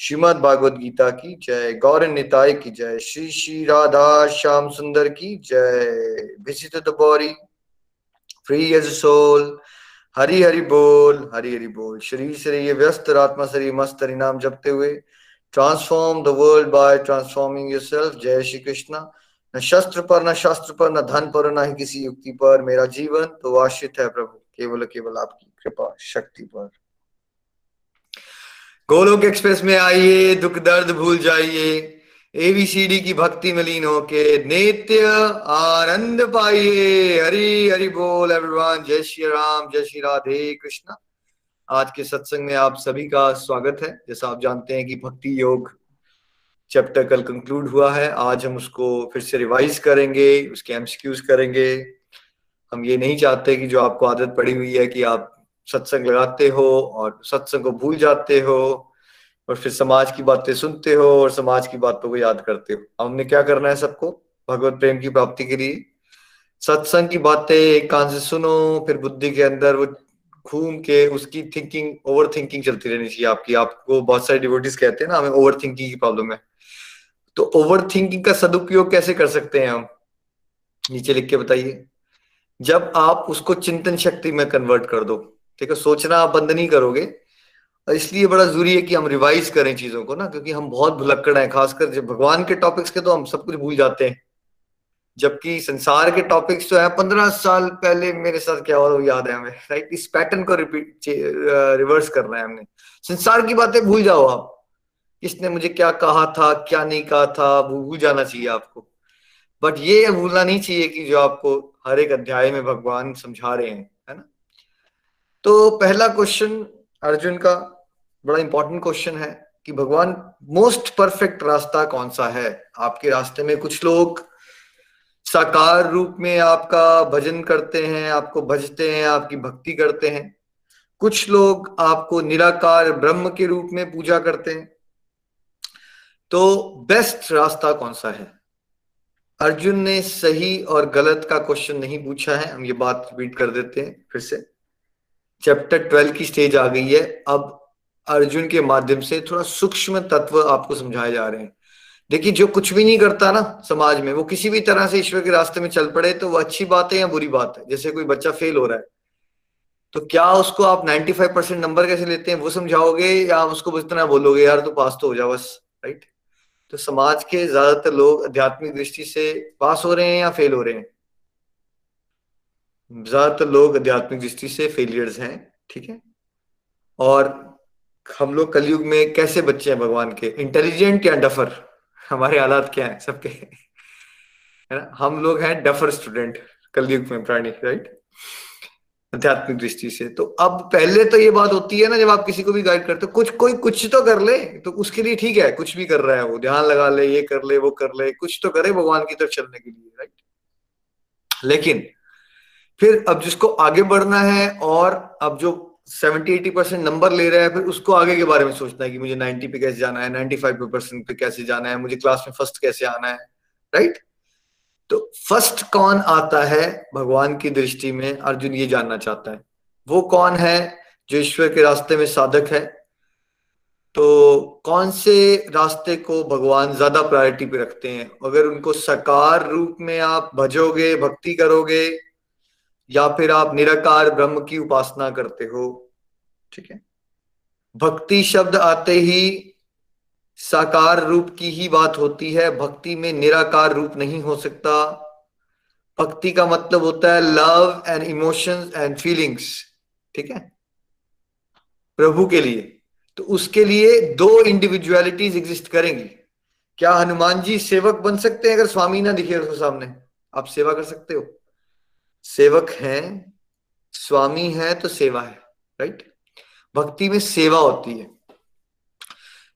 श्रीमद भागवत गीता की जय, गौर निताय की जय, श्री श्री राधा श्याम सुंदर की जय। Visit the free age soul Hari Hari बोल, हरि हरि बोल। शरीर से ये व्यस्त, आत्मा शरीर मस्त, हरि नाम जपते हुए। Transform the world by transforming yourself जय श्री कृष्णा। न शस्त्र पर, न शास्त्र पर, न धन पर, न ही किसी युक्ति पर। मेरा जीवन तो आश्रित है प्रभु। केवल केवल आपकी कृपा, शक्ति पर। गोलोक एक्सप्रेस में आइए, दुख दर्द भूल जाइए। एबीसीडी की भक्ति में होके नित्य आनंद पाइए। हरि हरि बोल एवरीवन जय श्री राम, जय श्री राधे कृष्णा। आज के सत्संग में आप सभी का स्वागत है। जैसा आप जानते हैं कि भक्ति योग चैप्टर कल कंक्लूड हुआ है। आज हम उसको फिर से रिवाइज करेंगे, उसके एमसीक्यूज करेंगे। हम ये नहीं चाहते कि जो आपको आदत पड़ी हुई है कि आप सत्संग लगाते हो और सत्संग को भूल जाते हो और फिर समाज की बातें सुनते हो और समाज की बातों को याद करते हो। हमने क्या करना है सबको? भगवत प्रेम की प्राप्ति के लिए। सत्संग की बातें एक कान से सुनो, फिर बुद्धि के अंदर वो घूम के, उसकी थिंकिंग ओवर थिंकिंग चलती रहनी चाहिए आपकी। आपको बहुत सारे डिवोटिस कहते हैं ना, हमें ओवर थिंकिंग की प्रॉब्लम है। तो ओवर थिंकिंग का सदुपयोग कैसे कर सकते हैं हम? नीचे लिख के बताइए। जब आप उसको चिंतन शक्ति में कन्वर्ट कर दो। ठीक है सोचना आप बंद नहीं करोगे। और इसलिए बड़ा ज़रूरी है कि हम रिवाइज करें चीज़ों को ना, क्योंकि हम बहुत भुलक्कड़ हैं, खासकर जब भगवान के टॉपिक्स के तो हम सब कुछ भूल जाते हैं। जबकि संसार के टॉपिक्स जो है, पंद्रह साल पहले मेरे साथ क्या हुआ याद है हमें राइट इस पैटर्न को रिपीट रिवर्स करना है हमने। संसार की बातें भूल जाओ आप। किसने मुझे क्या कहा था, क्या नहीं कहा था भूल जाना चाहिए आपको। बट ये भूलना नहीं चाहिए कि जो आपको हर एक अध्याय में भगवान समझा रहे हैं। तो पहला क्वेश्चन अर्जुन का बड़ा इंपॉर्टेंट क्वेश्चन है कि भगवान मोस्ट परफेक्ट रास्ता कौन सा है? आपके रास्ते में कुछ लोग साकार रूप में आपका भजन करते हैं, आपको भजते हैं, आपकी भक्ति करते हैं। कुछ लोग आपको निराकार ब्रह्म के रूप में पूजा करते हैं। तो बेस्ट रास्ता कौन सा है? अर्जुन ने सही और गलत का क्वेश्चन नहीं पूछा है, हम ये बात रिपीट कर देते हैं फिर से। चैप्टर ट्वेल्व की स्टेज आ गई है। अब अर्जुन के माध्यम से थोड़ा सूक्ष्म तत्व आपको समझाए जा रहे हैं। देखिए, जो कुछ भी नहीं करता ना समाज में, वो किसी भी तरह से ईश्वर के रास्ते में चल पड़े तो वो अच्छी बात है या बुरी बात है। जैसे कोई बच्चा फेल हो रहा है तो क्या उसको आप 95 परसेंट नंबर कैसे लेते हैं? वो समझाओगे या उसको बस इतना बोलोगे, यार तो पास तो हो जा बस राइट तो समाज के ज़्यादातर लोग आध्यात्मिक दृष्टि से पास हो रहे हैं या फेल हो रहे हैं। ज़्यादातर लोग आध्यात्मिक दृष्टि से फेलियर्स हैं, ठीक है? और हम लोग कलयुग में कैसे बच्चे हैं भगवान के? इंटेलिजेंट या डफर हमारे हालात क्या है सबके? है ना? हम लोग हैं डफर स्टूडेंट कलयुग में प्राणी राइट आध्यात्मिक दृष्टि से। तो अब पहले तो ये बात होती है ना, जब आप किसी को भी गाइड करते हो, कुछ कोई, कुछ तो कर ले तो उसके लिए ठीक है, कुछ भी कर रहा है वो, ध्यान लगा ले, ये कर ले, वो कर ले, कुछ तो करे भगवान की तरफ़ चलने के लिए राइट लेकिन फिर अब जिसको आगे बढ़ना है और अब जो सेवेंटी एटी परसेंट नंबर ले रहा है, फिर उसको आगे के बारे में सोचना है कि मुझे नाइन्टी पे कैसे जाना है नाइन्टी फाइव परसेंट पे कैसे जाना है, मुझे क्लास में फ़र्स्ट कैसे आना है राइट तो फ़र्स्ट कौन आता है भगवान की दृष्टि में? अर्जुन ये जानना चाहता है। वो कौन है जो ईश्वर के रास्ते में साधक है? तो कौन से रास्ते को भगवान ज़्यादा प्रायोरिटी पे रखते हैं? अगर उनको सकार रूप में आप भजोगे, भक्ति करोगे या फिर आप निराकार ब्रह्म की उपासना करते हो, ठीक है? भक्ति शब्द आते ही साकार रूप की ही बात होती है। भक्ति में निराकार रूप नहीं हो सकता। भक्ति का मतलब होता है love and emotions and feelings ठीक है? प्रभु के लिए। तो उसके लिए दो इंडिविजुअलिटीज एग्जिस्ट करेंगी। क्या हनुमान जी सेवक बन सकते हैं? अगर स्वामी ना दिखे उसके सामने, आप सेवा कर सकते हो। सेवक हैं, स्वामी है तो सेवा है राइट भक्ति में सेवा होती है।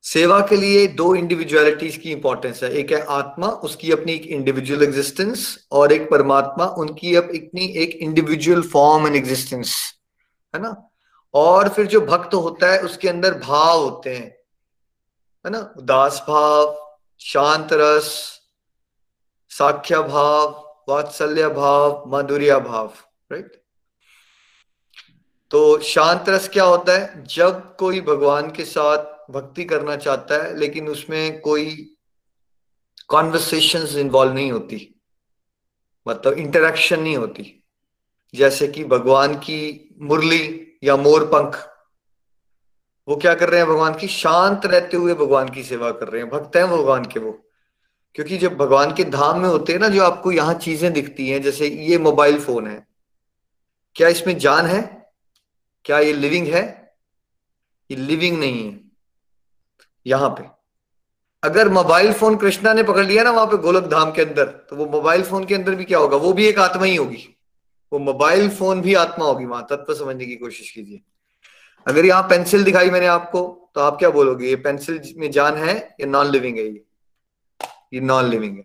सेवा के लिए दो इंडिविजुअलिटीज की इंपॉर्टेंस है। एक है आत्मा, उसकी अपनी एक इंडिविजुअल एग्जिस्टेंस और एक परमात्मा, उनकी अपनी एक इंडिविजुअल फॉर्म एंड एग्जिस्टेंस है ना? और फिर जो भक्त होता है, उसके अंदर भाव होते हैं, है ना? उदास भाव, शांत रस, साख्य भाव वात्सल्य भाव माधुर्य भाव राइट तो शांत रस क्या होता है? जब कोई भगवान के साथ भक्ति करना चाहता है, लेकिन उसमें कोई कॉन्वर्सेशन इन्वॉल्व नहीं होती मतलब इंटरेक्शन नहीं होती। जैसे कि भगवान की मुरली या मोर पंख, वो क्या कर रहे हैं भगवान की? शांत रहते हुए भगवान की सेवा कर रहे हैं। भक्त हैं भगवान के वो। क्योंकि जब भगवान के धाम में होते हैं ना, जो आपको यहाँ चीज़ें दिखती हैं, जैसे ये मोबाइल फ़ोन है। क्या इसमें जान है? क्या ये लिविंग है? ये लिविंग नहीं है। यहाँ पे। अगर मोबाइल फ़ोन कृष्णा ने पकड़ लिया ना, वहाँ पे गोलक धाम के अंदर तो वो मोबाइल फ़ोन के अंदर भी क्या होगा? वो भी एक आत्मा ही होगी। वो मोबाइल फ़ोन भी आत्मा होगी, वहाँ तत्व समझने की कोशिश कीजिए। अगर यहाँ पेंसिल दिखाई मैंने आपको तो आप क्या बोलोगे? ये पेंसिल में जान है, या नॉन लिविंग है ये। ये नॉन लिविंग है।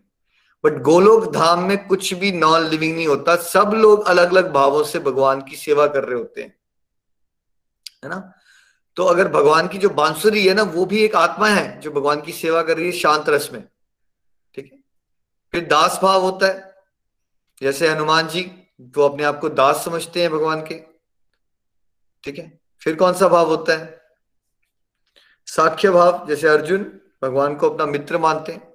बट गोलोक धाम में कुछ भी नॉन लिविंग नहीं होता। सब लोग अलग अलग भावों से भगवान की सेवा कर रहे होते हैं। है ना? तो अगर भगवान की जो बांसुरी है ना, वो भी एक आत्मा है जो भगवान की सेवा कर रही है शांत रस में। ठीक है? फिर दास भाव होता है। जैसे हनुमान जी तो अपने आप को दास समझते हैं भगवान के। ठीक है? फिर कौन सा भाव होता है? साक्ष्य भाव, जैसे अर्जुन, भगवान को अपना मित्र मानते हैं।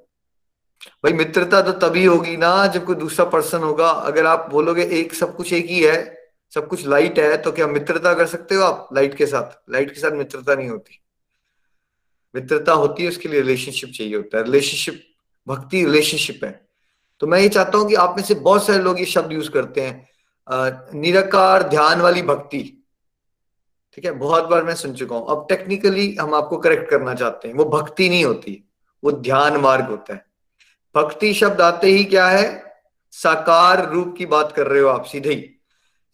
भाई मित्रता तो तभी होगी ना जब कोई दूसरा पर्सन होगा। अगर आप बोलोगे एक सब कुछ एक ही है, सब कुछ लाइट है तो क्या मित्रता कर सकते हो आप लाइट के साथ? लाइट के साथ मित्रता नहीं होती। मित्रता होती है, उसके लिए रिलेशनशिप चाहिए होता है। रिलेशनशिप भक्ति रिलेशनशिप है। तो मैं ये चाहता हूँ कि आप में से बहुत सारे लोग ये शब्द यूज़ करते हैं। निराकार ध्यान वाली भक्ति। ठीक है? बहुत बार मैं सुन चुका हूँ। अब टेक्निकली हम आपको करेक्ट करना चाहते हैं। वो भक्ति नहीं होती। वो ध्यान मार्ग होता है। भक्ति शब्द आते ही क्या है? साकार रूप की बात कर रहे हो आप सीधे ही।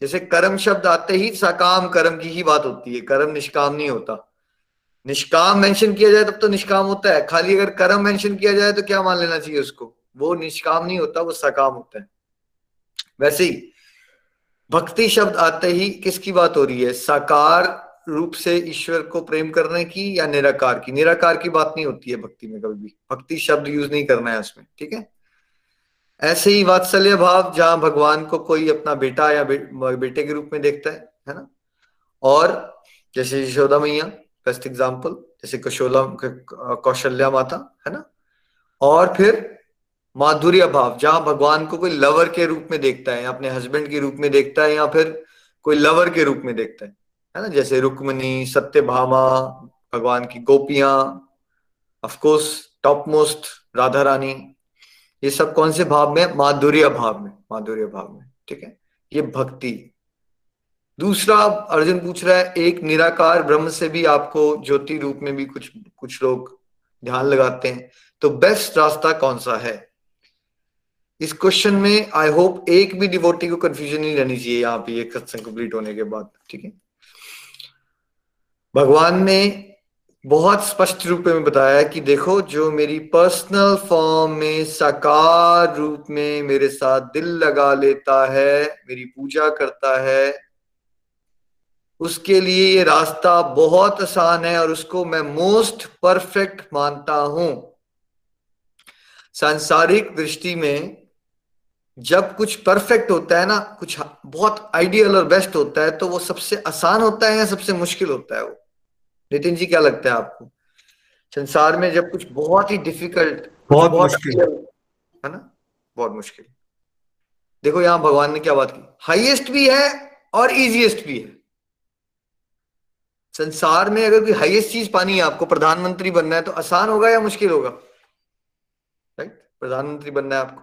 जैसे कर्म शब्द आते ही सकाम कर्म की ही बात होती है, कर्म निष्काम नहीं होता। निष्काम मेंशन किया जाए तब तो निष्काम होता है। खाली अगर कर्म मेंशन किया जाए तो क्या मान लेना चाहिए उसको? वो निष्काम नहीं होता, वो सकाम होता है। वैसे ही, भक्ति शब्द आते ही किसकी बात हो रही है? साकार रूप से ईश्वर को प्रेम करने की या निराकार की? निराकार की बात नहीं होती है भक्ति में कभी भी। भक्ति शब्द यूज़ नहीं करना है उसमें ठीक है? ऐसे ही वात्सल्य भाव जहाँ भगवान को कोई अपना बेटा या बे, बेटे के रूप में देखता है है ना? और जैसे यशोदा मैया बेस्ट एग्ज़ाम्पल जैसे कशोला कौशल्या माता है ना? और फिर माधुर्य भाव जहाँ भगवान को कोई लवर के रूप में देखता है अपने हस्बैंड के रूप में देखता है या फिर कोई लवर के रूप में देखता है। है ना, जैसे रुक्मणी सत्य भामा भगवान की गोपियाँ of course top most Radha Rani, ये सब कौन से भाव में? माधुर्य भाव में, माधुर्य भाव में, ठीक है? ये भक्ति। दूसरा अर्जुन पूछ रहा है, एक निराकार ब्रह्म से भी आपको ज्योति रूप में भी कुछ कुछ लोग ध्यान लगाते हैं तो बेस्ट रास्ता कौन सा है? इस क्वेश्चन में आई होप एक भी डिवोटी को कंफ्यूजन नहीं रहनी चाहिए, यहाँ पे ये सत्संग कंप्लीट होने के बाद, ठीक है? भगवान ने बहुत स्पष्ट रूप में बताया कि देखो, जो मेरी पर्सनल फॉर्म में साकार रूप में मेरे साथ दिल लगा लेता है, मेरी पूजा करता है, उसके लिए ये रास्ता बहुत आसान है और उसको मैं मोस्ट परफेक्ट मानता हूँ। सांसारिक दृष्टि में जब कुछ परफेक्ट होता है ना, कुछ बहुत आइडियल और बेस्ट होता है तो वो सबसे आसान होता है या सबसे मुश्किल होता है वो? नितिन जी क्या लगता है आपको? संसार में जब कुछ बहुत ही डिफ़िकल्ट बहुत, बहुत मुश्किल। है ना? बहुत मुश्किल। देखो यहाँ भगवान ने क्या बात की? हाईएस्ट भी है और इजीएस्ट भी है। संसार में अगर कोई हाईएस्ट चीज़ पानी है आपको प्रधानमंत्री बनना है तो आसान होगा या मुश्किल होगा? राइट प्रधानमंत्री बनना है आपको।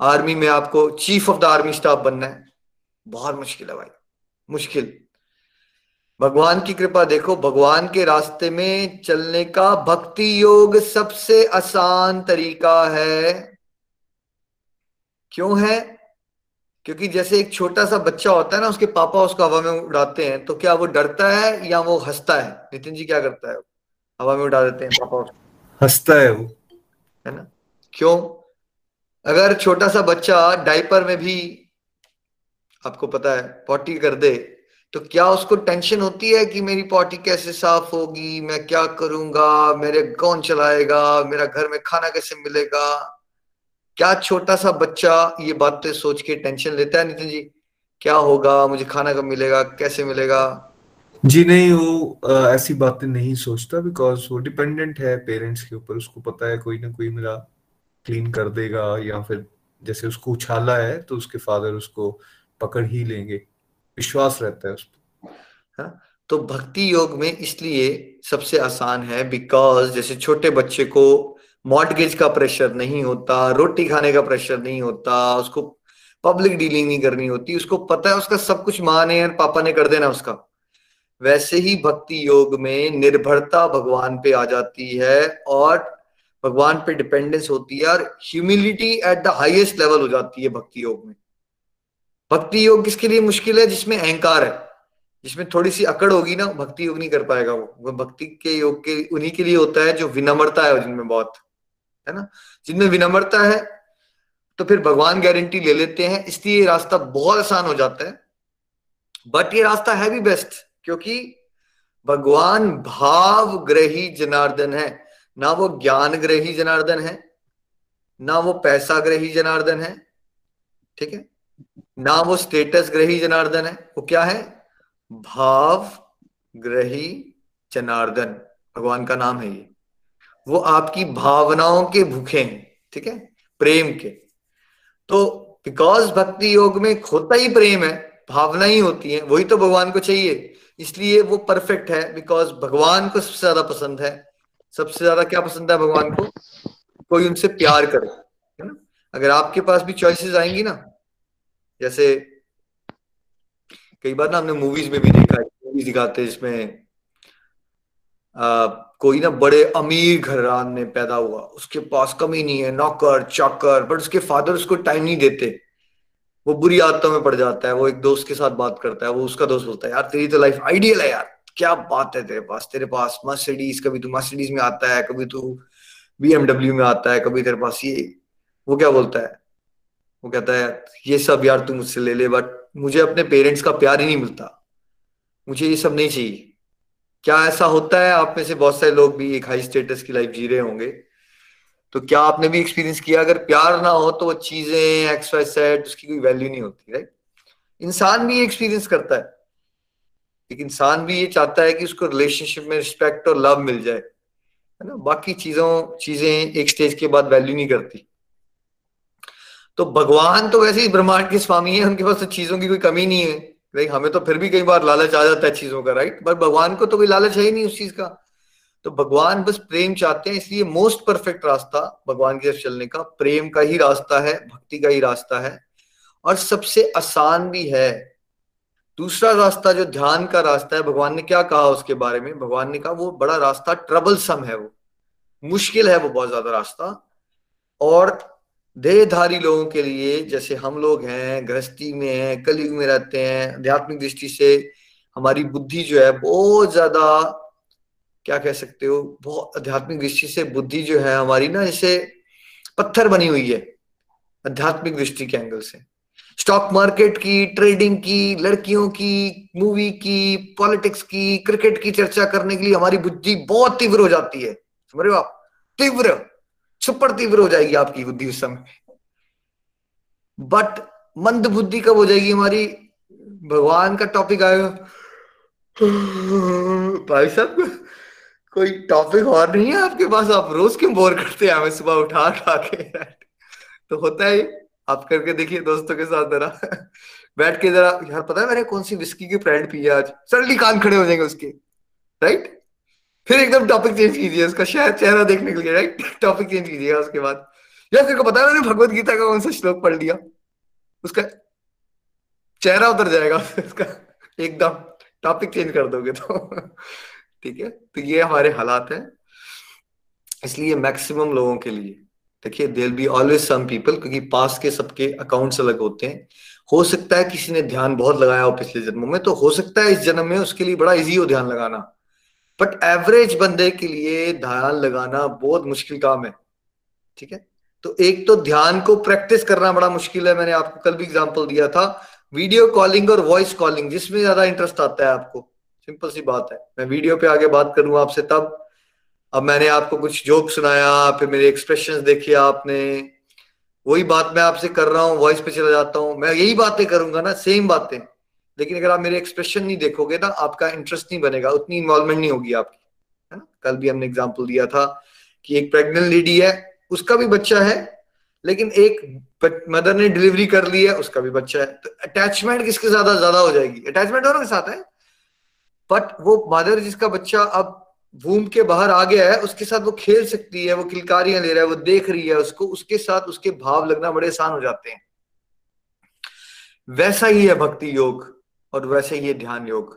आर्मी में आपको chief of the army staff बनना है। बहुत मुश्किल है भाई। मुश्किल। भगवान की कृपा देखो भगवान के रास्ते में चलने का भक्ति योग सबसे आसान तरीका है। क्यों है? क्योंकि जैसे एक छोटा सा बच्चा होता है ना उसके पापा उसको हवा में उड़ाते हैं तो क्या वो डरता है या वो हंसता है? नितिन जी क्या करता है हवा में उड़ा देते हैं पापा उसको। हंसता है वो। है ना? क्यों? अगर छोटा सा बच्चा डायपर में भी आपको पता है पॉटी कर दे तो क्या उसको टेंशन होती है कि मेरी पॉटी कैसे साफ़ होगी? मैं क्या करूँगा? मेरे कौन चलाएगा? मेरा घर में खाना कैसे मिलेगा? क्या छोटा सा बच्चा ये बातें सोच के टेंशन लेता है नितिन जी? क्या होगा? मुझे खाना कब मिलेगा? कैसे मिलेगा? जी नहीं वो आ, ऐसी बातें नहीं सोचता बिकॉज़ वो डिपेंडेंट है पेरेंट्स के ऊपर। उसको पता है कोई ना कोई मेरा क्लीन कर देगा या फिर जैसे उसको उछाला है तो उसके फादर उसको पकड़ ही लेंगे। विश्वास रहता है उस पर हाँ, तो भक्ति योग में इसलिए सबसे आसान है बिकॉज़ जैसे छोटे बच्चे को मॉडगेज का प्रेशर नहीं होता रोटी खाने का प्रेशर नहीं होता उसको पब्लिक डीलिंग नहीं करनी होती उसको पता है उसका सब कुछ माँ ने और पापा ने कर देना उसका। वैसे ही भक्ति योग में निर्भरता भगवान पे आ जाती है और भगवान पे डिपेंडेंस होती है और humility at the highest level हो जाती है भक्ति योग में। भक्ति योग किसके लिए मुश्किल है? जिसमें अहंकार है। जिसमें थोड़ी सी अकड़ होगी ना, भक्ति योग नहीं कर पाएगा वो। वो भक्ति के योग के, उन्हीं के लिए होता है जो विनम्रता है जिनमें बहुत, है ना? जिनमें विनम्रता है तो फिर भगवान गारंटी ले लेते हैं। इसलिए ये रास्ता बहुत आसान हो जाता है। बट ये रास्ता है भी बेस्ट क्योंकि भगवान भाव ग्रही जनार्दन है। ना वो ज्ञान ग्रही जनार्दन है, ना वो पैसा ग्रही जनार्दन है। ठीक है? ना वो स्टेटस ग्रही जनार्दन है। वो क्या है? भाव ग्रही जनार्दन। भगवान का नाम है ये। वो आपकी भावनाओं के भूखे हैं, ठीक है? प्रेम के। तो बिकॉज़ भक्ति योग में खोता ही प्रेम है, भावना ही होती है, वही तो भगवान को चाहिए। इसलिए वो परफेक्ट है बिकॉज़ भगवान को सबसे ज़्यादा पसंद है। सबसे ज़्यादा क्या पसंद है भगवान को? कोई उनसे प्यार करे, है ना? अगर आपके पास भी चॉइसेस आएँगी ना जैसे कई बार ना हमने मूवीज़ में भी देखा है मूवीज़ दिखाते हैं जिसमें कोई ना बड़े अमीर घरान में पैदा हुआ। उसके पास कमी नहीं है, नौकर, चाकर बट उसके फादर उसको टाइम नहीं देते। वो बुरी आदतों में पड़ जाता है, वो एक दोस्त के साथ बात करता है, वो उसका दोस्त बोलता है, यार, तेरी तो लाइफ आइडियल है यार, क्या बात है तेरे पास? तेरे पास मर्सिडीज कभी तू मर्सिडीज में आता है, कभी तू बीएमडब्ल्यू में आता है, कभी तेरे पास ये। वो क्या बोलता है? वो कहता है, ये सब यार तू मुझसे ले ले बट मुझे अपने पेरेंट्स का प्यार ही नहीं मिलता। मुझे ये सब नहीं चाहिए। क्या ऐसा होता है? आप में से बहुत सारे लोग भी एक हाई स्टेटस की लाइफ जी रहे होंगे। तो क्या आपने भी एक्सपीरियंस किया? अगर प्यार ना हो तो वो चीज़ें एक्स वाई सेट उसकी कोई वैल्यू नहीं होती राइट इंसान भी एक्सपीरियंस करता है। एक इंसान भी ये चाहता है कि उसको रिलेशनशिप में रिस्पेक्ट और लव मिल जाए। है ना? बाकी चीज़ों, चीज़ें एक स्टेज के बाद वैल्यू नहीं करती। तो भगवान तो वैसे ही ब्रह्मांड के स्वामी है, उनके पास तो चीज़ों की कोई कमी नहीं है। लाइक हमें तो फिर भी कई बार लालच आ जाता है चीज़ों का राइट बट भगवान को तो कोई लालच है ही नहीं उस चीज़ का। तो भगवान बस प्रेम चाहते हैं, इसलिए मोस्ट परफेक्ट रास्ता भगवान की तरफ़ चलने का, प्रेम का ही रास्ता है, भक्ति का ही रास्ता है। और सबसे आसान भी है। दूसरा रास्ता जो ध्यान का रास्ता है, भगवान ने क्या कहा उसके बारे में? भगवान ने कहा वो बड़ा रास्ता ट्रबल है वो। मुश्किल है वो बहुत ज़्यादा रास्ता। और देहधारी लोगों के लिए जैसे हम लोग हैं, गृहस्थी में हैं, कलयुग में रहते हैं, आध्यात्मिक दृष्टि से हमारी बुद्धि जो है बहुत ज़्यादा, क्या कह सकते हो, बहुत आध्यात्मिक दृष्टि से बुद्धि जो है हमारी ना जैसे पत्थर बनी हुई है, आध्यात्मिक दृष्टि के एंगल से। स्टॉक मार्केट की ट्रेडिंग की, लड़कियों की मूवी की पॉलिटिक्स की क्रिकेट की चर्चा करने के लिए हमारी बुद्धि बहुत तीव्र हो जाती है। समझ रहे हो आप? तीव्र। सुपर तीव्र हो जाएगी आपकी बुद्धि उस समय। बट मंद बुद्धि कब हो जाएगी हमारी? भगवान का टॉपिक आएगा भाई साहब, कोई टॉपिक और नहीं है आपके पास? आप रोज क्यों बोर करते हैं? हमें सुबह उठा उठा के तो होता है आप करके देखिए दोस्तों के साथ जरा। बैठ के जरा। यार, पता है मैंने कौन सी विस्की की फ्रेंड पी है आज? सडनली कान खड़े हो जाएँगे उसके। राइट फिर एकदम टॉपिक चेंज कीजिए उसका। शायद चेहरा देखने के लिए राइट टॉपिक चेंज कीजिएगा उसके बाद। या फिर को पता है भगवत गीता का कौन सा श्लोक पढ़ लिया? उसका चेहरा उतर जाएगा, उसका एकदम टॉपिक चेंज कर दोगे तो। ठीक है? तो ये हमारे हालात हैं। इसलिए मैक्सिमम लोगों के लिए, देखिए there be always some people क्योंकि पास के सबके अकाउंट्स अलग होते हैं। हो सकता है किसी ने ध्यान बहुत लगाया हो पिछले जन्मों में तो हो सकता है इस जन्म में उसके लिए बड़ा इजी हो ध्यान लगाना। बट एवरेज बंदे के लिए ध्यान लगाना बहुत मुश्किल काम है। ठीक है? तो एक तो ध्यान को प्रैक्टिस करना बड़ा मुश्किल है, मैंने आपको कल भी एग्ज़ाम्पल दिया था। वीडियो कॉलिंग और वॉइस कॉलिंग जिसमें ज़्यादा इंटरेस्ट आता है आपको। सिंपल सी बात है। मैं वीडियो पे आगे बात करूँगा आपसे तब। अब मैंने आपको कुछ जोक सुनाया फिर मेरे एक्सप्रेशन देखे आपने। वही बात मैं आपसे कर रहा हूँ वॉइस पे चला जाता हूँ। मैं यही बातें करूँगा ना सेम बातें। लेकिन अगर आप मेरे एक्सप्रेशन नहीं देखोगे ना, आपका इंटरेस्ट नहीं बनेगा, उतनी इन्वॉल्वमेंट नहीं होगी आपकी, है ना? कल भी हमने एग्ज़ाम्पल दिया था कि एक प्रेग्नेंट लेडी है, उसका भी बच्चा है, लेकिन एक मदर ने डिलीवरी कर ली है, उसका भी बच्चा है। तो अटैचमेंट किसके ज़्यादा ज़्यादा हो जाएगी? अटैचमेंट दोनों के साथ है। बट वो मदर जिसका बच्चा अब वूम के बाहर आ गया है, उसके साथ वो खेल सकती है, वो किलकारियाँ ले रहा है, वो देख रही है उसको, उसके साथ उसके भाव लगना बड़े आसान हो जाते हैं। वैसा ही है भक्ति योग। और वैसे ये ध्यान योग।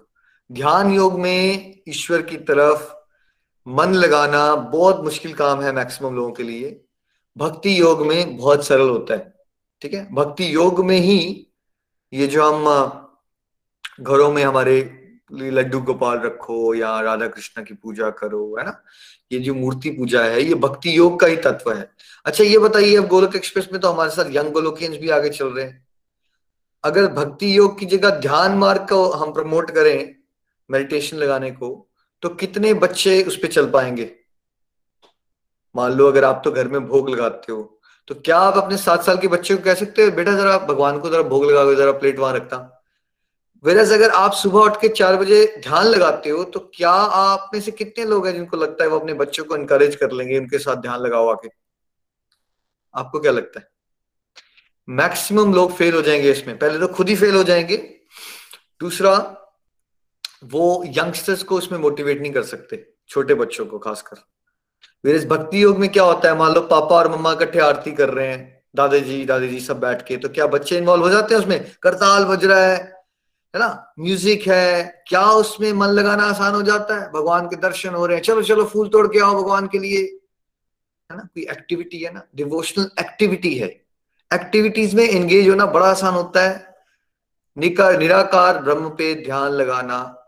ध्यान योग में ईश्वर की तरफ़ मन लगाना बहुत मुश्किल काम है मैक्सिमम लोगों के लिए। भक्ति योग में बहुत सरल होता है, ठीक है? भक्ति योग में ही ये जो हम घरों में हमारे लड्डू गोपाल रखो या राधा कृष्ण की पूजा करो, है ना? ये जो मूर्ति पूजा है, ये भक्ति योग का ही तत्व है। अच्छा ये बताइए, अब गोलक एक्सप्रेस में तो हमारे साथ यंग गोलोकियंस भी आगे चल रहे हैं। अगर भक्ति योग की जगह ध्यान मार्ग को हम प्रमोट करें मेडिटेशन लगाने को तो कितने बच्चे उस पर चल पाएँगे? मान लो अगर आप तो घर में भोग लगाते हो तो क्या आप अपने सात साल के बच्चे को कह सकते हो, बेटा जरा भगवान को जरा भोग लगाओ, जरा प्लेट वहाँ रखता वेरस अगर आप सुबह उठ के चार बजे ध्यान लगाते हो तो क्या आप में से कितने लोग हैं जिनको लगता है वो अपने बच्चों को इनकरेज कर लेंगे, उनके साथ ध्यान लगाओ आके? आपको क्या लगता है? मैक्सिमम लोग फेल हो जाएँगे इसमें। पहले तो खुद ही फेल हो जाएँगे। दूसरा, वो यंगस्टर्स को इसमें मोटिवेट नहीं कर सकते, छोटे बच्चों को खासकर। वेरस भक्ति योग में क्या होता है? मान लो पापा और मम्मा इकट्ठे आरती कर रहे हैं, दादाजी दादी जी सब बैठ के तो क्या बच्चे इन्वॉल्व हो जाते हैं उसमें? करताल बज रहा है है ना? म्यूज़िक है, क्या उसमें मन लगाना आसान हो जाता है? भगवान के दर्शन हो रहे हैं, चलो चलो, फूल तोड़ के आओ भगवान के लिए। है ना? कोई एक्टिविटी है ना? डिवोशनल एक्टिविटी है। एक्टिविटीज़ में एंगेज होना बड़ा आसान होता है। निकार निराकार ब्रह्म पे ध्यान लगाना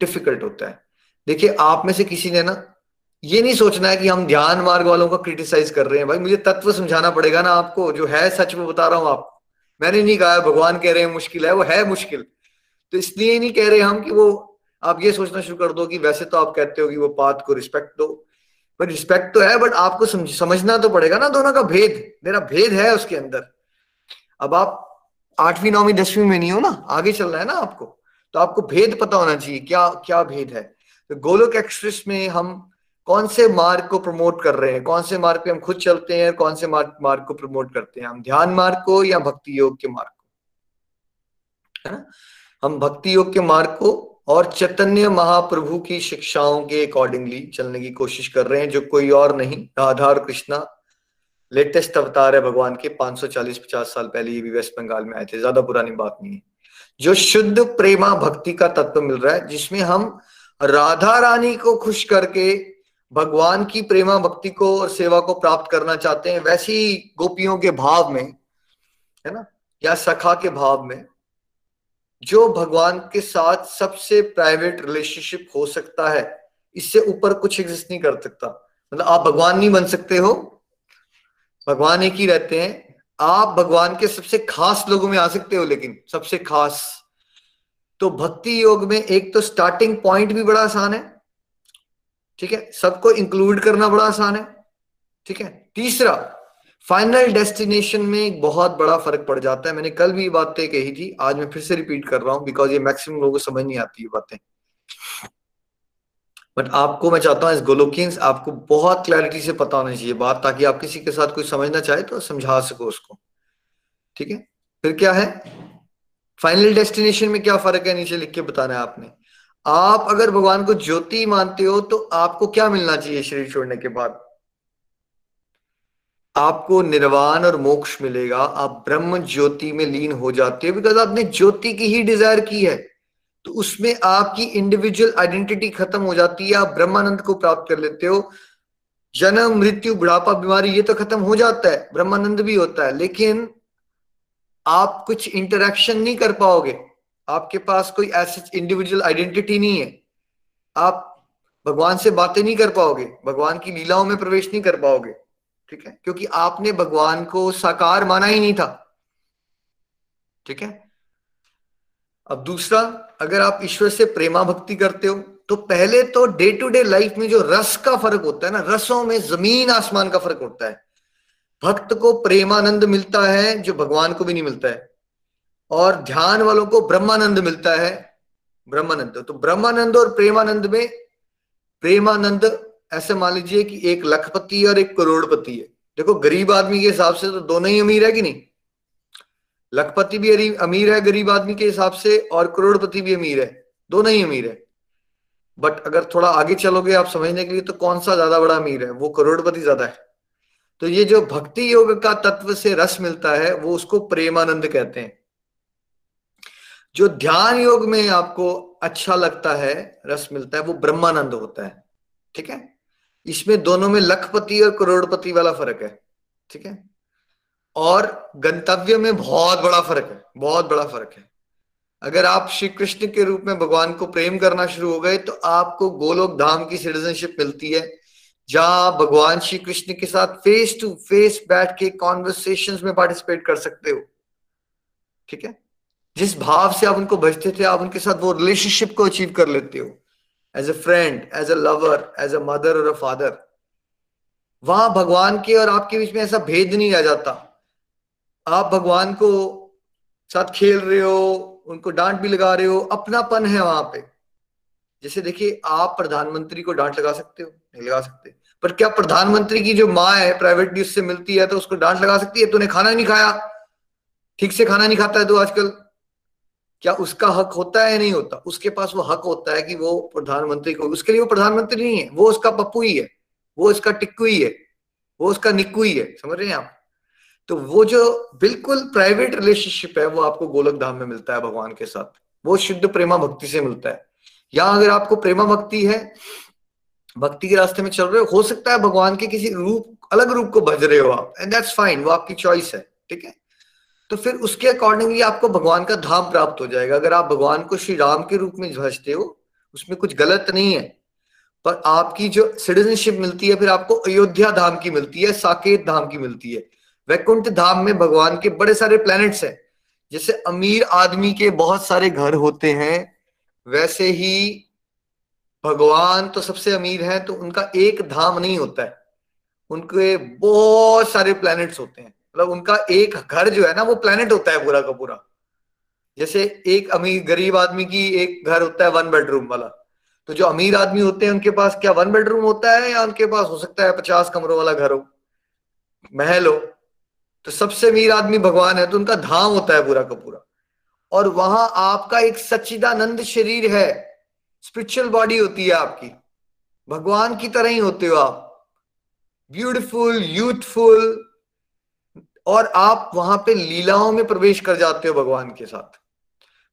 डिफ़िकल्ट होता है। देखिए, आप में से किसी ने ना, ये नहीं सोचना है कि हम ध्यान मार्ग वालों को क्रिटिसाइज कर रहे हैं। भाई, मुझे तत्व समझाना पड़ेगा ना आपको, जो है सच में बता रहा हूँ आपको मैंने नहीं कहा भगवान कह रहे हैं मुश्किल है, वो है मुश्किल। तो इसलिए नहीं कह रहे हम कि वो, आप ये सोचना शुरू कर दो कि वैसे तो आप कहते हो कि वो पात को रिस्पेक्ट दो। रिस्पेक्ट तो है बट आपको समझ, समझना तो पड़ेगा ना दोनों का भेद। मेरा भेद है उसके अंदर। अब आप आठवीं नौवीं दसवीं में नहीं हो ना आगे चल रहा है ना आपको। तो आपको भेद पता होना चाहिए क्या क्या भेद है। तो गोलोक एक्सप्रेस में हम कौन से मार्ग को प्रमोट कर रहे हैं? कौन से मार्ग पे हम खुद चलते हैं कौन से मार्ग मार्ग को प्रमोट करते हैं? हम ध्यान मार्ग को या भक्ति योग के मार्ग को? है ना? हम भक्ति योग के मार्ग को और चैतन्य महाप्रभु की शिक्षाओं के अकॉर्डिंगली चलने की कोशिश कर रहे हैं, जो कोई और नहीं। राधा और कृष्णा लेटेस्ट अवतार है भगवान के 540-50 साल पहले ये भी वेस्ट बंगाल में आए थे, ज़्यादा पुरानी बात नहीं है। जो शुद्ध प्रेमा भक्ति का तत्व मिल रहा है, जिसमें हम राधा रानी को खुश करके, भगवान की प्रेमा भक्ति को और सेवा को प्राप्त करना चाहते हैं, वैसी गोपियों के भाव में, है ना, या सखा के भाव में जो भगवान के साथ सबसे प्राइवेट रिलेशनशिप हो सकता है, इससे ऊपर कुछ एग्जिस्ट नहीं कर सकता। मतलब आप भगवान नहीं बन सकते हो, भगवान एक ही रहते हैं। आप भगवान के सबसे खास लोगों में आ सकते हो, लेकिन सबसे खास। तो भक्ति योग में एक तो स्टार्टिंग पॉइंट भी बड़ा आसान है, ठीक है? सबको इंक्लूड करना बड़ा आसान है, ठीक है? तीसरा फाइनल डेस्टिनेशन में एक बहुत बड़ा फ़र्क पड़ जाता है। मैंने कल भी ये बातें कही थी, आज मैं फिर से रिपीट कर रहा हूँ बिकॉज़ ये मैक्सिमम लोगों को समझ नहीं आती ये बातें। बट आपको मैं चाहता हूँ इस गोलोकियंस आपको बहुत क्लैरिटी से पता होना चाहिए बात, ताकि आप किसी के साथ कोई समझना चाहे तो समझा सको उसको। ठीक है? फिर क्या है? फाइनल डेस्टिनेशन में क्या फ़र्क है? नीचे लिख के बताना है आपने। आप अगर भगवान को ज्योति मानते हो तो आपको क्या मिलना चाहिए शरीर छोड़ने के बाद? आपको निर्वाण और मोक्ष मिलेगा। आप ब्रह्म ज्योति में लीन हो जाते हो बिकॉज़ आपने ज्योति की ही डिज़ायर की है। तो उसमें आपकी इंडिविजुअल आइडेंटिटी खत्म हो जाती है। आप ब्रह्मानंद को प्राप्त कर लेते हो। जन्म, मृत्यु, बुढ़ापा, बीमारी, ये तो खत्म हो जाता है। ब्रह्मानंद भी होता है। लेकिन आप कुछ इंटरेक्शन नहीं कर पाओगे। आपके पास कोई ऐसी इंडिविजुअल आइडेंटिटी नहीं है। आप भगवान से बातें नहीं कर पाओगे। भगवान की लीलाओं में प्रवेश नहीं कर पाओगे। ठीक है? क्योंकि आपने भगवान को साकार माना ही नहीं था। ठीक है? अब दूसरा, अगर आप ईश्वर से प्रेमा भक्ति करते हो तो पहले तो डे टू डे लाइफ में जो रस का फ़र्क होता है ना, रसों में ज़मीन आसमान का फ़र्क होता है। भक्त को प्रेमानंद मिलता है, जो भगवान को भी नहीं मिलता है। और ध्यान वालों को ब्रह्मानंद मिलता है। ब्रह्मानंद तो ब्रह्मानंद और प्रेमानंद में, प्रेमानंद ऐसे मान लीजिए कि एक लखपति और एक करोड़पति है। देखो, गरीब आदमी के हिसाब से तो दोनों ही अमीर है कि नहीं? लखपति भी अमीर है, गरीब आदमी के हिसाब से, और करोड़पति भी अमीर है। दोनों ही अमीर है। बट अगर थोड़ा आगे चलोगे आप समझने के लिए तो कौन सा ज़्यादा बड़ा अमीर है? वो करोड़पति ज़्यादा है। तो ये जो भक्ति योग का तत्व से रस मिलता है, वो उसको प्रेमानंद कहते हैं। जो ध्यान योग में आपको अच्छा लगता है, रस मिलता है, वो ब्रह्मानंद होता है। ठीक है? इसमें दोनों में लखपति और करोड़पति वाला फ़र्क है, ठीक है? और गंतव्य में बहुत बड़ा फ़र्क है, बहुत बड़ा फ़र्क है। अगर आप श्री कृष्ण के रूप में भगवान को प्रेम करना शुरू हो गए तो आपको गोलोक धाम की सिटीजनशिप मिलती है, जहाँ भगवान श्री कृष्ण के साथ फेस टू फेस बैठ के कॉन्वर्सेशन में पार्टिसिपेट कर सकते हो, ठीक है? जिस भाव से आप उनको भजते थे, आप उनके साथ वो रिलेशनशिप को अचीव कर लेते हो। As a friend as a lover as a mother और अ फादर वहाँ भगवान के और आपके बीच में ऐसा भेद नहीं रह जाता। आप भगवान को साथ खेल रहे हो, उनको डांट भी लगा रहे हो, अपनापन है वहाँ पे। जैसे देखिए, आप प्रधानमंत्री को डांट लगा सकते हो, नहीं लगा सकते। पर क्या प्रधानमंत्री की जो माँ है प्राइवेट न्यूज़ से मिलती है तो उसको डांट लगा सकती है? तूने खाना नहीं खाया? ठीक से खाना नहीं खाता है तो आजकल? क्या उसका हक होता है या नहीं होता? उसके पास वो हक होता है कि वो प्रधानमंत्री को, उसके लिए वो प्रधानमंत्री नहीं है, वो उसका पप्पू ही है, वो उसका टिक्कू ही है, वो उसका निक्कू ही है, समझ रहे हैं आप? तो वो जो बिल्कुल प्राइवेट रिलेशनशिप है, वो आपको गोलक धाम में मिलता है भगवान के साथ। वो शुद्ध प्रेमा भक्ति से मिलता है। या अगर आपको प्रेमा भक्ति है, भक्ति के रास्ते में चल रहे हो हो सकता है भगवान के किसी रूप, अलग रूप को भज रहे हो आप एंड दैट्स फाइन वो आपकी चॉइस है, ठीक है? तो फिर उसके अकॉर्डिंगली आपको भगवान का धाम प्राप्त हो जाएगा। अगर आप भगवान को श्री राम के रूप में भजते हो, उसमें कुछ गलत नहीं है। पर आपकी जो सिटीजनशिप मिलती है, फिर आपको अयोध्या धाम की मिलती है, साकेत धाम की मिलती है। वैकुंठ धाम में भगवान के बड़े सारे प्लैनेट्स हैं। जैसे अमीर आदमी के बहुत सारे घर होते हैं, वैसे ही भगवान तो सबसे अमीर हैं तो उनका एक धाम नहीं होता है। उनके बहुत सारे प्लैनेट्स होते हैं। मतलब उनका एक घर जो है ना, वो प्लेनेट होता है पूरा का पूरा। जैसे एक अमीर, गरीब आदमी की एक घर होता है वन बेडरूम वाला। तो जो अमीर आदमी होते हैं, उनके पास क्या वन बेडरूम होता है या उनके पास हो सकता है पचास कमरों वाला घर हो? महल हो। तो सबसे अमीर आदमी भगवान है तो उनका धाम होता है पूरा का पूरा। और वहाँ आपका एक सच्चिदानंद शरीर है। स्पिरिचुअल बॉडी होती है आपकी। भगवान की तरह ही होते हो आप। ब्यूटिफुल यूथफुल और आप वहाँ पे लीलाओं में प्रवेश कर जाते हो भगवान के साथ।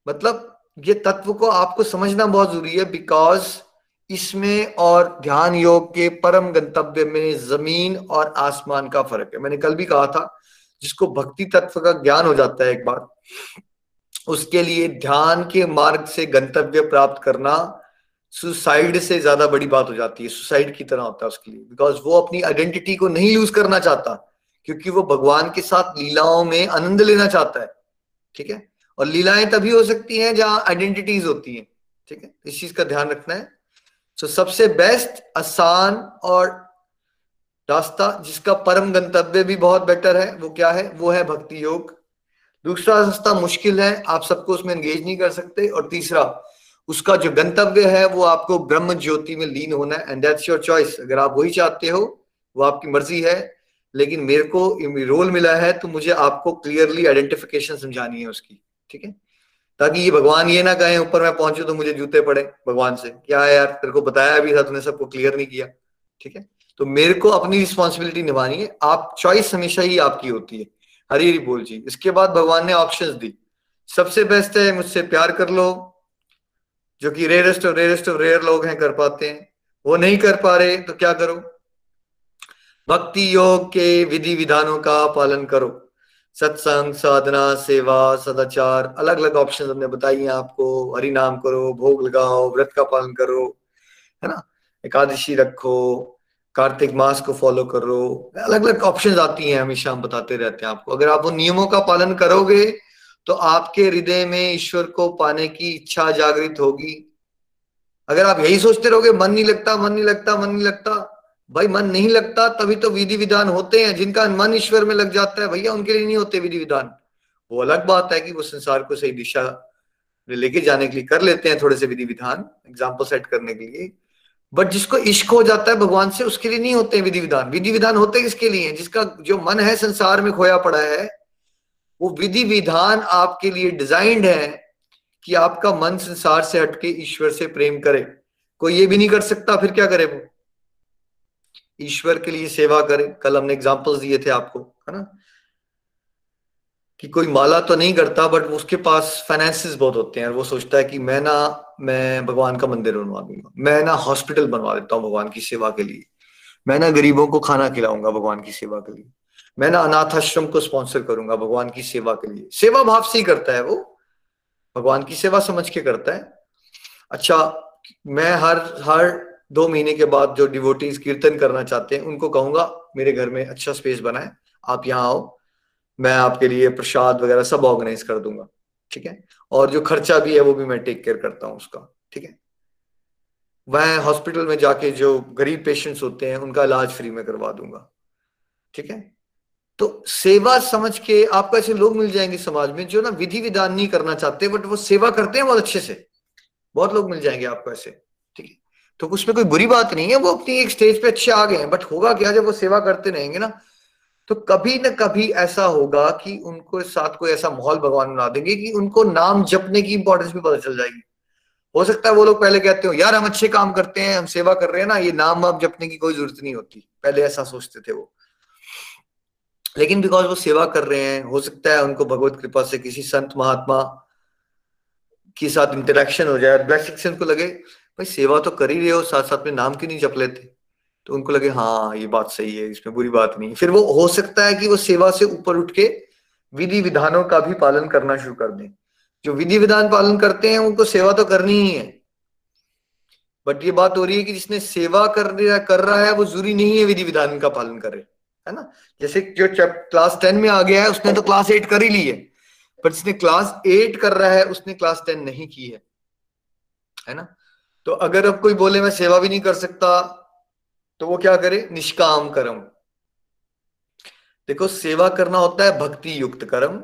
मतलब ये तत्व को आपको समझना बहुत ज़रूरी है बिकॉज़ इसमें और ध्यान योग के परम गंतव्य में ज़मीन और आसमान का फ़र्क है। मैंने कल भी कहा था, जिसको भक्ति तत्व का ज्ञान हो जाता है एक बार, उसके लिए ध्यान के मार्ग से गंतव्य प्राप्त करना सुसाइड से ज़्यादा बड़ी बात हो जाती है। सुसाइड की तरह होता है उसके लिए। बिकॉज़ वो अपनी आइडेंटिटी को नहीं लूज करना चाहता। क्योंकि वो भगवान के साथ लीलाओं में आनंद लेना चाहता है ठीक है? और लीलाएँ तभी हो सकती हैं जहाँ आइडेंटिटीज होती हैं ठीक है? इस चीज़ का ध्यान रखना है। सो so, सबसे बेस्ट आसान और रास्ता जिसका परम गंतव्य भी बहुत बेटर है वो क्या है? वो है भक्ति योग। दूसरा रास्ता मुश्किल है आप सबको उसमें एंगेज नहीं कर सकते। और तीसरा उसका जो गंतव्य है वो आपको ब्रह्म ज्योति में लीन होना है। एंड दैट्स योर चॉइस अगर आप वही चाहते हो वो आपकी मर्ज़ी है। लेकिन मेरे को रोल मिला है तो मुझे आपको क्लियरली आइडेंटिफिकेशन समझानी है उसकी, ठीक है? ताकि ये भगवान ये ना कहे, ऊपर मैं पहुंचू तो मुझे जूते पड़े भगवान से। क्या है यार, तेरे को बताया भी था तूने सबको क्लियर नहीं किया, ठीक है? तो मेरे को अपनी रिस्पॉन्सिबिलिटी निभानी है। आप चॉइस हमेशा ही आपकी होती है। हरी हरी बोल जी। इसके बाद भगवान ने ऑप्शंस दी। सबसे बेस्ट है, मुझसे प्यार कर लो, जो कि रेयरेस्ट और रेयरेस्ट और रेयर लोग हैं, कर पाते हैं। वो नहीं कर पा रहे तो क्या करो? भक्ति योग के विधि विधानों का पालन करो। सत्संग, साधना, सेवा, सदाचार अलग अलग ऑप्शन हमने बताई हैं आपको। हरि नाम करो, भोग लगाओ, व्रत का पालन करो, है ना? एकादशी रखो, कार्तिक मास को फॉलो करो। अलग अलग ऑप्शन आती हैं, हमेशा हम बताते रहते हैं आपको। अगर आप उन नियमों का पालन करोगे तो आपके हृदय में ईश्वर को पाने की इच्छा जागृत होगी। अगर आप यही सोचते रहोगे, मन नहीं लगता, मन नहीं लगता, मन नहीं लगता भाई, मन नहीं लगता, तभी तो विधि विधान होते हैं, जिनका मन ईश्वर में लग जाता है, भैया, उनके लिए नहीं होते विधि विधान। वो अलग बात है कि वो संसार को सही दिशा लेके जाने के लिए कर लेते हैं थोड़े से विधि विधान एग्ज़ाम्पल सेट करने के लिए। बट जिसको इश्क हो जाता है, भगवान से उसके लिए नहीं होते हैं विधि विधान। विधि विधान होते किसके लिए जिसका जो मन है, संसार में खोया पड़ा है, वो विधि विधान आपके लिए डिजाइंड है कि आपका मन संसार से हटके ईश्वर से प्रेम करे। कोई ये भी नहीं कर सकता, फिर क्या करे वो? ईश्वर के लिए सेवा करे। कल हमने एग्जाम्पल्स दिए थे आपको, है ना? कि कोई माला तो नहीं करता बट उसके पास फाइनेंसिस बहुत होते हैं। वो सोचता है कि मैं ना, मैं भगवान का मंदिर बनवा दूँगा। मैं ना हॉस्पिटल बनवा देता हूँ भगवान की सेवा के लिए। मैं ना गरीबों को खाना खिलाऊँगा भगवान की सेवा के लिए। मैं ना अनाथ आश्रम को स्पॉन्सर करूँगा भगवान की सेवा के लिए। सेवा भाव से ही करता है वो। भगवान की सेवा समझ के करता है। अच्छा मैं हर हर दो महीने के बाद जो डिवोटीज कीर्तन करना चाहते हैं, उनको कहूँगा, मेरे घर में अच्छा स्पेस बनाए, आप यहाँ आओ, मैं आपके लिए प्रसाद वगैरह सब ऑर्गेनाइज कर दूँगा, ठीक है? और जो खर्चा भी है, वो भी मैं टेक केयर करता हूँ उसका, ठीक है? वह हॉस्पिटल में जाके जो गरीब पेशेंट्स होते हैं, उनका इलाज फ्री में करवा दूँगा, ठीक है? तो सेवा समझ के आपको ऐसे लोग मिल जाएँगे समाज में जो ना विधि विधान नहीं करना चाहते बट वो सेवा करते हैं बहुत अच्छे से, बहुत लोग मिल जाएँगे आपको ऐसे। तो उसमें कोई बुरी बात नहीं है, वो अपनी एक स्टेज पे अच्छे आ गए हैं बट होगा क्या जब वो सेवा करते रहेंगे ना? तो कभी ना कभी ऐसा होगा कि उनको साथ कोई ऐसा माहौल भगवान बना देंगे कि उनको नाम जपने की इंपॉर्टेंस भी पता चल जाएगी। हो सकता है वो लोग पहले कहते हो, यार, हम अच्छे काम करते हैं, हम सेवा कर रहे हैं ना, ये नाम वाम जपने की कोई ज़रूरत नहीं होती। पहले ऐसा सोचते थे वो। लेकिन बिकॉज़ वो सेवा कर रहे हैं, हो सकता है उनको भगवत कृपा से किसी संत महात्मा के साथ इंटरेक्शन हो जाए ब्लेसिंग से उनको लगे। भाई सेवा तो कर ही रहे हो साथ साथ में नाम क्यों नहीं जप लेते? तो उनको लगे हाँ ये बात सही है, इसमें बुरी बात नहीं फिर वो, हो सकता है कि वो सेवा से ऊपर उठ के विधि विधानों का भी पालन करना शुरू कर दें। जो विधि विधान पालन करते हैं, उनको सेवा तो करनी ही है। बट ये बात हो रही है कि जिसने सेवा कर रहा कर रहा है, वो ज़रूरी नहीं है विधि विधान का पालन करे, है ना? जैसे जो क्लास टेन में आ गया है, उसने तो क्लास एट कर ही ली है। पर जिसने क्लास एट कर रहा है, उसने क्लास टेन नहीं की है। है ना? तो अगर अब कोई बोले, मैं सेवा भी नहीं कर सकता तो वो क्या करे? निष्काम कर्म। देखो, सेवा करना होता है भक्ति युक्त कर्म,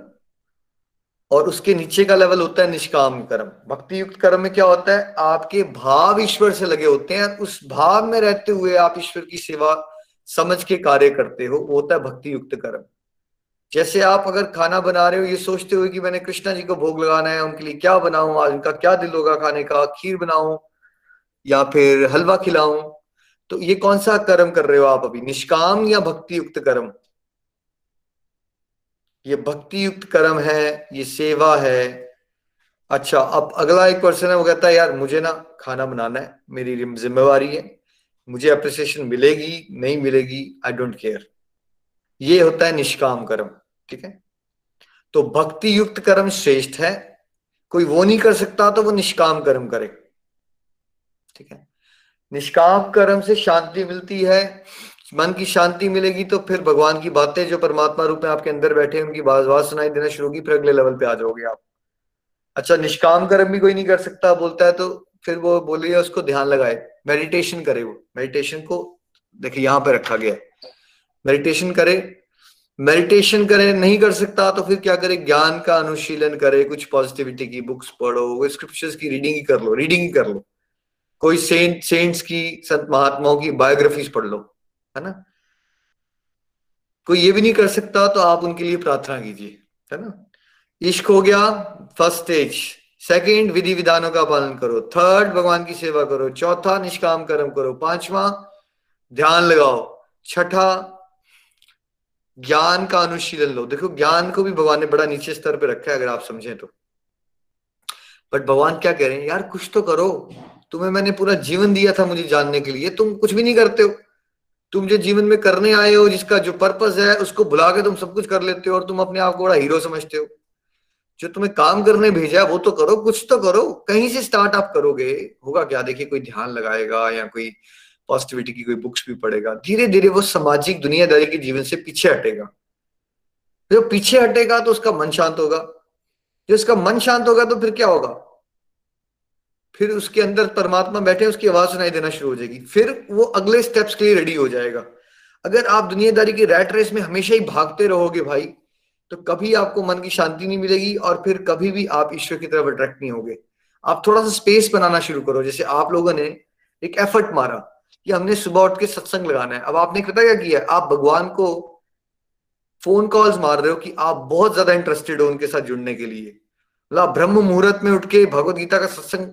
और उसके नीचे का लेवल होता है निष्काम कर्म। भक्ति युक्त कर्म में क्या होता है? आपके भाव ईश्वर से लगे होते हैं उस भाव में रहते हुए आप ईश्वर की सेवा समझ के कार्य करते हो। वो होता है भक्ति युक्त कर्म। जैसे आप अगर खाना बना रहे हो, ये सोचते हो कि मैंने कृष्णा जी को भोग लगाना है, उनके लिए क्या बनाऊँ, आज उनका क्या दिल होगा खाने का, खीर बनाऊँ या फिर हलवा खिलाऊं तो ये कौन सा कर्म कर रहे हो आप अभी? निष्काम या भक्ति युक्त कर्म? ये भक्ति युक्त कर्म है, ये सेवा है। अच्छा अब अगला एक पर्सन है, वो कहता है, यार, मुझे ना खाना बनाना है, मेरी जिम्मेवारी है, मुझे अप्रिसिएशन मिलेगी, नहीं मिलेगी आई डोंट केयर ये होता है निष्काम कर्म, ठीक है? तो भक्ति युक्त कर्म श्रेष्ठ है, कोई वो नहीं कर सकता तो वो निष्काम कर्म करे। ठीक है? निष्काम कर्म से शांति मिलती है। मन की शांति मिलेगी तो फिर भगवान की बातें जो परमात्मा रूप में आपके अंदर बैठे हैं, उनकी बात सुनाई देना शुरू होगी, फिर अगले लेवल पे आ जाओगे आप। अच्छा निष्काम कर्म भी कोई नहीं कर सकता, बोलता है तो फिर वो बोलिए उसको ध्यान लगाए मेडिटेशन करे वो। मेडिटेशन को, देखिए, यहाँ पे रखा गया मेडिटेशन करे। मेडिटेशन करे, नहीं कर सकता तो फिर क्या करे? ज्ञान का अनुशीलन करे, कुछ पॉजिटिविटी की बुक्स पढ़ो स्क्रिप्चर्स की रीडिंग ही कर लो रीडिंग ही कर लो। कोई सेंट सेंट्स की, संत महात्माओं की बायोग्राफीज पढ़ लो, है ना? कोई ये भी नहीं कर सकता तो आप उनके लिए प्रार्थना कीजिए, है ना? इश्क हो गया फ़र्स्ट स्टेज सेकंड विधि विधानों का पालन करो. थर्ड भगवान की सेवा करो. चौथा, निष्काम कर्म करो. पांचवा, ध्यान लगाओ. छठा, ज्ञान का अनुशीलन लो. देखो, ज्ञान को भी भगवान ने बड़ा नीचे स्तर पर रखा है, अगर आप समझें तो। बट भगवान क्या कह रहे हैं? यार, कुछ तो करो. तुम्हें मैंने पूरा जीवन दिया था मुझे जानने के लिए। तुम कुछ भी नहीं करते हो। तुम जो जीवन में करने आए हो, जिसका जो पर्पज है, उसको भुला के तुम सब कुछ कर लेते हो और तुम अपने आप को बड़ा हीरो समझते हो। जो तुम्हें काम करने भेजा है, वो तो करो, कुछ तो करो। कहीं से स्टार्ट आप करोगे? होगा क्या? देखिए, कोई ध्यान लगाएगा या कोई पॉजिटिविटी की कोई बुक्स भी पढ़ेगा। धीरे धीरे वो सामाजिक दुनियादारी के जीवन से पीछे हटेगा। जो पीछे हटेगा तो उसका मन शांत होगा। जो उसका मन शांत होगा तो फिर क्या होगा? फिर उसके अंदर परमात्मा बैठे, उसकी आवाज़ सुनाई देना शुरू हो जाएगी। फिर वो अगले स्टेप्स के लिए रेडी हो जाएगा। अगर आप दुनियादारी की रैट रेस में हमेशा ही भागते रहोगे भाई तो कभी आपको मन की शांति नहीं मिलेगी और फिर कभी भी आप ईश्वर की तरफ़ अट्रैक्ट नहीं होगे। आप थोड़ा सा स्पेस बनाना शुरू करो। जैसे आप लोगों ने एक एफर्ट मारा कि हमने सुबह उठ के सत्संग लगाना है। अब आपने पता क्या किया? आप भगवान को फ़ोन कॉल्स मार रहे हो कि आप बहुत ज़्यादा इंटरेस्टेड हो उनके साथ जुड़ने के लिए। मतलब ब्रह्म मुहूर्त में उठ के भगवत गीता का सत्संग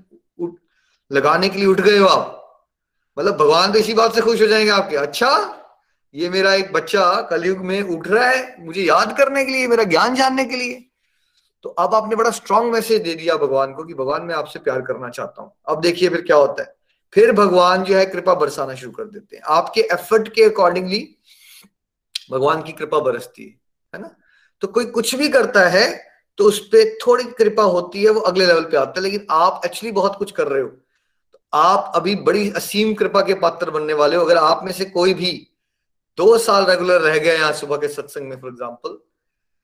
लगाने के लिए उठ गए हो आप। मतलब भगवान तो इसी बात से खुश हो जाएँगे आपके। अच्छा ये मेरा एक बच्चा कलयुग में उठ रहा है, मुझे याद करने के लिए, मेरा ज्ञान जानने के लिए। तो अब आपने बड़ा स्ट्रांग मैसेज दे दिया भगवान को कि भगवान, मैं आपसे प्यार करना चाहता हूँ। अब देखिए फिर क्या होता है। फिर भगवान जो है कृपा बरसाना शुरू कर देते हैं। आपके एफर्ट के अकॉर्डिंगली भगवान की कृपा बरसती है है ना? तो कोई कुछ भी करता है तो उस पर थोड़ी कृपा होती है, वो अगले लेवल पे आता है। लेकिन आप एक्चुअली बहुत कुछ कर रहे हो। आप अभी बड़ी असीम कृपा के पात्र बनने वाले हो। अगर आप में से कोई भी दो साल रेगुलर रह गए यहाँ सुबह के सत्संग में फॉर एग्ज़ाम्पल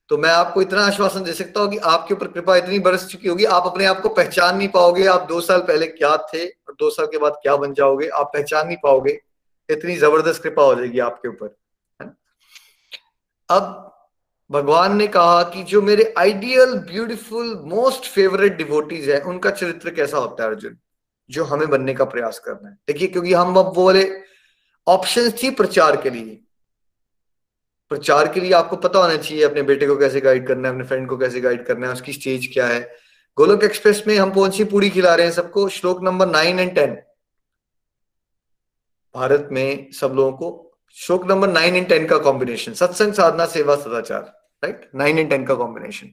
तो मैं आपको इतना आश्वासन दे सकता हूँ कि आपके ऊपर कृपा इतनी बरस चुकी होगी, आप अपने आप को पहचान नहीं पाओगे। आप दो साल पहले क्या थे और दो साल के बाद क्या बन जाओगे, आप पहचान नहीं पाओगे। इतनी ज़बरदस्त कृपा हो जाएगी आपके ऊपर अब भगवान ने कहा कि जो मेरे ideal beautiful most favourite devotees है, उनका चरित्र कैसा होता है, अर्जुन? जो हमें बनने का प्रयास करना है। देखिए, क्योंकि हम अब वो बोले ऑप्शन थी प्रचार के लिए। प्रचार के लिए आपको पता होना चाहिए अपने बेटे को कैसे गाइड करना है, अपने फ्रेंड को कैसे गाइड करना है, उसकी स्टेज क्या है। गोलोक एक्सप्रेस में हम कौन सी पूरी खिला रहे हैं सबको? श्लोक number nine and ten Bharat में सब लोगों को श्लोक नंबर नाइन एंड टेन का कॉम्बिनेशन सत्संग, साधना, सेवा, सदाचार राइट नाइन एंड टेन का कॉम्बिनेशन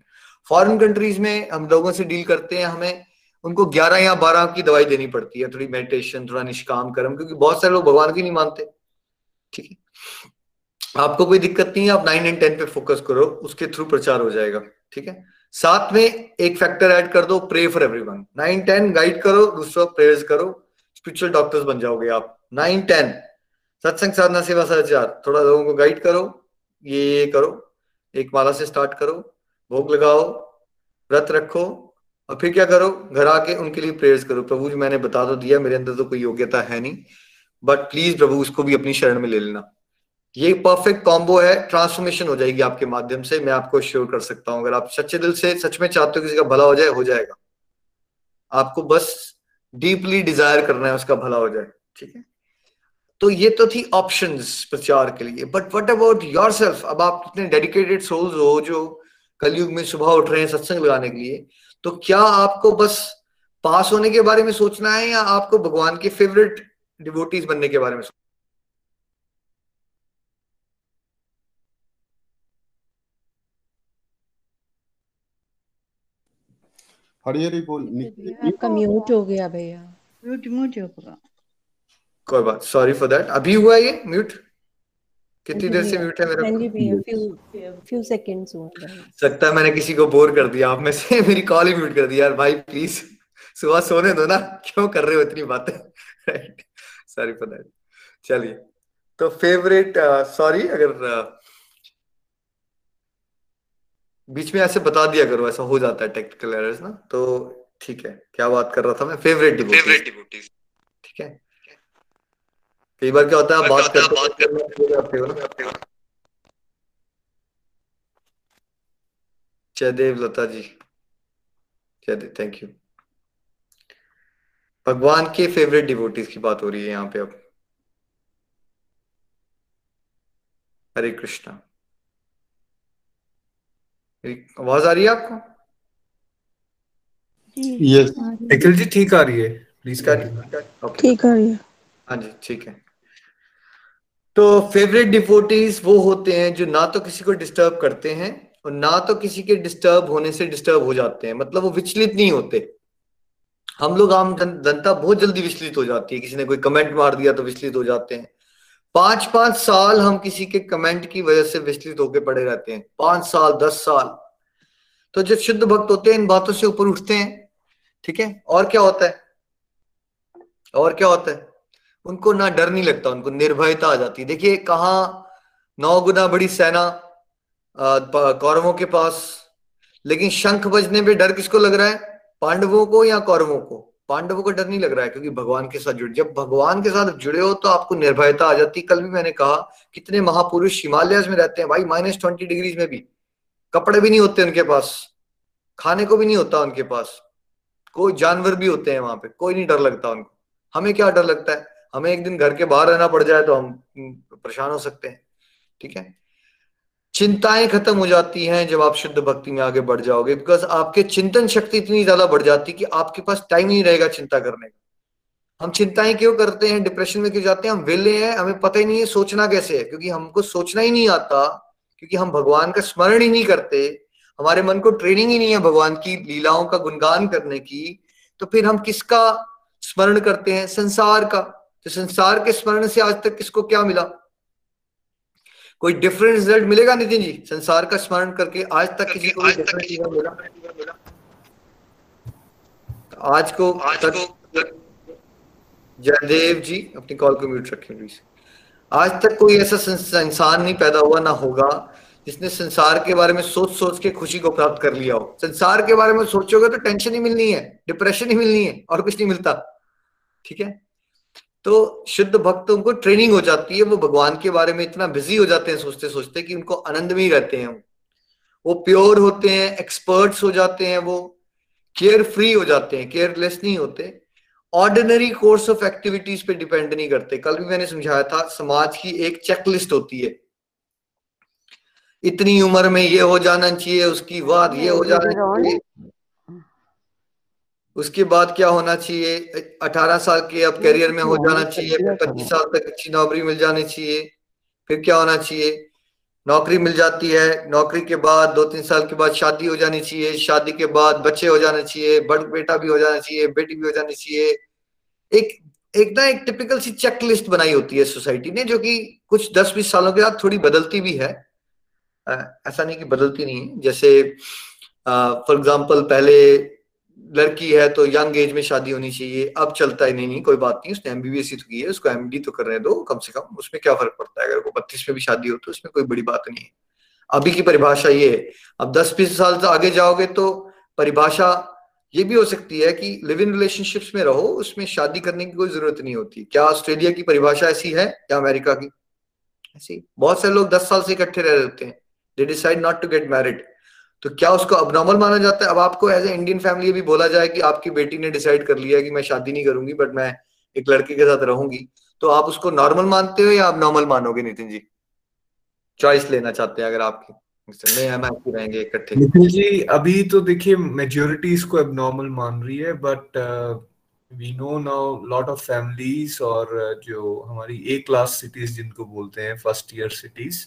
फॉरेन कंट्रीज़ में हम लोगों से डील करते हैं, हमें उनको ग्यारह या बारह की दवाई देनी पड़ती है, थोड़ी मेडिटेशन थोड़ा निष्काम कर्म, क्योंकि बहुत सारे लोग भगवान की नहीं मानते। ठीक है? आपको कोई दिक्कत नहीं है, आप नाइन एंड टेन पे फोकस करो, उसके थ्रू प्रचार हो जाएगा। ठीक है? साथ में एक फैक्टर ऐड कर दो pray for everyone nine ten guide करो, दूसरा प्रेयर्स करो स्पिरिचुअल डॉक्टर्स बन जाओगे आप। नाइन टेन सत्संग साधना, सेवा, सदाचार, थोड़ा लोगों को गाइड करो, ये ये करो, एक माला से स्टार्ट करो, भोग लगाओ, व्रत रखो और फिर क्या करो? घर आके उनके लिए प्रेयर्स करो। प्रभु जी, मैंने बता तो दिया, मेरे अंदर तो कोई योग्यता है नहीं। बट प्लीज़ प्रभु, उसको भी अपनी शरण में ले लेना। ये परफेक्ट कॉम्बो है। ट्रांसफॉर्मेशन हो जाएगी आपके माध्यम से। मैं आपको श्योर कर सकता हूँ। अगर आप सच्चे दिल से, सच में चाहते हो किसी का भला हो जाए, हो जाएगा। आपको बस डीपली डिज़ायर करना है, उसका भला हो जाए। ठीक है? तो ये तो थी ऑप्शन प्रचार के लिए। But what about yourself अब आप इतने डेडिकेटेड सोल्स हो जो कलयुग में सुबह उठ रहे हैं सत्संग लगाने के लिए। तो क्या आपको बस पास होने के बारे में सोचना है या आपको भगवान के फेवरेट डिवोटीज बनने के बारे में हरी हरी बोल आपका म्यूट हो गया भैया। म्यूट म्यूट होगा कोई बात सॉरी फॉर दैट अभी हुआ ये? म्यूट कितनी देर से म्यूट है मेरा हाँ जी भैया फ्यू फ्यू सेकंड्स हुआ सकता है मैंने किसी को बोर कर दिया आप में से मेरी कॉल ही म्यूट कर दी यार भाई प्लीज़ सुबह सोने दो ना क्यों कर रहे हो इतनी बातें? राइट सॉरी फॉर दैट चलिए तो फेवरेट सॉरी uh, अगर uh, बीच में ऐसे बता दिया करो ऐसा हो जाता है टेक्निकल एरर्स ना तो ठीक है क्या बात कर रहा था मैं? फेवरेट डिवोटीज कई बार क्या होता है बात करते बात करते हो। ना जयदेव लता जी। जयदेव थैंक यू भगवान के फेवरेट डिवोटीज की बात हो रही है यहाँ पे अब। हरे कृष्णा। आवाज़ आ रही है आपको? यस निखिल जी ठीक आ रही है। प्लीज़ क्या कंटिन्यू ओके ठीक है। हाँ जी ठीक है। तो फेवरेट डिवोटीज वो होते हैं जो ना तो किसी को डिस्टर्ब करते हैं और ना तो किसी के डिस्टर्ब होने से डिस्टर्ब हो जाते हैं। मतलब वो विचलित नहीं होते। हम लोग आम जनता बहुत जल्दी विचलित हो जाती है। किसी ने कोई कमेंट मार दिया तो विचलित हो जाते हैं। पाँच पाँच साल हम किसी के कमेंट की वजह से विचलित होकर पड़े रहते हैं। पाँच साल, दस साल। तो जो शुद्ध भक्त होते हैं, इन बातों से ऊपर उठते हैं। ठीक है? और क्या होता है? और क्या होता है? उनको ना डर नहीं लगता, उनको निर्भयता आ जाती देखिए, कहाँ नौ गुना बड़ी सेना कौरवों के पास, लेकिन शंख बजने पे डर किसको लग रहा है? पांडवों को या कौरवों को? पांडवों को डर नहीं लग रहा है, क्योंकि भगवान के साथ जुड़े, जब भगवान के साथ जुड़े हो तो आपको निर्भयता आ जाती कल भी मैंने कहा, कितने महापुरुष हिमालय में रहते हैं भाई माइनस ट्वेंटी डिग्रीज में भी। कपड़े भी नहीं होते उनके पास, खाने को भी नहीं होता उनके पास। कोई जानवर भी होते हैं वहाँ पे, कोई नहीं डर लगता उनको। हमें क्या डर लगता है? हमें एक दिन घर के बाहर रहना पड़ जाए तो हम परेशान हो सकते हैं, ठीक है? चिंताएँ खत्म हो जाती हैं जब आप शुद्ध भक्ति में आगे बढ़ जाओगे बिकॉज़ आपके चिंतन शक्ति इतनी ज़्यादा बढ़ जाती है कि आपके पास टाइम नहीं रहेगा चिंता करने का। हम चिंताएँ क्यों करते हैं? डिप्रेशन में क्यों जाते हैं? हम वेले हैं, हमें पता ही नहीं है सोचना कैसे है, क्योंकि हमको सोचना ही नहीं आता, क्योंकि हम भगवान का स्मरण ही नहीं करते, हमारे मन को ट्रेनिंग ही नहीं है भगवान की लीलाओं का गुणगान करने की तो फिर हम किसका स्मरण करते हैं? संसार का। तो संसार के स्मरण से आज तक किसको क्या मिला? कोई डिफरेंट रिज़ल्ट मिलेगा नितिन जी? संसार का स्मरण करके आज तक किसी को आज तक किसी मिला? तो आज को आज को जयदेव जी अपनी कॉल को म्यूट रखें प्लीज़ आज तक कोई ऐसा इंसान नहीं पैदा हुआ ना होगा जिसने संसार के बारे में सोच सोच के खुशी को प्राप्त कर लिया हो। संसार के बारे में सोचोगे तो टेंशन ही मिलनी है डिप्रेशन ही मिलनी है और कुछ नहीं मिलता। ठीक है? तो शुद्ध भक्तों को ट्रेनिंग हो जाती है वो भगवान के बारे में इतना बिज़ी हो जाते हैं सोचते सोचते कि उनको आनंद में ही रहते हैं वो। वो प्योर होते हैं एक्सपर्ट्स हो जाते हैं वो केयर फ्री हो जाते हैं केयरलेस नहीं होते। ऑर्डिनरी कोर्स ऑफ़ एक्टिविटीज़ पे डिपेंड नहीं करते। कल भी मैंने समझाया था समाज की एक चेकलिस्ट होती है। इतनी उम्र में ये हो जाना चाहिए उसकी बाद ये हो जाना चाहिए। उसके बाद क्या होना चाहिए? अठारह साल के अब करियर में हो जाना चाहिए, पच्चीस साल तक अच्छी नौकरी मिल जानी चाहिए, फिर क्या होना चाहिए? नौकरी मिल जाती है, नौकरी के बाद दो तीन साल के बाद शादी हो जानी चाहिए, शादी के बाद बच्चे हो जाने चाहिए, बड़ बेटा भी हो जाना चाहिए, बेटी भी हो जानी चाहिए। एक एक ना एक टिपिकल सी चेकलिस्ट बनाई होती है सोसाइटी ने, जो कि कुछ दस बीस सालों के बाद थोड़ी बदलती भी है। ऐसा नहीं कि बदलती नहीं है, जैसे फॉर एग्ज़ाम्पल पहले लड़की है तो यंग एज में शादी होनी चाहिए। अब चलता ही। नहीं नहीं, कोई बात नहीं। उसने एमबीबीएस तो की है। उसको एमडी तो करने दो कम से कम। उसमें क्या फ़र्क पड़ता है? अगर वो बत्तीस में भी शादी हो तो उसमें कोई बड़ी बात नहीं है। अभी की परिभाषा ये है। अब दस बीस साल से आगे जाओगे तो परिभाषा ये भी हो सकती है कि लिव इन रिलेशनशिप्स में रहो। उसमें शादी करने की कोई ज़रूरत नहीं होती। क्या ऑस्ट्रेलिया की परिभाषा ऐसी है या अमेरिका की? ऐसी। बहुत सारे लोग दस साल से इकट्ठे रह रहे होते हैं। They decide not to get married तो क्या उसको अबनॉर्मल माना जाता है? अब आपको एज ए इंडियन फैमिली भी बोला जाए कि आपकी बेटी ने डिसाइड कर लिया कि मैं शादी नहीं करूँगी बट मैं एक लड़के के साथ रहूँगी। तो आप उसको नॉर्मल मानते हो या अबनॉर्मल मानोगे नितिन जी? चॉइस लेना चाहते हैं अगर आपकी। रहेंगे निखिल जी अभी तो देखिए मेजोरिटी इसको एबनॉर्मल मान रही है but we know now lot of families और uh, जो हमारी ए क्लास सिटीज़ जिनको बोलते हैं फ़र्स्ट ईयर सिटीज़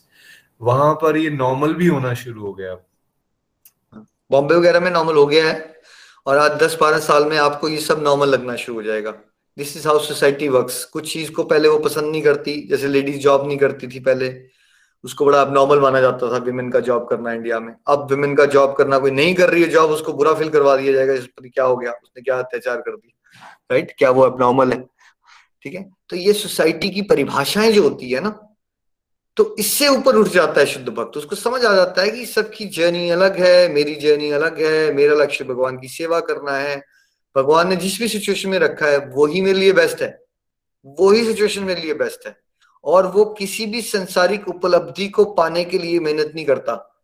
वहाँ पर ये नॉर्मल भी होना शुरू हो गया बॉम्बे वगैरह में नॉर्मल हो गया है और आज दस बारह साल में आपको ये सब नॉर्मल लगना शुरू हो जाएगा। This is how society work कुछ चीज़ को पहले वो पसंद नहीं करती, जैसे लेडीज़ जॉब नहीं करती थी पहले, उसको बड़ा अब नॉर्मल माना जाता था विमेन का जॉब करना इंडिया में। अब विमेन का जॉब करना, कोई नहीं कर रही है जॉब उसको बुरा फील करवा दिया जाएगा, इस पर क्या हो गया? उसने क्या अत्याचार कर दिया? राइट क्या वो अब नॉर्मल है? ठीक है? तो ये सोसाइटी की परिभाषाएँ जो होती है ना तो इससे ऊपर उठ जाता है शुद्ध भक्त। उसको समझ आ जाता है कि सबकी जर्नी अलग है, मेरी जर्नी अलग है, मेरा लक्ष्य भगवान की सेवा करना है। भगवान ने जिस भी सिचुएशन में रखा है वही मेरे लिए बेस्ट है। वही सिचुएशन मेरे लिए बेस्ट है। और वो किसी भी संसारिक उपलब्धि को पाने के लिए मेहनत नहीं करता।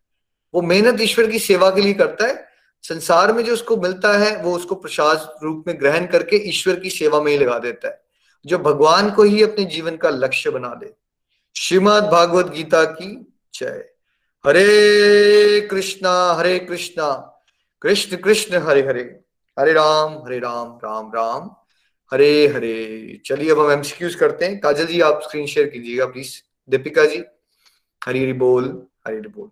वो मेहनत ईश्वर की सेवा के लिए करता है। संसार में जो उसको मिलता है, वो उसको प्रसाद रूप में ग्रहण करके ईश्वर की सेवा में ही लगा देता है। जो भगवान को ही अपने जीवन का लक्ष्य बना दे। श्रीमद भागवत गीता की जय। हरे कृष्णा हरे कृष्णा। कृष्ण कृष्ण, हरे हरे। हरे राम हरे राम राम राम। हरे हरे। चलिए अब हम एमसीक्यूज करते हैं। काजल जी, आप स्क्रीन शेयर कीजिएगा प्लीज़ दीपिका जी। हरी हरी बोल, हरी हरी बोल।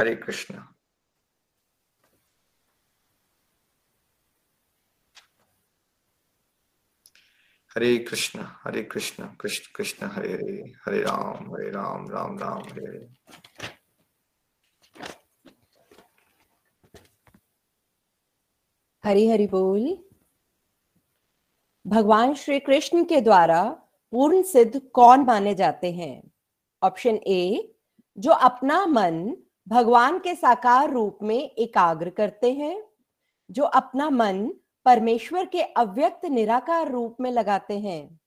हरे कृष्ण। हरे कृष्ण हरे कृष्ण कृष्ण कृष्ण, हरे हरे हरे राम हरे राम राम राम, हरे हरे। हरी, हरि बोल। भगवान श्री कृष्ण के द्वारा पूर्ण सिद्ध कौन माने जाते हैं? ऑप्शन ए, जो अपना मन भगवान के साकार रूप में एकाग्र करते हैं, जो अपना मन परमेश्वर के अव्यक्त निराकार रूप में लगाते हैं।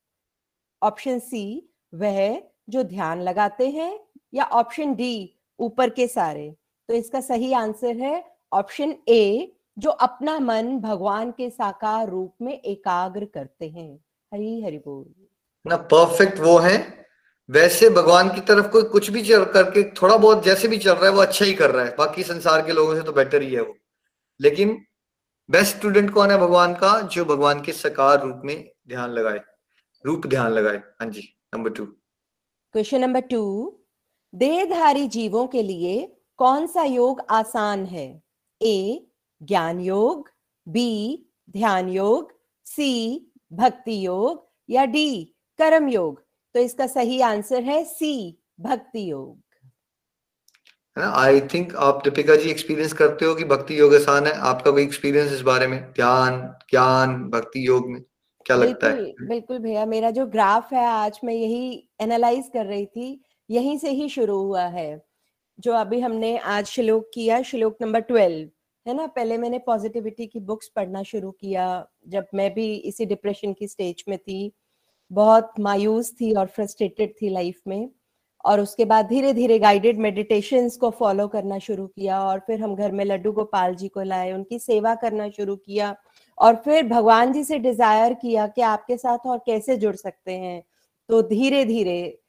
ऑप्शन सी वह जो ध्यान लगाते हैं, या ऑप्शन डी ऊपर के सारे? तो इसका सही आंसर है ऑप्शन ए जो अपना मन भगवान के साकार रूप में एकाग्र करते हैं। हरी हरि बोल। ना परफेक्ट वो है। वैसे भगवान की तरफ़ कोई कुछ भी चल करके, थोड़ा बहुत जैसे भी चल रहा है, वो अच्छा ही कर रहा है। बाकी संसार के लोगों से तो बेटर ही है वो। लेकिन बेस्ट स्टूडेंट कौन है भगवान का? जो भगवान के सकार रूप में ध्यान लगाए। रूप ध्यान लगाए। हाँ जी number two question number two देहधारी जीवों के लिए कौन सा योग आसान है? ए ज्ञान योग बी ध्यान योग सी भक्ति योग, या डी कर्म योग? तो इसका सही आंसर है सी भक्ति योग. है ना? आई थिंक आप दीपिका जी एक्सपीरियंस करते हो कि भक्ति योग आसान है? आपका कोई एक्सपीरियंस इस बारे में? ध्यान, ज्ञान, भक्ति योग में क्या लगता है? बिल्कुल भैया। मेरा जो ग्राफ है, आज मैं यही एनालाइज कर रही थी, यहीं से ही शुरू हुआ है, जो अभी हमने आज श्लोक किया, श्लोक नंबर ट्वेल्व, है ना? पहले मैंने पॉजिटिविटी की बुक्स पढ़ना शुरू किया, जब मैं भी इसी डिप्रेशन की स्टेज में थी, बहुत मायूस थी और फ्रस्ट्रेटेड थी लाइफ में। और उसके बाद धीरे धीरे गाइडेड मेडिटेशन को फॉलो करना शुरू किया और फिर हम घर में लड्डू गोपाल जी को लाए, उनकी सेवा करना शुरू किया और फिर भगवान जी से डिज़ायर किया कि आपके साथ और कैसे जुड़ सकते हैं। तो धीरे धीरे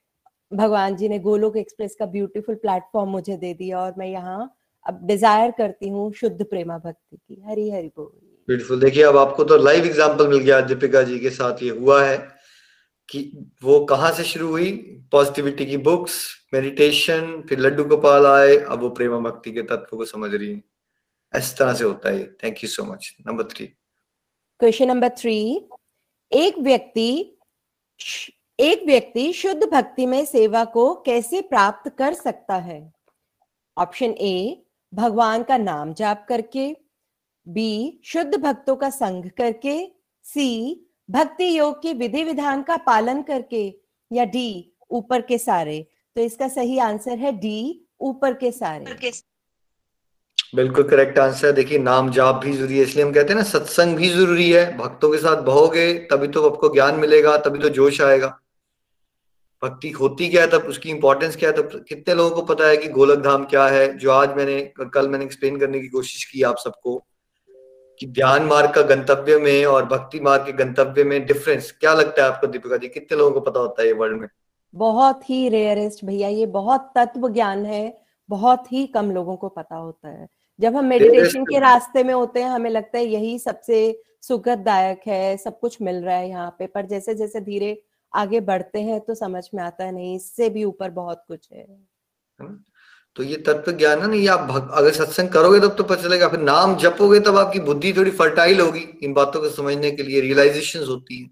भगवान जी ने गोलोक एक्सप्रेस का ब्यूटीफुल प्लेटफॉर्म मुझे दे दिया और मैं यहाँ अब डिज़ायर करती हूँ शुद्ध प्रेमा भक्ति की। हरी हरी बोल। ब्यूटीफुल देखिए, अब आपको तो लाइव एग्जांपल मिल गया दीपिका जी के साथ, ये हुआ है। कि वो कहाँ से शुरू हुई? पॉजिटिविटी की बुक्स मेडिटेशन फिर लड्डू गोपाल आए, अब वो प्रेमा भक्ति के तत्व को समझ रही है। इस तरह से होता है thank you so much number three question number three एक व्यक्ति एक व्यक्ति शुद्ध भक्ति में सेवा को कैसे प्राप्त कर सकता है? ऑप्शन ए भगवान का नाम जाप करके। बी शुद्ध भक्तों का संग करके। सी भक्ति योग के विधि विधान का पालन करके या डी ऊपर के सारे? तो इसका सही आंसर है डी ऊपर के सारे। बिल्कुल करेक्ट आंसर है। देखिए नाम जाप भी ज़रूरी है इसलिए हम कहते हैं ना सत्संग भी ज़रूरी है। भक्तों के साथ बहोगे तभी तो आपको ज्ञान मिलेगा तभी तो जोश आएगा। भक्ति होती क्या है तब उसकी इंपॉर्टेंस क्या है तब कितने लोगों को पता है कि गोलक धाम क्या है जो आज मैंने कल मैंने एक्सप्लेन करने की कोशिश की आप सबको। कि ध्यान मार्ग का गंतव्य में और भक्ति मार्ग के गंतव्य में डिफरेंस क्या लगता है आपको दीपिका जी? कितने लोगों को पता होता है ये वर्ल्ड में? बहुत ही रेयरेस्ट भैया ये बहुत तत्व ज्ञान है बहुत ही कम लोगों को पता होता है। जब हम मेडिटेशन के रास्ते में होते हैं हमें लगता है यही सबसे सुखदायक है सब कुछ मिल रहा है यहाँ पे पर जैसे जैसे धीरे आगे बढ़ते हैं तो समझ में आता है नहीं इससे भी ऊपर बहुत कुछ है। तो ये तत्व ज्ञान है ना ये आप अगर सत्संग करोगे तब तो पता चलेगा फिर नाम जपोगे तब आपकी बुद्धि थोड़ी फर्टाइल होगी इन बातों को समझने के लिए रियलाइजेशन होती है।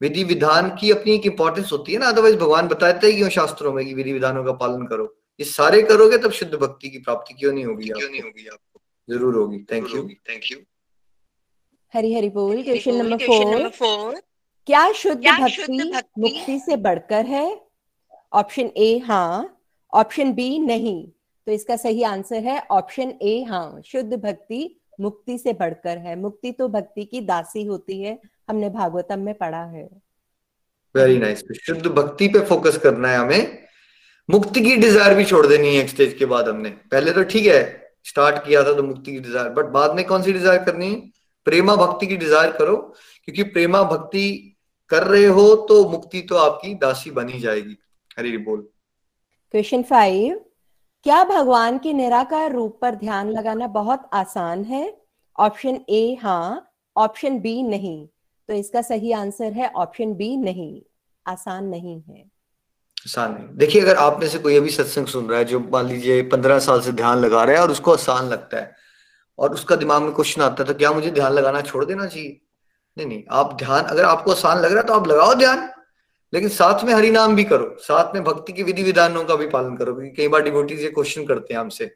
विधि विधान की अपनी एक इंपॉर्टेंस होती है ना अदरवाइज़ भगवान बताते हैं क्यों शास्त्रों में कि विधि विधानों का पालन करो। ये सारे करोगे तब शुद्ध भक्ति की प्राप्ति क्यों नहीं होगी क्यों नहीं होगी आपको? ज़रूर होगी। Thank you thank you Hari Hari बोल क्वेश्चन नंबर फोर। क्या शुद्ध भक्ति मुक्ति से बढ़कर है? ऑप्शन ए हाँ। ऑप्शन बी नहीं। तो इसका सही आंसर है ऑप्शन ए हाँ शुद्ध भक्ति मुक्ति से बढ़कर है। मुक्ति तो भक्ति की दासी होती है, हमने भागवतम में पढ़ा है। Very nice nice. शुद्ध भक्ति पे फोकस करना है हमें। मुक्ति की डिज़ायर भी छोड़ देनी है एक स्टेज के बाद हमने। पहले तो ठीक है स्टार्ट किया था तो मुक्ति की डिज़ायर बट बाद में कौन सी डिज़ायर करनी है? प्रेमा भक्ति की डिज़ायर करो, क्योंकि प्रेमा भक्ति कर रहे हो तो मुक्ति तो आपकी दासी बनी जाएगी। हरी बोल। क्वेश्चन फाइव, क्या भगवान के निराकार रूप पर ध्यान लगाना बहुत आसान है? ऑप्शन ए हाँ। ऑप्शन बी, नहीं। तो इसका सही आंसर है ऑप्शन बी, नहीं। आसान नहीं है। आसान नहीं। देखिए, अगर आप में से कोई अभी सत्संग सुन रहा है जो मान लीजिए पंद्रह साल से ध्यान लगा रहा है और उसको आसान लगता है और उसका दिमाग में क्वेश्चन आता है तो क्या मुझे ध्यान लगाना छोड़ देना चाहिए? नहीं नहीं। आप ध्यान, अगर आपको आसान लग रहा है तो आप लगाओ ध्यान। लेकिन साथ में हरि नाम भी करो, साथ में भक्ति की विधि विधानों का भी पालन करो, क्योंकि कई बार डिवोटीज ये क्वेश्चन करते हैं हमसे।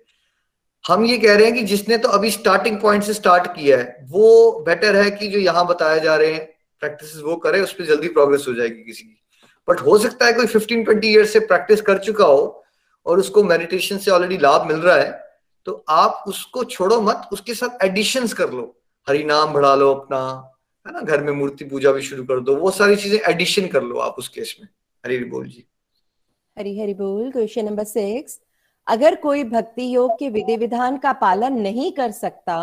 हम ये कह रहे हैं कि जिसने तो अभी स्टार्टिंग पॉइंट से स्टार्ट किया है, वो बेटर है कि जो यहाँ बताया जा रहे हैं प्रैक्टिस वो करे, उस पर जल्दी प्रोग्रेस हो जाएगी किसी की। बट हो सकता है कोई फिफ्टीन ट्वेंटी ईयर से प्रैक्टिस कर चुका हो, और उसको मेडिटेशन से ऑलरेडी लाभ मिल रहा है तो आप उसको छोड़ो मत, उसके साथ एडिशन कर लो। हरि नाम बढ़ा लो अपना है ना, घर में मूर्ति पूजा भी शुरू कर दो, वो सारी चीज़ें एडिशन कर लो आप उस केस में। हरी हरि बोल जी। हरी हरि बोल क्वेश्चन नंबर सिक्स अगर कोई भक्ति योग के विधि विधान का पालन नहीं कर सकता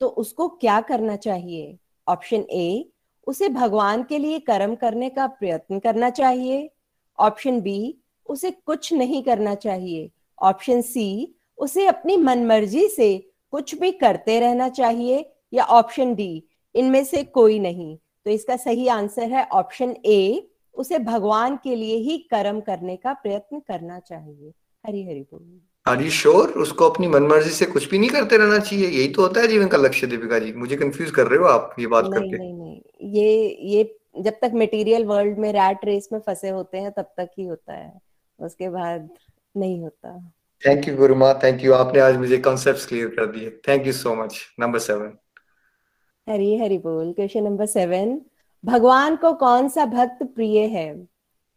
तो उसको क्या करना चाहिए? ऑप्शन ए उसे भगवान के लिए कर्म करने का प्रयत्न करना चाहिए। ऑप्शन बी उसे कुछ नहीं करना चाहिए। ऑप्शन सी उसे अपनी मनमर्जी से कुछ भी करते रहना चाहिए। या ऑप्शन डी इनमें से कोई नहीं। तो इसका सही आंसर है ऑप्शन ए उसे भगवान के लिए ही कर्म करने का प्रयत्न करना चाहिए। हरी हरी बोल। आर यू श्योर उसको अपनी मनमर्जी से कुछ भी नहीं करते रहना चाहिए। यही तो होता है जीवन का लक्ष्य दीपिका जी। मुझे कंफ्यूज कर रहे हो आप ये बात नहीं करके। नहीं नहीं। ये ये जब तक मटेरियल वर्ल्ड में रैट रेस में फंसे होते हैं तब तक ही होता है। उसके बाद नहीं होता। थैंक यू गुरुमा। थैंक यू आपने आज मुझे कॉन्सेप्ट क्लियर कर दिए। Thank you so much number seven Hari Hari बोल। क्वेश्चन नंबर सेवन, भगवान को कौन सा भक्त प्रिय है?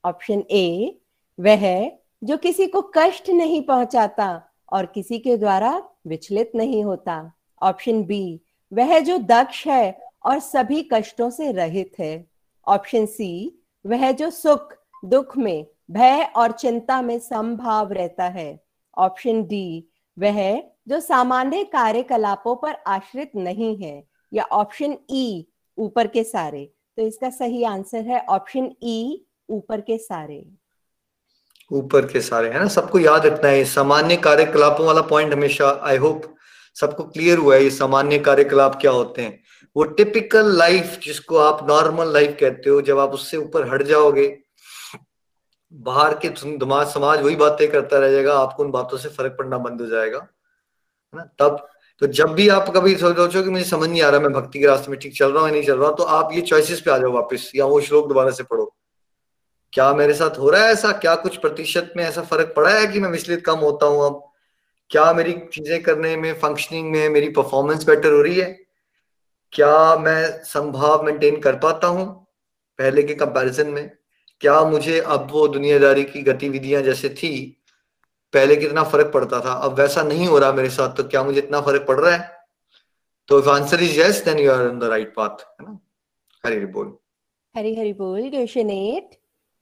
ऑप्शन ए, वह जो किसी को कष्ट नहीं पहुंचाता और किसी के द्वारा विचलित नहीं होता। ऑप्शन बी, वह जो दक्ष है और सभी कष्टों से रहित है। ऑप्शन सी, वह जो सुख, दुख में, भय और चिंता में संभाव रहता है। ऑप्शन डी, वह जो सामान्य कार्यकलापों पर आश्रित नहीं है या ऑप्शन ई e, ऊपर के सारे। तो इसका सही आंसर है ऑप्शन ई e, ऊपर के सारे। ऊपर के सारे है ना? सबको याद रखना है सामान्य कार्यकलापों वाला पॉइंट हमेशा आई होप सबको क्लियर हुआ है ये सामान्य कार्यकलाप क्या होते हैं। वो टिपिकल लाइफ जिसको आप नॉर्मल लाइफ कहते हो जब आप उससे ऊपर हट जाओगे बाहर के समाज वही बातें करता रह जाएगा आपको उन बातों से फ़र्क पड़ना बंद हो जाएगा है ना? तब तो जब भी आप कभी सोचो कि मुझे समझ नहीं आ रहा, मैं भक्ति के रास्ते में ठीक चल रहा हूँ या नहीं चल रहा तो आप ये चॉइसेस पे आ जाओ वापस, या वो श्लोक दोबारा से पढ़ो। क्या मेरे साथ हो रहा है ऐसा? क्या कुछ प्रतिशत में ऐसा फ़र्क पड़ा है कि मैं विचलित कम होता हूँ अब? क्या मेरी चीज़ें करने में फंक्शनिंग में मेरी परफॉर्मेंस बेटर हो रही है? क्या मैं संभाव मेंटेन कर पाता हूँ पहले के कंपैरिजन में? क्या मुझे अब वो दुनियादारी की गतिविधियाँ जैसे थी पहले कितना फ़र्क पड़ता था? अब वैसा नहीं हो रहा मेरे साथ तो क्या मुझे इतना फ़र्क पड़ रहा है? तो if answer is yes then you are on the right path है ना? हरी हरी बोल। हरी हरी बोल क्वेश्चन 8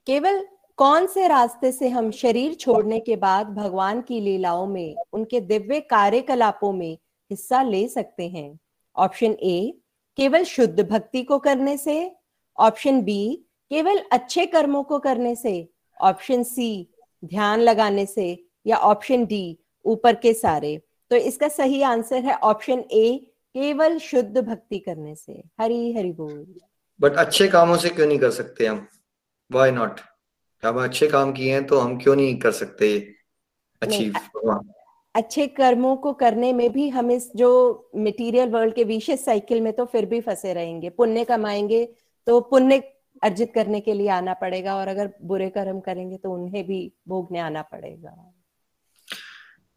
केवल कौन से रास्ते से हम शरीर छोड़ने के बाद भगवान की लीलाओं में, उनके दिव्य कार्यकलापों में हिस्सा ले सकते हैं? ऑप्शन ए, केवल शुद्ध भक्ति को करने से। ऑप्शन बी, केवल अच्छे कर्मों को करने से। ऑप्शन सी, ध्यान लगाने से। या ऑप्शन डी ऊपर के सारे। तो इसका सही आंसर है ऑप्शन ए केवल शुद्ध भक्ति करने से। हरी हरि बोल। बट अच्छे कामों से क्यों नहीं कर सकते हम? वाई नॉट हम अच्छे काम किए हैं तो हम क्यों नहीं कर सकते अचीव अच्छे कर्मों को करने में भी हम इस जो मटेरियल वर्ल्ड के विशेष साइकिल में तो फिर भी फंसे रहेंगे। पुण्य कमाएँगे तो पुण्य अर्जित करने के लिए आना पड़ेगा और अगर बुरे कर्म करेंगे तो उन्हें भी भोगने आना पड़ेगा।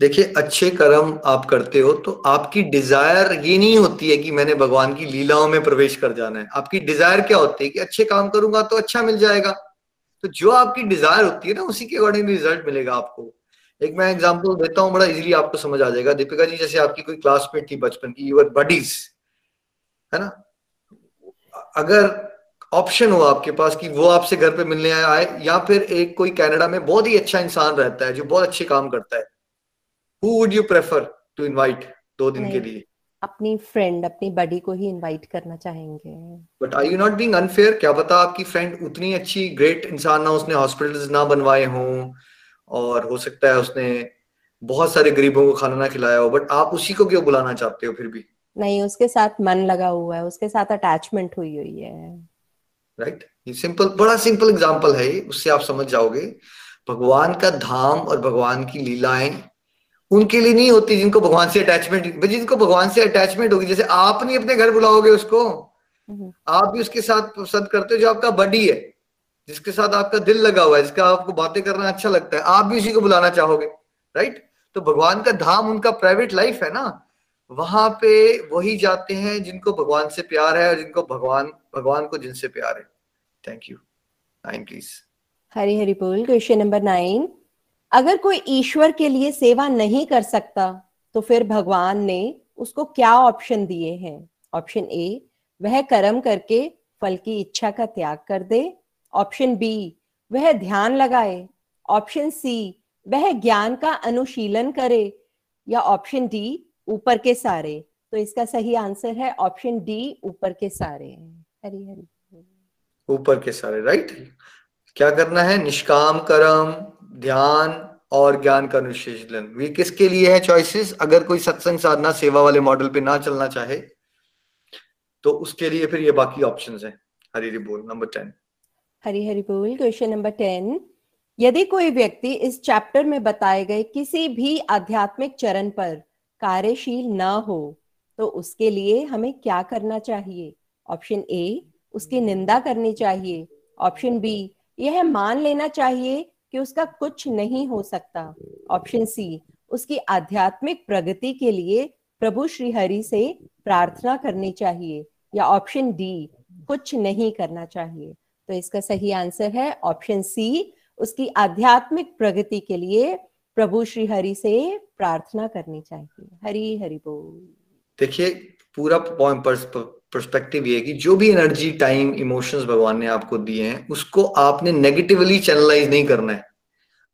देखिए, अच्छे कर्म आप करते हो तो आपकी डिज़ायर ये नहीं होती है कि मैंने भगवान की लीलाओं में प्रवेश कर जाना है। आपकी डिज़ायर क्या होती है कि अच्छे काम करूँगा तो अच्छा मिल जाएगा। तो जो आपकी डिज़ायर होती है ना, उसी के अकॉर्डिंग रिज़ल्ट मिलेगा आपको। एक मैं एग्ज़ाम्पल देता हूँ, बड़ा इजिली आपको समझ आ जाएगा। दीपिका जी, जैसे आपकी कोई क्लासमेट थी बचपन की यूर बडीज है ना? अगर ऑप्शन हो आपके पास कि वो आपसे घर पे मिलने आए, या फिर एक कोई कनाडा में बहुत ही अच्छा इंसान रहता है, जो बहुत अच्छे काम करता है who would you prefer to invite दो दिन के लिए? अपनी फ्रेंड अपनी बडी को ही इनवाइट करना चाहेंगे। But are you not being unfair क्या पता आपकी फ्रेंड उतनी अच्छी ग्रेट इंसान ना उसने हॉस्पिटल्स ना बनवाए हों और हो सकता है उसने बहुत सारे गरीबों को खाना ना खिलाया हो बट आप उसी को क्यों बुलाना चाहते हो फिर भी? नहीं उसके साथ मन लगा हुआ है उसके साथ अटैचमेंट हुई हुई है। राइट ये सिंपल बड़ा सिंपल एग्जांपल है उससे आप समझ जाओगे। भगवान का धाम और भगवान की लीलाएँ उनके लिए नहीं होती जिनको भगवान से अटैचमेंट जिनको भगवान से अटैचमेंट होगी जैसे आप नहीं अपने घर बुलाओगे उसको हम्म। आप भी उसके साथ पसंद करते हो जो आपका बडी है जिसके साथ आपका दिल लगा हुआ है जिसका आपको बातें करना अच्छा लगता है आप भी उसी को बुलाना चाहोगे राइट तो भगवान का धाम उनका प्राइवेट लाइफ है ना वहाँ पे वही जाते हैं जिनको भगवान से प्यार है और जिनको भगवान भगवान को जिनसे प्यार है। Thank you nine please Hari Hari बोल क्वेश्चन नंबर नाइन अगर कोई ईश्वर के लिए सेवा नहीं कर सकता तो फिर भगवान ने उसको क्या ऑप्शन दिए हैं? ऑप्शन ए वह कर्म करके फल की इच्छा का त्याग कर दे। ऑप्शन बी वह ध्यान लगाए। ऑप्शन सी वह ज्ञान का अनुशीलन करे। या ऑप्शन डी ऊपर के सारे। तो इसका सही आंसर है ऑप्शन डी ऊपर के सारे। हरी हरी। ऊपर के सारे राइट क्या करना है? निष्काम कर्म। ध्यान और ज्ञान का अनुशीलन। ये किसके लिए है चॉइसेस अगर कोई सत्संग साधना, सेवा वाले मॉडल पे ना चलना चाहे तो उसके लिए फिर ये बाकी ऑप्शंस हैं। हरी हरी बोल नंबर टेन हरी हरी बोल क्वेश्चन नंबर टेन यदि कोई व्यक्ति इस चैप्टर में बताए गए किसी भी आध्यात्मिक चरण पर कार्यशील न हो तो उसके लिए हमें क्या करना चाहिए? ऑप्शन ए उसकी निंदा करनी चाहिए। ऑप्शन बी यह मान लेना चाहिए कि उसका कुछ नहीं हो सकता। ऑप्शन सी उसकी आध्यात्मिक प्रगति के लिए प्रभु श्री हरि से प्रार्थना करनी चाहिए या ऑप्शन डी कुछ नहीं करना चाहिए। तो इसका सही आंसर है ऑप्शन सी उसकी आध्यात्मिक प्रगति के लिए प्रभु श्री हरि से प्रार्थना करनी चाहिए। हरी हरि बोल। देखिए पूरा पर्सपेक्टिव ये कि जो भी एनर्जी टाइम इमोशंस भगवान ने आपको दिए हैं, उसको आपने नेगेटिवली चैनलाइज नहीं करना है।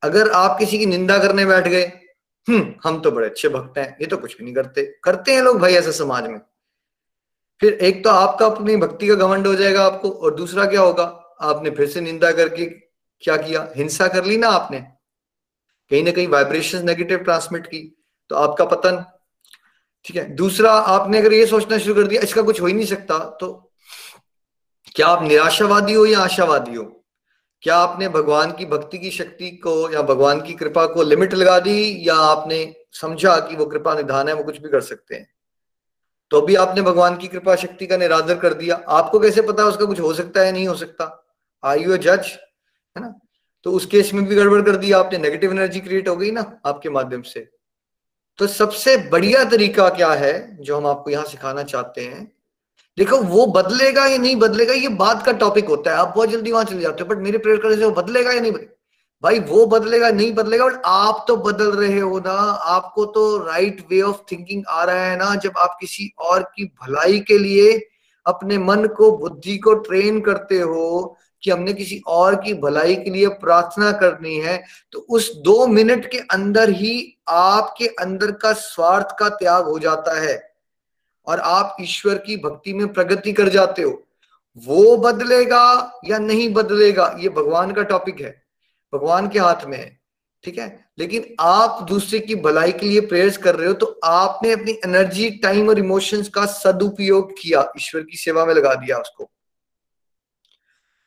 अगर आप किसी की निंदा करने बैठ गए हम्म हम तो बड़े अच्छे भक्त हैं, ये तो कुछ भी नहीं करते। करते हैं लोग भाई ऐसे समाज में। फिर एक तो आपका अपनी भक्ति का घमंड हो जाएगा आपको, और दूसरा क्या होगा? आपने फिर से निंदा करके क्या किया? हिंसा कर ली ना आपने। कहीं ना कहीं वाइब्रेशन नेगेटिव ट्रांसमिट की। तो आपका पतन ठीक है, दूसरा आपने अगर ये सोचना शुरू कर दिया, इसका कुछ हो ही नहीं सकता तो क्या आप निराशावादी हो या आशावादी हो? क्या आपने भगवान की भक्ति की शक्ति को या भगवान की कृपा को लिमिट लगा दी, या आपने समझा कि वो कृपा निधान है, वो कुछ भी कर सकते हैं? तो भी आपने भगवान की कृपा शक्ति का निरादर कर दिया। आपको कैसे पता उसका कुछ हो सकता है नहीं हो सकता? आई यू ए जज है ना? तो उस केस में भी गड़बड़ कर दिया आपने नेगेटिव एनर्जी क्रिएट हो गई ना, आपके माध्यम से। तो सबसे बढ़िया तरीका क्या है जो हम आपको यहाँ सिखाना चाहते हैं? देखो, वो बदलेगा या नहीं बदलेगा, ये बात का टॉपिक होता है। आप बहुत जल्दी वहाँ चले जाते हो बट मेरे प्रेयर करने से वो बदलेगा या नहीं बदलेगा? भाई, वो बदलेगा, नहीं बदलेगा बट आप तो बदल रहे हो ना। आपको तो राइट वे ऑफ़ थिंकिंग आ रहा है ना, जब आप किसी और की भलाई के लिए अपने मन को, बुद्धि को ट्रेन करते हो कि हमने किसी और की भलाई के लिए प्रार्थना करनी है तो उस दो मिनट के अंदर ही आपके अंदर का स्वार्थ का त्याग हो जाता है और आप ईश्वर की भक्ति में प्रगति कर जाते हो। वो बदलेगा या नहीं बदलेगा, ये भगवान का टॉपिक है, भगवान के हाथ में है, ठीक है? लेकिन आप दूसरे की भलाई के लिए प्रेयर्स कर रहे हो तो आपने अपनी एनर्जी टाइम और इमोशंस का सदुपयोग किया, ईश्वर की सेवा में लगा दिया उसको।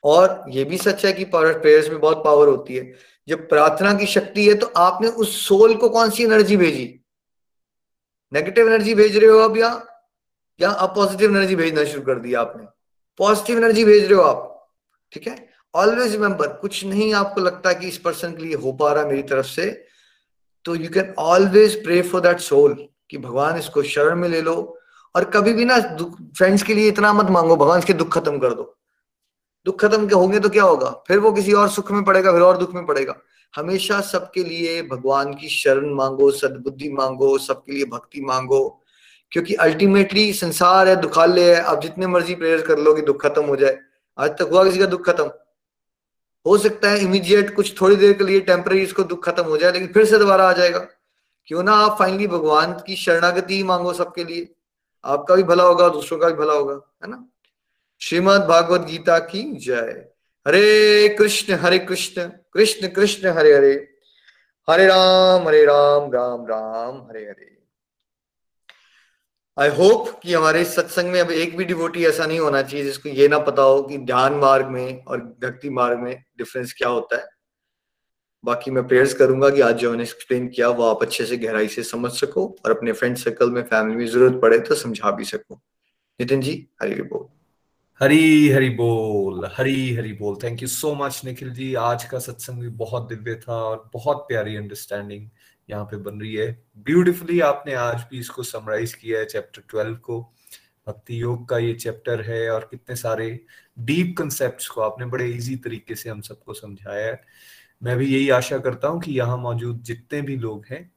और ये भी सच है कि प्रेयर्स में बहुत पावर होती है। जब प्रार्थना की शक्ति है तो आपने उस सोल को कौन सी एनर्जी भेजी? नेगेटिव एनर्जी भेज रहे हो अब या या आप पॉजिटिव एनर्जी भेजना शुरू कर दिया आपने? पॉजिटिव एनर्जी भेज रहे हो आप, ठीक है? ऑलवेज रिमेंबर कुछ नहीं आपको लगता कि इस पर्सन के लिए हो पा रहा मेरी तरफ़ से तो you can always pray for that soul कि भगवान इसको शरण में ले लो। और कभी भी ना फ्रेंड्स के लिए इतना मत मांगो, भगवान इसके दुख खत्म कर दो। दुख खत्म होंगे तो क्या होगा? फिर वो किसी और सुख में पड़ेगा, फिर और दुख में पड़ेगा। हमेशा सबके लिए भगवान की शरण मांगो, सदबुद्धि मांगो, सबके लिए भक्ति मांगो, क्योंकि अल्टीमेटली संसार है, दुखालय है। आप जितने मर्ज़ी प्रेयर कर लो कि दुख खत्म हो जाए। आज तक हुआ किसी का दुख खत्म? हो सकता है इमीडिएट कुछ थोड़ी देर के लिए टेम्पररी इसको दुख खत्म हो जाए, लेकिन फिर से दोबारा आ जाएगा। क्यों ना आप फाइनली भगवान की शरणागति ही मांगो सबके लिए। आपका भी भला होगा, दूसरों का भी भला होगा, है ना? श्रीमद भागवत गीता की जय। हरे कृष्ण हरे कृष्ण कृष्ण कृष्ण, हरे हरे। हरे राम हरे राम राम राम, हरे हरे। आई होप कि हमारे सत्संग में अब एक भी डिवोटी ऐसा नहीं होना चाहिए जिसको ये ना पता हो कि ध्यान मार्ग में और भक्ति मार्ग में डिफरेंस क्या होता है। बाकी मैं प्रेयर्स करूँगा कि आज जो मैंने एक्सप्लेन किया वो आप अच्छे से गहराई से समझ सको और अपने फ्रेंड सर्कल में फैमिली में ज़रूरत पड़े तो समझा भी सको। नितिन जी, हरी बोल। हरी हरी बोल, हरी हरी बोल। Thank you so much Nikhil ji. आज का सत्संग भी बहुत दिव्य था और बहुत प्यारी अंडरस्टैंडिंग यहाँ पे बन रही है। ब्यूटिफुली आपने आज भी इसको समराइज किया है चैप्टर ट्वेल्व को। भक्ति योग का ये चैप्टर है और कितने सारे डीप कंसेप्ट को आपने बड़े इजी तरीके से हम सबको समझाया है। मैं भी यही आशा करता हूँ कि यहाँ मौजूद जितने भी लोग हैं,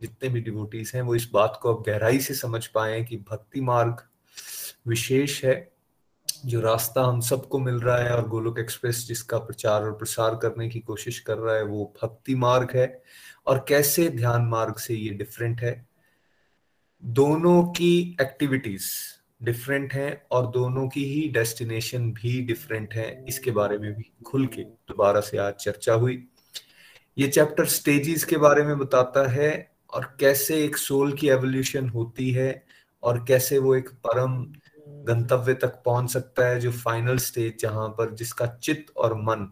जितने भी डिवोटीज हैं, वो इस बात को अब गहराई से समझ पाए कि भक्ति मार्ग विशेष है। जो रास्ता हम सबको मिल रहा है और गोलोक एक्सप्रेस जिसका प्रचार और प्रसार करने की कोशिश कर रहा है, वो भक्ति मार्ग है। और कैसे ध्यान मार्ग से ये डिफरेंट है? दोनों की एक्टिविटीज़ डिफरेंट हैं और दोनों की ही डेस्टिनेशन भी डिफरेंट है। इसके बारे में भी खुल के दोबारा से आज चर्चा हुई। ये चैप्टर स्टेजेस के बारे में बताता है और कैसे एक सोल की एवोल्यूशन होती है और कैसे वो एक परम गंतव्य तक पहुँच सकता है जो फाइनल स्टेज जहाँ पर जिसका चित्त और मन,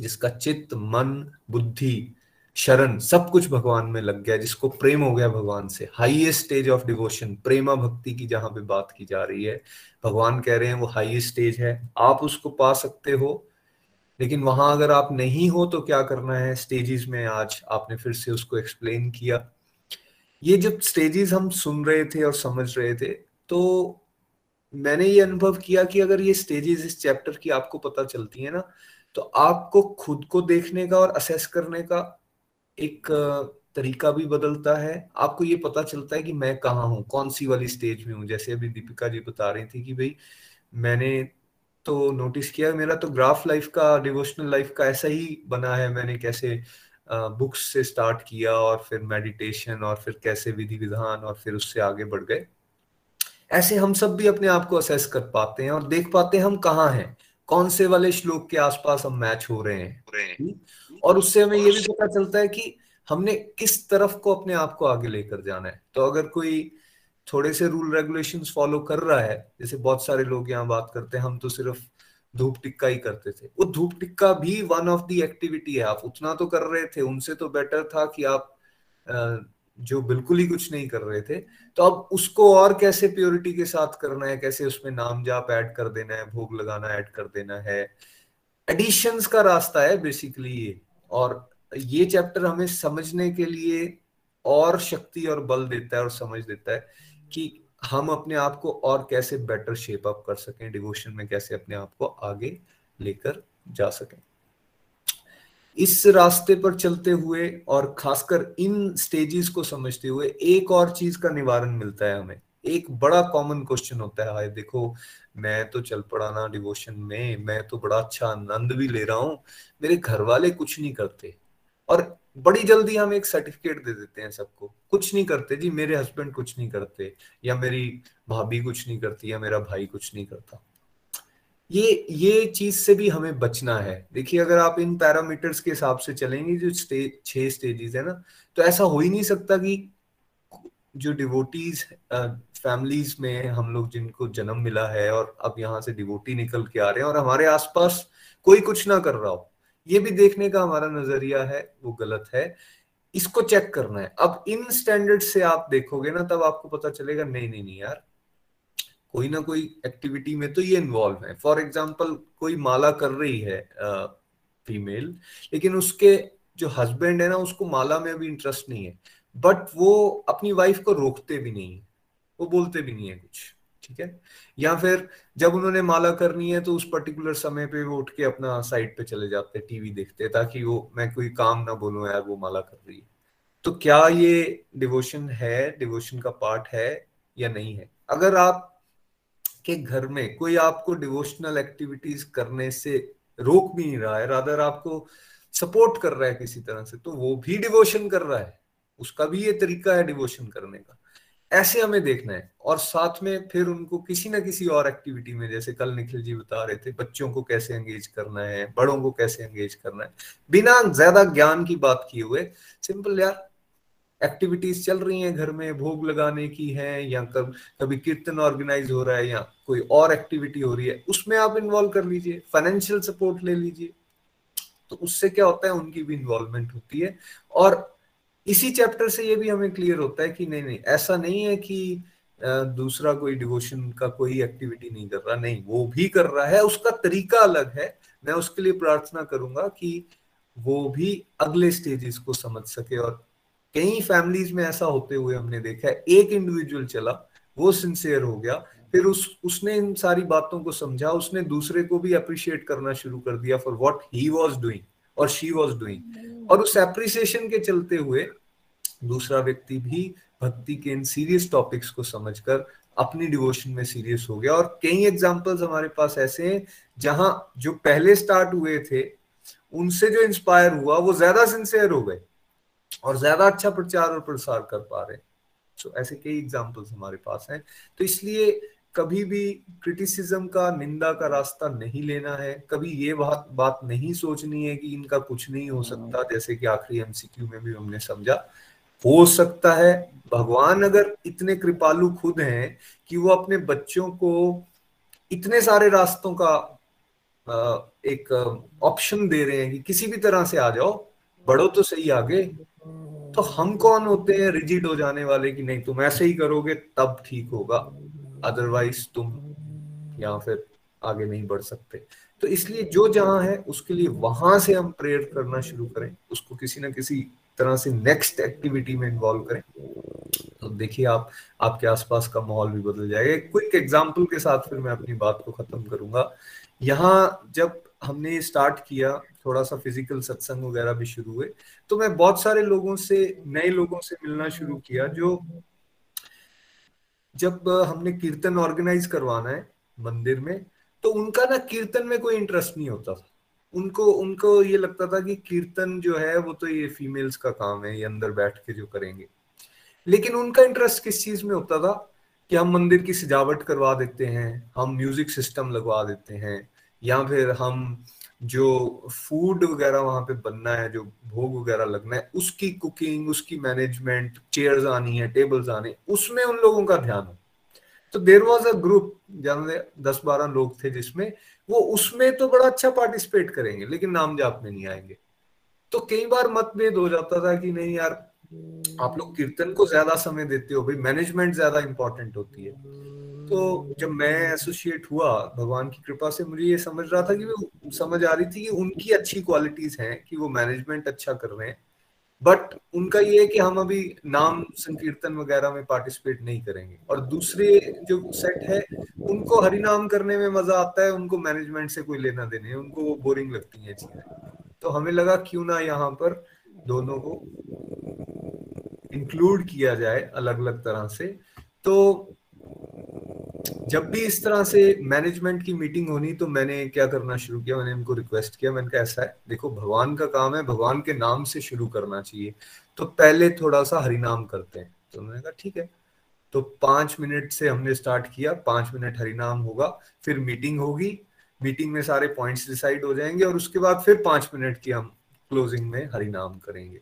जिसका चित्त, मन, बुद्धि, शरण सब कुछ भगवान में लग गया, जिसको प्रेम हो गया भगवान से। हाईएस्ट स्टेज ऑफ़ डिवोशन प्रेमा भक्ति की जहाँ पे बात की जा रही है। भगवान कह रहे हैं वो हाईएस्ट स्टेज है, आप उसको पा सकते हो, लेकिन वहाँ अगर आप नहीं हो तो क्या करना है? स्टेजेस में आज आपने फिर से उसको एक्सप्लेन किया। ये जब स्टेजेस हम सुन रहे थे और समझ रहे थे तो मैंने ये अनुभव किया कि अगर ये स्टेजेस इस चैप्टर की आपको पता चलती है ना तो आपको खुद को देखने का और असेस करने का एक तरीका भी बदलता है। आपको ये पता चलता है कि मैं कहाँ हूँ, कौन सी वाली स्टेज में हूँ। जैसे अभी दीपिका जी बता रही थी कि भाई, मैंने तो नोटिस किया मेरा तो ग्राफ लाइफ का डिवोशनल लाइफ का ऐसा ही बना है। मैंने कैसे बुक्स से स्टार्ट किया और फिर मेडिटेशन और फिर कैसे विधि विधान और फिर उससे आगे बढ़ गए। ऐसे हम सब भी अपने आप को असेस कर पाते हैं और देख पाते हैं हम कहाँ हैं। कौन से वाले श्लोक के आसपास हम मैच हो रहे हैं। और उससे हमें ये भी पता चलता है कि हमने किस तरफ़ को अपने आप को आगे लेकर जाना है। तो अगर कोई थोड़े से रूल रेगुलेशंस फॉलो कर रहा है जैसे बहुत सारे लोग यहाँ बात करते हैं हम तो सिर्फ़ धूप टिक्का ही करते थे। वो धूप टिक्का भी वन ऑफ़ दी एक्टिविटी है। आप उतना तो कर रहे थे उनसे तो बेटर था कि आप जो बिल्कुल ही कुछ नहीं कर रहे थे तो अब उसको और कैसे प्योरिटी के साथ करना है? कैसे उसमें नाम जाप ऐड कर देना है, भोग लगाना ऐड कर देना है? एडिशंस का रास्ता है बेसिकली ये। और ये चैप्टर हमें समझने के लिए और शक्ति और बल देता है और समझ देता है कि हम अपने आप को और कैसे बेटर शेप अप कर सकें डिवोशन में कैसे अपने आप को आगे लेकर जा सकें। इस रास्ते पर चलते हुए और खासकर इन स्टेजेस को समझते हुए एक और चीज़ का निवारण मिलता है हमें। एक बड़ा कॉमन क्वेश्चन होता है। देखो, मैं तो चल पड़ा ना डिवोशन में, मैं तो बड़ा अच्छा आनंद भी ले रहा हूँ, मेरे घर वाले कुछ नहीं करते। और बड़ी जल्दी हम एक सर्टिफिकेट दे देते हैं सबको। कुछ नहीं करते। जी, मेरे हस्बैंड कुछ नहीं करते, या मेरी भाभी कुछ नहीं करती, या मेरा भाई कुछ नहीं करता। ये ये चीज़ से भी हमें बचना है। देखिए, अगर आप इन पैरामीटर्स के हिसाब से चलेंगे, जो स्टेज छह स्टेजेस है ना तो ऐसा हो ही नहीं सकता कि जो डिवोटीज फैमिलीज़ में हम लोग जिनको जन्म मिला है और अब यहाँ से डिवोटी निकल के आ रहे हैं और हमारे आसपास कोई कुछ ना कर रहा हो, ये भी देखने का हमारा नज़रिया है, वो गलत है। इसको चेक करना है। अब इन स्टैंडर्ड से आप देखोगे ना, तब आपको पता चलेगा, नहीं नहीं नहीं यार कोई ना कोई एक्टिविटी में तो ये इन्वॉल्व है। फॉर एग्ज़ाम्पल कोई माला कर रही है फीमेल लेकिन उसके जो हस्बैंड है ना, उसको माला में अभी इंटरेस्ट नहीं है। बट वो अपनी वाइफ को रोकते भी नहीं है। वो बोलते भी नहीं है कुछ, ठीक है? या फिर जब उन्होंने माला करनी है तो उस पर्टिकुलर समय पे वो उठ के अपना साइड पे चले जाते हैं टीवी देखते हैं, ताकि वो, मैं कोई काम ना बोलूँ यार, वो माला कर रही है। तो क्या ये डिवोशन है? डिवोशन का पार्ट है या नहीं है? अगर आप के घर में कोई आपको डिवोशनल एक्टिविटीज़ करने से रोक भी नहीं रहा है रादर आपको सपोर्ट कर रहा है किसी तरह से तो वो भी डिवोशन कर रहा है। उसका भी ये तरीका है डिवोशन करने का। ऐसे हमें देखना है। और साथ में फिर उनको किसी ना किसी और एक्टिविटी में, जैसे कल निखिल जी बता रहे थे, बच्चों को कैसे एंगेज करना है, बड़ों को कैसे एंगेज करना है। बिना ज़्यादा ज्ञान की बात किए हुए सिंपल यार एक्टिविटीज़ चल रही हैं घर में, भोग लगाने की है या कब, कभी कीर्तन ऑर्गेनाइज हो रहा है या कोई और एक्टिविटी हो रही है, उसमें आप इन्वॉल्व कर लीजिए फाइनेंशियल सपोर्ट ले लीजिए। तो उससे क्या होता है, उनकी भी इन्वॉल्वमेंट होती है। और इसी चैप्टर से ये भी हमें क्लियर होता है कि नहीं नहीं, ऐसा नहीं है कि दूसरा कोई डिवोशन का कोई एक्टिविटी नहीं कर रहा, नहीं, वो भी कर रहा है, उसका तरीका अलग है। मैं उसके लिए प्रार्थना करूँगा कि वो भी अगले स्टेजेस को समझ सके और कई फैमिलीज़ में ऐसा होते हुए हमने देखा है, एक इंडिविजुअल चला, वो सिंसियर हो गया, फिर उस, उसने इन सारी बातों को समझा, उसने दूसरे को भी अप्रिशिएट करना शुरू कर दिया for what he was doing और शी वाज डूइंग और उस एप्रिसिएशन के चलते हुए दूसरा व्यक्ति भी भक्ति के इन सीरियस टॉपिक्स को समझकर अपनी डिवोशन में सीरियस हो गया। और कई एग्जांपल्स हमारे पास ऐसे हैं, जहाँ जो पहले स्टार्ट हुए थे, उनसे जो इंस्पायर हुआ, वो ज़्यादा सिंसियर हो गए। और ज़्यादा अच्छा प्रचार और प्रसार कर पा रहे सो so, ऐसे कई एग्जाम्पल्स हमारे पास हैं। तो इसलिए कभी भी क्रिटिसिज्म का निंदा का रास्ता नहीं लेना है। कभी ये बात बात नहीं सोचनी है कि इनका कुछ नहीं हो सकता। जैसे कि आखिरी एमसीक्यू में भी हमने समझा हो सकता है भगवान अगर इतने कृपालु खुद हैं कि वो अपने बच्चों को इतने सारे रास्तों का एक ऑप्शन दे रहे हैं कि किसी भी तरह से आ जाओ बढ़ो तो सही आगे। तो हम कौन होते हैं रिजिड हो जाने वाले कि नहीं, तुम ऐसे ही करोगे तब ठीक होगा अदरवाइज़ तुम या फिर आगे नहीं बढ़ सकते। तो इसलिए जो जहाँ है, उसके लिए वहाँ से हम प्रेयर करना शुरू करें, उसको किसी ना किसी तरह से नेक्स्ट एक्टिविटी में इन्वॉल्व करें। तो देखिए आप, आपके आसपास का माहौल भी बदल जाएगा। क्विक एग्जांपल के साथ फिर मैं अपनी बात को खत्म करूँगा। यहाँ जब हमने स्टार्ट किया थोड़ा सा फ़िज़िकल सत्संग वगैरह भी शुरू हुए। तो मैं बहुत सारे लोगों से, नए लोगों से मिलना शुरू किया जो जब हमने कीर्तन ऑर्गेनाइज करवाना है मंदिर में तो उनका ना कीर्तन में कोई इंटरेस्ट नहीं होता था। उनको उनको ये लगता था कि कीर्तन जो है, वो तो ये फीमेल्स का काम है, ये अंदर बैठ के जो करेंगे। लेकिन उनका इंटरेस्ट किस चीज़ में होता था कि हम मंदिर की सजावट करवा देते हैं, हम म्यूज़िक सिस्टम लगवा देते हैं, या फिर हम जो फ़ूड वगैरह वहाँ पे बनना है, जो भोग वगैरह लगना है, उसकी कुकिंग उसकी मैनेजमेंट चेयर्स आनी है टेबल्स आने उसमें उन लोगों का ध्यान हो। तो देर वॉज़ अ ग्रुप जानते दस बारह लोग थे जिसमें, वो उसमें तो बड़ा अच्छा पार्टिसिपेट करेंगे, लेकिन नाम जाप में नहीं आएँगे। तो कई बार मतभेद हो जाता था कि नहीं यार आप लोग कीर्तन को ज़्यादा समय देते हो, भाई मैनेजमेंट ज़्यादा इंपॉर्टेंट होती है। तो जब मैं एसोसिएट हुआ, भगवान की कृपा से मुझे ये समझ रहा था कि वो, समझ आ रही थी कि उनकी अच्छी क्वालिटीज हैं, कि वो मैनेजमेंट अच्छा कर रहे हैं। बट उनका ये है कि हम अभी नाम संकीर्तन वगैरह में पार्टिसिपेट नहीं करेंगे। और दूसरे जो सेट है, उनको हरिनाम करने में मज़ा आता है, उनको मैनेजमेंट से कोई लेना देने, उनको वो बोरिंग लगती है चीज़ें। तो हमें लगा क्यों ना यहाँ पर दोनों को इंक्लूड किया जाए अलग अलग तरह से। तो जब भी इस तरह से मैनेजमेंट की मीटिंग होनी तो मैंने क्या करना शुरू किया? मैंने इनको रिक्वेस्ट किया। मैंने कहा, ऐसा है, देखो, भगवान का काम है, भगवान के नाम से शुरू करना चाहिए। तो पहले थोड़ा सा हरिनाम करते हैं। तो मैंने कहा, ठीक है। तो पाँच मिनट से हमने स्टार्ट किया। पाँच मिनट हरिनाम होगा, फिर मीटिंग होगी। मीटिंग में सारे पॉइंट्स डिसाइड हो जाएँगे और उसके बाद फिर पाँच मिनट की हम क्लोजिंग में हरिनाम करेंगे।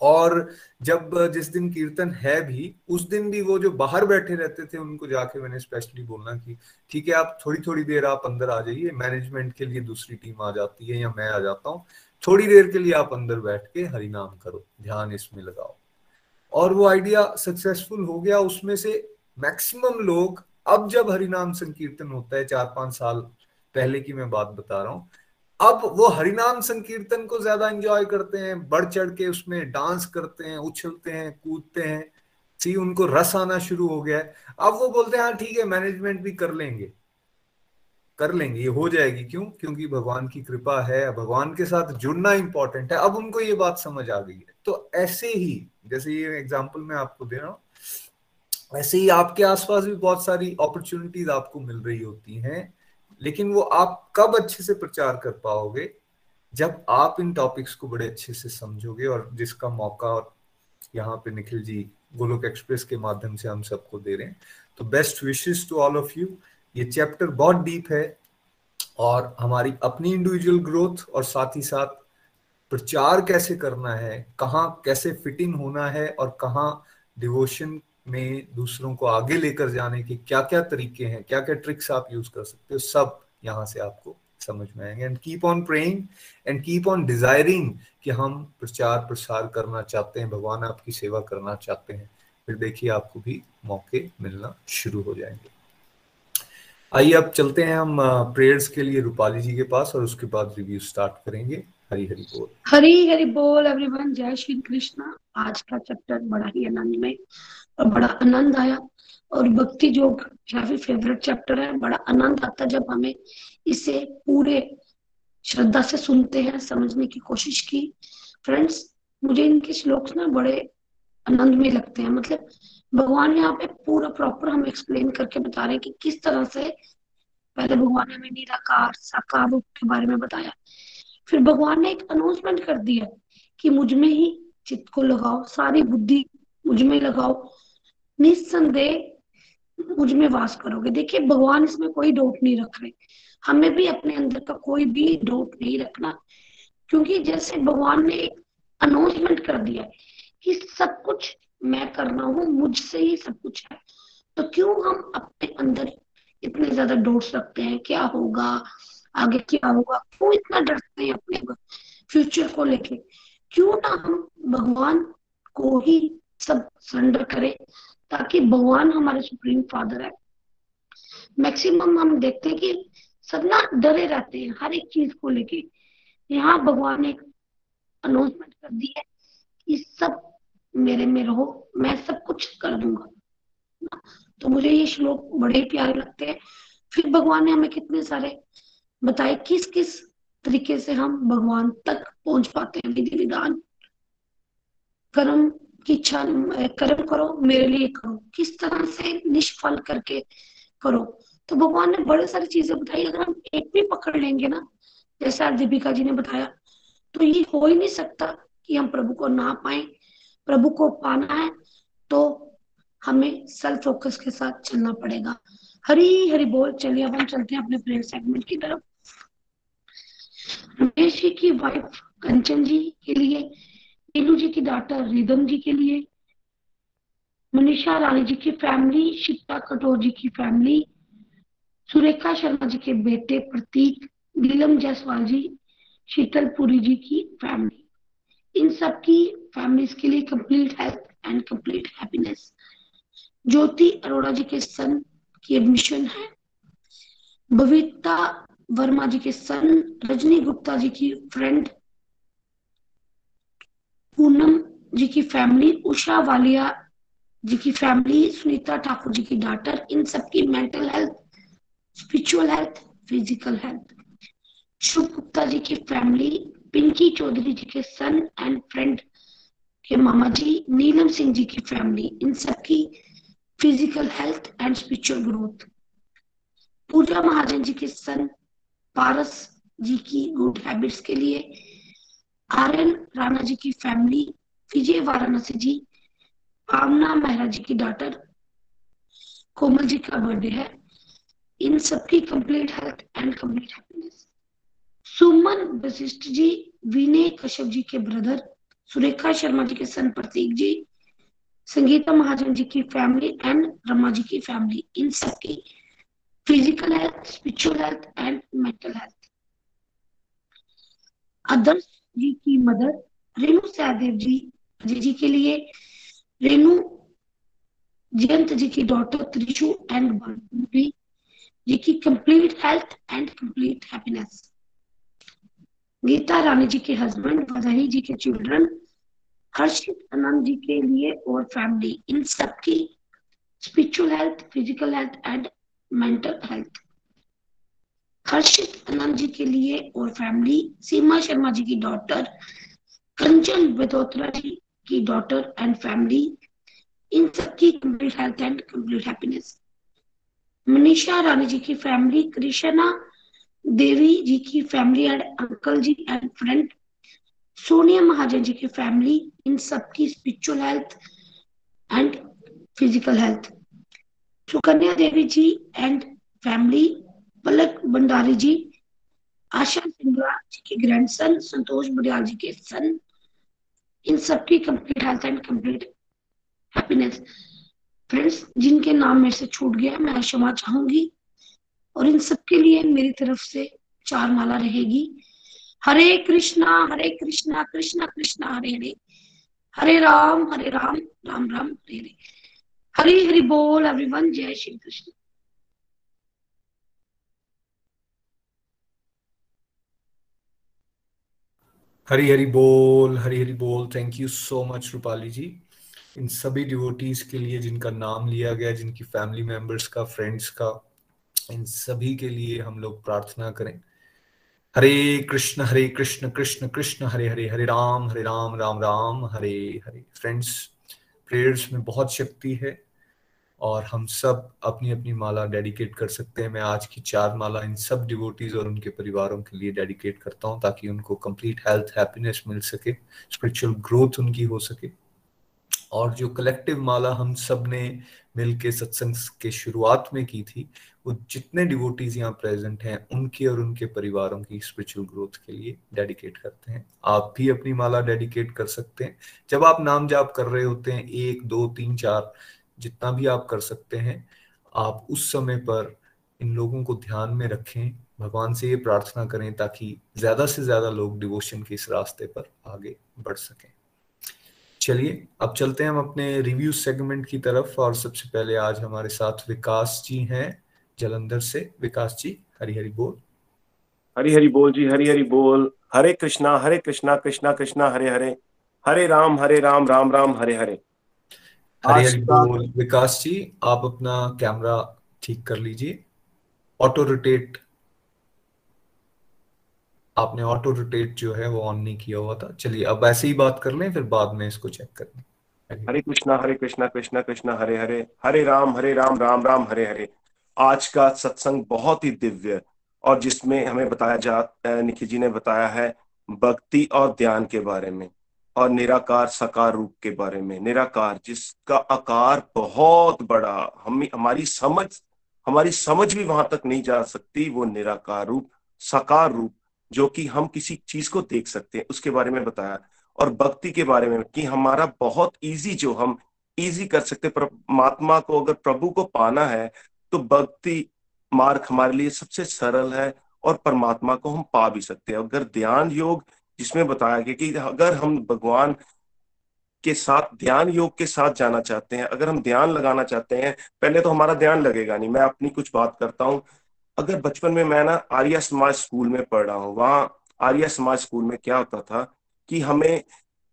और जब जिस दिन कीर्तन है भी, उस दिन भी वो जो बाहर बैठे रहते थे, उनको जाके मैंने स्पेशली बोलना कि, ठीक है, आप थोड़ी थोड़ी देर आप अंदर आ जाइए मैनेजमेंट के लिए दूसरी टीम आ जाती है या मैं आ जाता हूँ। थोड़ी देर के लिए आप अंदर बैठ के हरिनाम करो, ध्यान इसमें लगाओ। और वो आइडिया सक्सेसफुल हो गया। उसमें से मैक्सिमम लोग, अब जब हरिनाम संकीर्तन होता है चार पाँच साल पहले की मैं बात बता रहा हूँ अब वो हरिनाम संकीर्तन को ज़्यादा एंजॉय करते हैं, बढ़ चढ़ के उसमें डांस करते हैं, उछलते हैं, कूदते हैं। सी उनको रस आना शुरू हो गया है। अब वो बोलते हैं हाँ ठीक है मैनेजमेंट भी कर लेंगे। कर लेंगे, ये हो जाएगी। क्यों? क्योंकि भगवान की कृपा है, भगवान के साथ जुड़ना इंपॉर्टेंट है। अब उनको ये बात समझ आ गई है। तो ऐसे ही, जैसे ये एग्ज़ाम्पल मैं आपको दे रहा हूँ, ऐसे ही आपके आसपास भी बहुत सारी अपॉर्चुनिटीज़ आपको मिल रही होती हैं। लेकिन वो आप कब अच्छे से प्रचार कर पाओगे? जब आप इन टॉपिक्स को बड़े अच्छे से समझोगे और जिसका मौका और यहाँ पे निखिल जी गोलोक एक्सप्रेस के माध्यम से हम सबको दे रहे हैं तो best wishes to all of you ये चैप्टर बहुत डीप है और हमारी अपनी इंडिविजुअल ग्रोथ और साथ ही साथ प्रचार कैसे करना है, कहाँ कैसे फिटिंग होना है और कहाँ डिवोशन में दूसरों को आगे लेकर जाने के क्या क्या तरीके हैं क्या क्या ट्रिक्स आप यूज़ कर सकते हो, सब यहाँ से आपको समझ में आएँगे। And keep on praying and keep on desiring कि हम प्रचार प्रसार करना चाहते हैं, भगवान आपकी सेवा करना चाहते हैं। फिर देखिए आपको भी मौके मिलना शुरू हो जाएँगे। आइए अब चलते हैं हम प्रेयर्स के लिए रूपाली जी के पास और उसके बाद रिव्यू स्टार्ट करेंगे। हरी हरी बोल। हरी हरी बोल एवरीवन जय श्री कृष्णा। आज का चैप्टर बड़ा ही आनंदमय और बड़ा आनंद आया। और भक्ति जो काफ़ी फेवरेट चैप्टर है। बड़ा आनंद आता जब हमें इसे पूरे श्रद्धा से सुनते हैं, समझने की कोशिश की। फ्रेंड्स मुझे इनके श्लोक ना बड़े आनंद में लगते हैं। मतलब भगवान यहाँ पे पूरा प्रॉपर हम एक्सप्लेन करके बता रहे हैं कि किस तरह से पहले भगवान ने हमें निराकार, साकार रूप के बारे में बताया। फिर भगवान ने एक अनाउंसमेंट कर दिया कि मुझमें ही चित्त को लगाओ, सारी बुद्धि मुझमें लगाओ। निस्संदेह मुझमें वास करोगे। देखिए, भगवान इसमें कोई डोट नहीं रख रहे। हमें भी अपने अंदर का कोई भी डोट नहीं रखना। क्योंकि जैसे भगवान ने एक अनाउंसमेंट कर दिया है कि सब कुछ मैं कर रहा हूँ, मुझसे ही सब कुछ है। तो क्यों हम अपने अंदर इतने ज़्यादा डोट्स रखते हैं? क्या होगा? आगे क्या होगा? क्यों इतना डरते हैं अपने फ्यूचर को लेके? क्यों ना हम भगवान को ही सब सरेंडर करें, ताकि भगवान हमारे सुप्रीम फादर है। मैक्सिमम हम देखते हैं कि सब ना डरे रहते हैं, हर एक चीज़ को लेके। यहाँ भगवान ने अनाउंसमेंट कर दी है कि सब मेरे में रहो, मैं सब कुछ कर दूँगा। तो मुझे ये श्लोक बड़े प्यारे लगते हैं। फिर भगवान ने हमें कितने सारे बताए किस किस तरीके से हम भगवान तक पहुँच पाते हैं। विधि विधान कर्म की इच्छा कर्म करो, मेरे लिए करो। किस तरह से निष्फल करके करो। तो भगवान ने बड़े सारी चीज़ें बताई। अगर हम एक भी पकड़ लेंगे ना, जैसे दीपिका जी ने बताया तो ये हो ही नहीं सकता कि हम प्रभु को ना पाए, प्रभु को पाना है तो हमें सेल्फ फोकस के साथ चलना पड़ेगा। हरी हरी बोल। चलिए, अब हम चलते हैं अपने प्रेयर सेगमेंट की तरफ़। रमेश जी की वाइफ कंचन जी के लिए नीलू जी की डॉटर रिदम जी के लिए, मनीषा रानी जी की फैमिली शिप्ता कटोर जी की फैमिली सुरेखा शर्मा जी के बेटे प्रतीक, नीलम जायसवाल जी शीतलपुरी जी की फैमिली इन सब की फैमिलीज़ के लिए complete health and complete happiness Jyoti Arora ji के सन की एडमिशन है। बबीता वर्मा जी के सन रजनी गुप्ता जी की फ्रेंड पूनम जी की फैमिली उषा वालिया जी की फैमिली सुनीता ठाकुर जी की डॉटर इन सबकी mental health spiritual health physical health Shubh Gupta ji की फैमिली पिंकी चौधरी जी के सन एंड फ्रेंड के मामा जी, नीलम सिंह जी की फैमिली इन सबकी physical health and spiritual growth Puja Mahajan ji के सन पारस जी की गुड हैबिट्स के लिए आर एन राणा जी की फैमिली, विजय वाराणसी जी, पावना मेहरा जी की डॉटर, कोमल जी का बर्थडे है। इन सबकी complete health and complete happiness Suman Vashishth ji, Vinay Kashyap ji के ब्रदर सुरेखा शर्मा जी के सन प्रतीक जी, संगीता महाजन जी की फैमिली एंड रमा जी की फैमिली इन सबकी physical health spiritual health and mental health Adarsh ji की मदर रेणु सहदेव जी अजय जी के लिए। रेणु जयंत जी की डॉटर त्रिशु एंड जी की complete health and complete happiness Geeta Rani ji के हस्बैंड वजाही जी के चिल्ड्रन हर्षित आनंद जी के लिए और फैमिली इन सबकी spiritual health physical health and mental health Harshit Anand ji के लिए और फैमिली सीमा शर्मा जी की डॉटर कंचन विदोत्रा जी की डॉटर एंड फैमिली इन सबकी complete health and complete happiness Manisha Rani ji की फैमिली कृष्णा देवी जी की family and uncle ji and friend Sonia Mahajan ji की फैमिली इन सबकी spiritual health and physical health. Sukanya Devi ji and family, Palak Bandari ji, Asha Singla ji के grandson Santosh Bariyal ji के son इन सबकी complete health and complete happiness friends जिनके नाम मेरे से छूट गया मैं क्षमा चाहूँगी और इन सबके लिए मेरी तरफ़ से चार माला रहेगी। हरे कृष्णा हरे कृष्णा कृष्णा कृष्णा हरे हरे। हरे राम हरे राम राम राम हरे हरे। हरी हरि बोल एवरीवन जय श्री कृष्ण। हरी हरी बोल, हरी हरी बोल। Thank you so much Rupali ji इन सभी डिवोटीज के लिए जिनका नाम लिया गया, जिनकी फैमिली मेंबर्स का फ्रेंड्स का, इन सभी के लिए हम लोग प्रार्थना करें। हरे कृष्ण हरे कृष्ण कृष्ण कृष्ण, हरे हरे हरे राम हरे राम राम राम, हरे हरे। फ्रेंड्स प्रेयर्स में बहुत शक्ति है। और हम सब अपनी अपनी माला डेडिकेट कर सकते हैं। मैं आज की चार माला इन सब डिवोटीज और उनके परिवारों के लिए डेडिकेट करता हूँ ताकि उनको कंप्लीट हेल्थ हैप्पीनेस मिल सके स्पिरिचुअल ग्रोथ उनकी हो सके। और जो कलेक्टिव माला हम सबने मिल के सत्संग के शुरुआत में की थी, वो जितने डिवोटीज यहाँ प्रेजेंट हैं, उनके और उनके परिवारों की स्पिरिचुअल ग्रोथ के लिए डेडिकेट करते हैं। आप भी अपनी माला डेडिकेट कर सकते हैं। जब आप नाम जाप कर रहे होते हैं, एक, दो, तीन, चार जितना भी आप कर सकते हैं, आप उस समय पर इन लोगों को ध्यान में रखें, भगवान से ये प्रार्थना करें ताकि ज़्यादा से ज़्यादा लोग डिवोशन के इस रास्ते पर आगे बढ़ सकें। चलिए, अब चलते हैं हम अपने रिव्यू सेगमेंट की तरफ़ और सबसे पहले आज हमारे साथ विकास जी हैं, जलंधर से। विकास जी, हरी हरी बोल। हरी हरी बोल जी, हरी हरी बोल। हरे कृष्णा हरे कृष्णा कृष्णा कृष्णा, हरे हरे। हरे राम हरे राम राम राम, हरे हरे। हरी हरी बोल विकास जी आप अपना कैमरा ठीक कर लीजिए। ऑटो रोटेट आपने ऑटो रोटेट जो है वो ऑन नहीं किया हुआ था। चलिए अब ऐसे ही बात कर लें फिर बाद में इसको चेक कर लें। हरे कृष्णा हरे कृष्णा कृष्णा कृष्णा हरे हरे हरे राम हरे राम राम राम हरे हरे। आज का सत्संग बहुत ही दिव्य और जिसमें हमें बताया जा निखिल जी ने बताया है भक्ति और ध्यान के बारे में। और निराकार सकार रूप के बारे में। निराकार, जिसका आकार बहुत बड़ा, हम, हमारी समझ हमारी समझ भी वहाँ तक नहीं जा सकती, वो निराकार रूप, सकार रूप, जो कि हम किसी चीज़ को देख सकते हैं, उसके बारे में बताया। और भक्ति के बारे में, कि हमारा बहुत इजी जो हम इजी कर सकते परमात्मा को अगर प्रभु को पाना है तो भक्ति मार्ग हमारे लिए सबसे सरल है और परमात्मा को हम पा भी सकते हैं। अगर ध्यान योग जिसमें बताया गया कि अगर हम भगवान के साथ, ध्यान योग के साथ जाना चाहते हैं, अगर हम ध्यान लगाना चाहते हैं, पहले तो हमारा ध्यान लगेगा नहीं। मैं अपनी कुछ बात करता हूँ। अगर बचपन में मैं ना आर्या समाज स्कूल में पढ़ रहा हूँ, वहाँ आर्या समाज स्कूल में क्या होता था कि हमें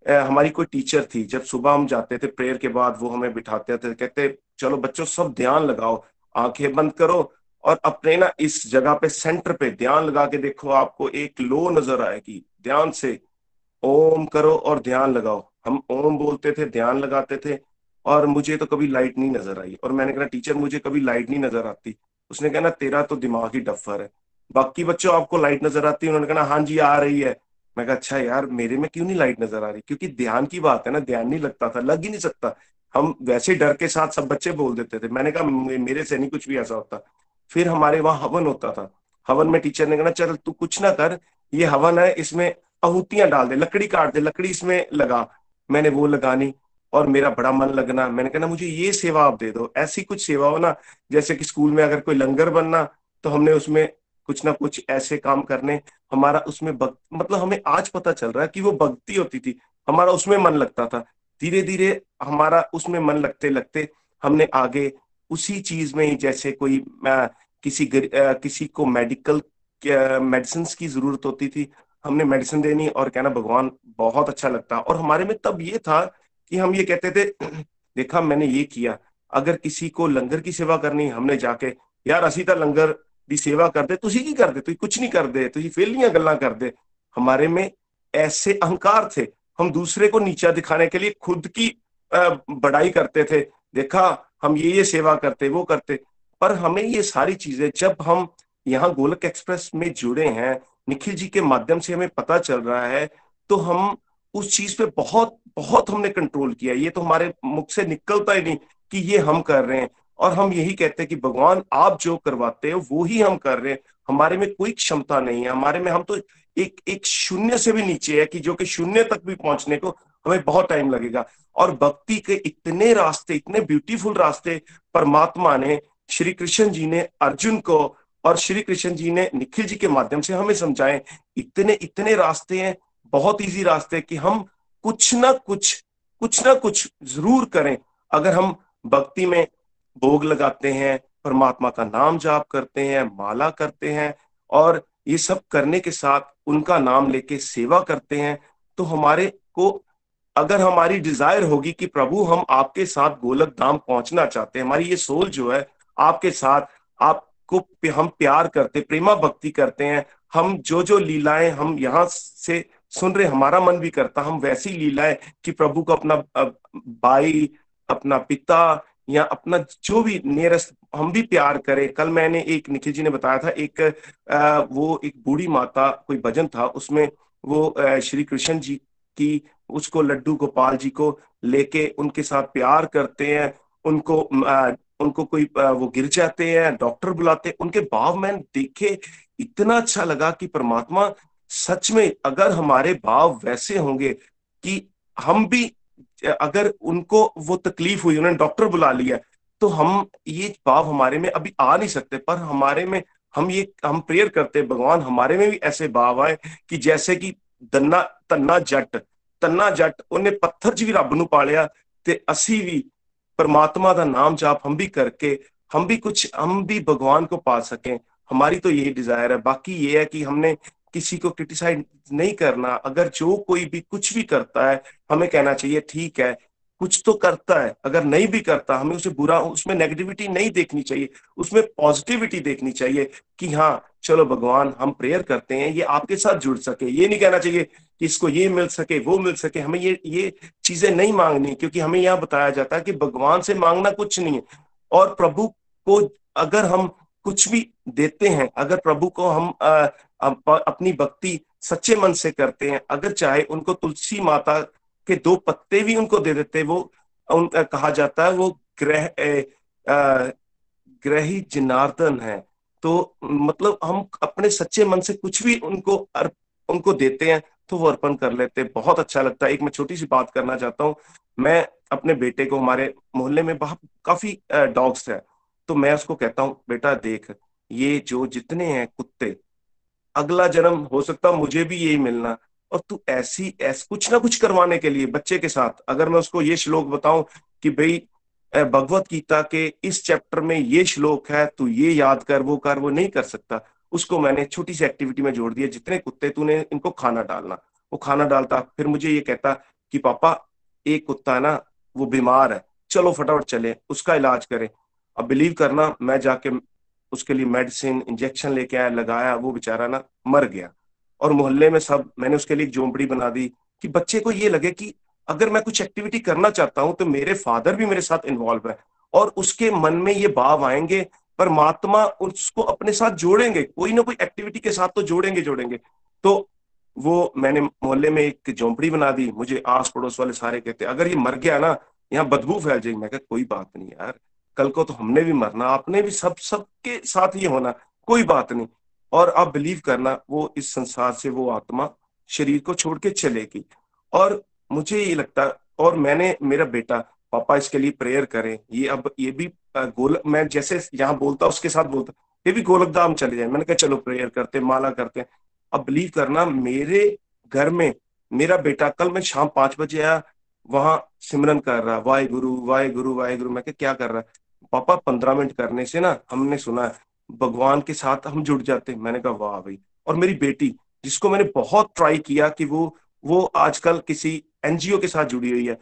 हमारी कोई टीचर थी, जब सुबह हम जाते थे, प्रेयर के बाद वो हमें बिठाते थे, कहते, चलो बच्चों, सब ध्यान लगाओ, आँखें बंद करो और अपने ना इस जगह पे सेंटर पे ध्यान लगा के देखो, आपको एक लो नज़र आएगी। ध्यान से ओम करो और ध्यान लगाओ। हम ओम बोलते थे, ध्यान लगाते थे और मुझे तो कभी लाइट नहीं नज़र आई। और मैंने कहा, टीचर, मुझे कभी लाइट नहीं नज़र आती। उसने कहना तेरा तो दिमाग ही डफर है। बाकी बच्चों, आपको लाइट नज़र आती है? उन्होंने कहा हाँ जी, आ रही है। मैं कहा अच्छा यार, मेरे में क्यों नहीं लाइट नज़र आ रही? क्योंकि ध्यान की बात है ना, ध्यान नहीं लगता था, लग ही नहीं सकता। हम वैसे डर के साथ सब बच्चे बोल देते थे। मैंने कहा मेरे से नहीं कुछ भी ऐसा होता। फिर हमारे वहाँ हवन होता था। हवन में टीचर ने कहना चल, तू कुछ ना कर ये हवन है इसमें आहूतियाँ डाल दे लकड़ी काट दे लकड़ी इसमें लगा। मैंने वो लगानी और मेरा बड़ा मन लगना। मैंने कहना मुझे ये सेवा आप दे दो। ऐसी कुछ सेवा हो ना जैसे कि स्कूल में अगर कोई लंगर बनना तो हमने उसमें कुछ ना कुछ ऐसे काम करने। हमारा उसमें मतलब हमें आज पता चल रहा है कि वो भक्ति होती थी। हमारा उसमें मन लगता था। धीरे धीरे हमारा उसमें मन लगते लगते हमने आगे उसी चीज़ में जैसे कोई आ, किसी आ, किसी को मेडिकल मेडिसिन की ज़रूरत होती थी? हमने मेडिसिन देनी और कहना भगवान बहुत अच्छा लगता। और हमारे में तब ये था कि हम ये कहते थे, देखा, मैंने ये किया। अगर किसी को लंगर की सेवा करनी हमने जाके, यार, असी तो लंगर की सेवा कर दे दे? तु कुछ नहीं कर दे तुझी फेलियाँ गल्ला कर दे। हमारे में ऐसे अहंकार थे। हम दूसरे को नीचा दिखाने के लिए खुद की बड़ाई करते थे। देखा, हम ये ये सेवा करते, वो करते। पर हमें ये सारी चीज़ें, जब हम यहाँ गोलक एक्सप्रेस में जुड़े हैं। निखिल जी के माध्यम से हमें पता चल रहा है तो हम उस चीज़ पे बहुत बहुत हमने कंट्रोल किया। ये तो हमारे मुख से निकलता ही नहीं कि ये हम कर रहे हैं। और हम यही कहते हैं कि भगवान, आप जो करवाते हो, वो ही हम कर रहे हैं। हमारे में कोई क्षमता नहीं है। हमारे में हम तो एक एक शून्य से भी नीचे है कि जो कि शून्य तक भी पहुँचने को हमें बहुत टाइम लगेगा। और भक्ति के इतने रास्ते, इतने ब्यूटीफुल रास्ते परमात्मा ने, श्री कृष्ण जी ने अर्जुन को और श्री कृष्ण जी ने निखिल जी के माध्यम से हमें समझाए, इतने इतने रास्ते हैं, बहुत इजी रास्ते हैं कि हम कुछ ना कुछ कुछ ना कुछ ज़रूर करें। अगर हम भक्ति में भोग लगाते हैं, परमात्मा का नाम जाप करते हैं, माला करते हैं और ये सब करने के साथ उनका नाम लेके सेवा करते हैं तो हमारे को, अगर हमारी डिज़ायर होगी कि प्रभु हम आपके साथ गोलक धाम पहुँचना चाहते हैं, हमारी ये सोल जो है, आपके साथ आपको हम प्यार करते प्रेमा भक्ति करते हैं। हम जो जो लीलाएँ हम यहाँ से सुन रहे हमारा मन भी करता हम वैसी लीलाएँ कि प्रभु को अपना भाई अपना पिता या अपना जो भी नियरेस्ट हम भी प्यार करें। कल मैंने एक निखिल जी ने बताया था एक आ, वो एक बूढ़ी माता कोई भजन था उसमें वो श्री कृष्ण जी की उसको लड्डू गोपाल जी को लेके उनके साथ प्यार करते हैं। उनको उनको कोई वो गिर जाते हैं, डॉक्टर बुलाते हैं, उनके भाव मैंने देखे, इतना अच्छा लगा कि परमात्मा सच में अगर हमारे भाव वैसे होंगे कि हम भी अगर उनको वो तकलीफ़ हुई, उन्होंने डॉक्टर बुला लिया तो हम ये भाव हमारे में अभी आ नहीं सकते, पर हमारे में हम ये, हम प्रेयर करते भगवान हमारे में भी ऐसे भाव आए कि जैसे कि दन्ना, तन्ना जट तन्ना जट, उन्हें पत्थर च भी रब न पालिया, ते असी भी परमात्मा का नाम जाप हम भी करके, हम भी कुछ, हम भी भगवान को पा सकें, हमारी तो यही डिज़ायर है। बाकी ये है कि हमने किसी को क्रिटिसाइज नहीं करना। अगर जो कोई भी कुछ भी करता है, हमें कहना चाहिए, ठीक है कुछ तो करता है अगर नहीं भी करता हमें उसे बुरा उसमें नेगेटिविटी नहीं देखनी चाहिए उसमें पॉजिटिविटी देखनी चाहिए कि हाँ चलो भगवान हम प्रेयर करते हैं ये आपके साथ जुड़ सके। ये नहीं कहना चाहिए कि इसको ये मिल सके वो मिल सके। हमें ये ये चीज़ें नहीं मांगनी क्योंकि हमें यहाँ बताया जाता है कि भगवान से मांगना कुछ नहीं है। और प्रभु को अगर हम कुछ भी देते हैं अगर प्रभु को हम आ, अपनी भक्ति सच्चे मन से करते हैं अगर चाहे उनको तुलसी माता के दो पत्ते भी उनको दे देते वो, उन कहा जाता है, वो ग्रह ग्रही जनार्दन है। तो मतलब हम अपने सच्चे मन से कुछ भी उनको अर्प उनको देते हैं तो वो अर्पण कर लेते हैं। बहुत अच्छा लगता है। एक मैं छोटी सी बात करना चाहता हूँ। मैं अपने बेटे को, हमारे मोहल्ले में बहुत काफ़ी डॉग्स है। तो मैं उसको कहता हूँ, बेटा देख, ये जो जितने हैं कुत्ते, अगला जन्म हो सकता मुझे भी यही मिलना। और तू ऐसी, ऐस, कुछ ना कुछ करवाने के लिए बच्चे के साथ। अगर मैं उसको ये श्लोक बताऊँ कि भाई भगवत गीता के इस चैप्टर में ये श्लोक है, तू ये याद कर, वो कर, वो नहीं कर सकता। उसको मैंने छोटी सी एक्टिविटी में जोड़ दिया, जितने कुत्ते तूने, इनको खाना डालना। वो खाना डालता, फिर मुझे ये कहता कि, पापा, एक कुत्ता है ना, वो बीमार है। चलो फटाफट चले, उसका इलाज करें। अब बिलीव करना, मैं जाके उसके लिए मेडिसिन, इंजेक्शन लेके आया, लगाया, वो बेचारा ना मर गया। और मोहल्ले में सब, मैंने उसके लिए एक झोंपड़ी बना दी कि बच्चे को ये लगे कि अगर मैं कुछ एक्टिविटी करना चाहता हूँ तो मेरे फादर भी मेरे साथ इन्वॉल्व है और उसके मन में ये भाव आएँगे, परमात्मा उसको अपने साथ जोड़ेंगे, कोई ना कोई एक्टिविटी के साथ तो जोड़ेंगे जोड़ेंगे। तो वो मैंने मोहल्ले में एक झोंपड़ी बना दी, मुझे आस पड़ोस वाले सारे कहते, अगर ये मर गया ना, यहाँ बदबू फैल जाएगी। मैं कहा, कोई बात नहीं यार, कल को तो हमने भी मरना, आपने भी सब, सबके साथ ये होना, कोई बात नहीं। और आप बिलीव करना, वो इस संसार से, वो आत्मा शरीर को छोड़ के चलेगी। और मुझे ये लगता, और मैंने, मेरा बेटा, पापा इसके लिए प्रेयर करें। ये अब, ये भी गोल, मैं जैसे यहाँ बोलता, उसके साथ बोलता, ये भी गोलक धाम चले जाए। मैंने कहा, चलो प्रेयर करते माला करते अब बिलीव करना, मेरे घर में, मेरा बेटा, कल मैं शाम पाँच बजे आया, वहाँ सिमरन कर रहा वाहे गुरु वाहे गुरु वाहे गुरु मैं क्या कर रहा? पापा, पंद्रह मिनट करने से ना, हमने सुना है भगवान के साथ हम जुड़ जाते हैं। मैंने कहा, वाह भाई। और मेरी बेटी, जिसको मैंने बहुत ट्राई किया कि वो वो आजकल किसी एनजीओ के साथ जुड़ी हुई है।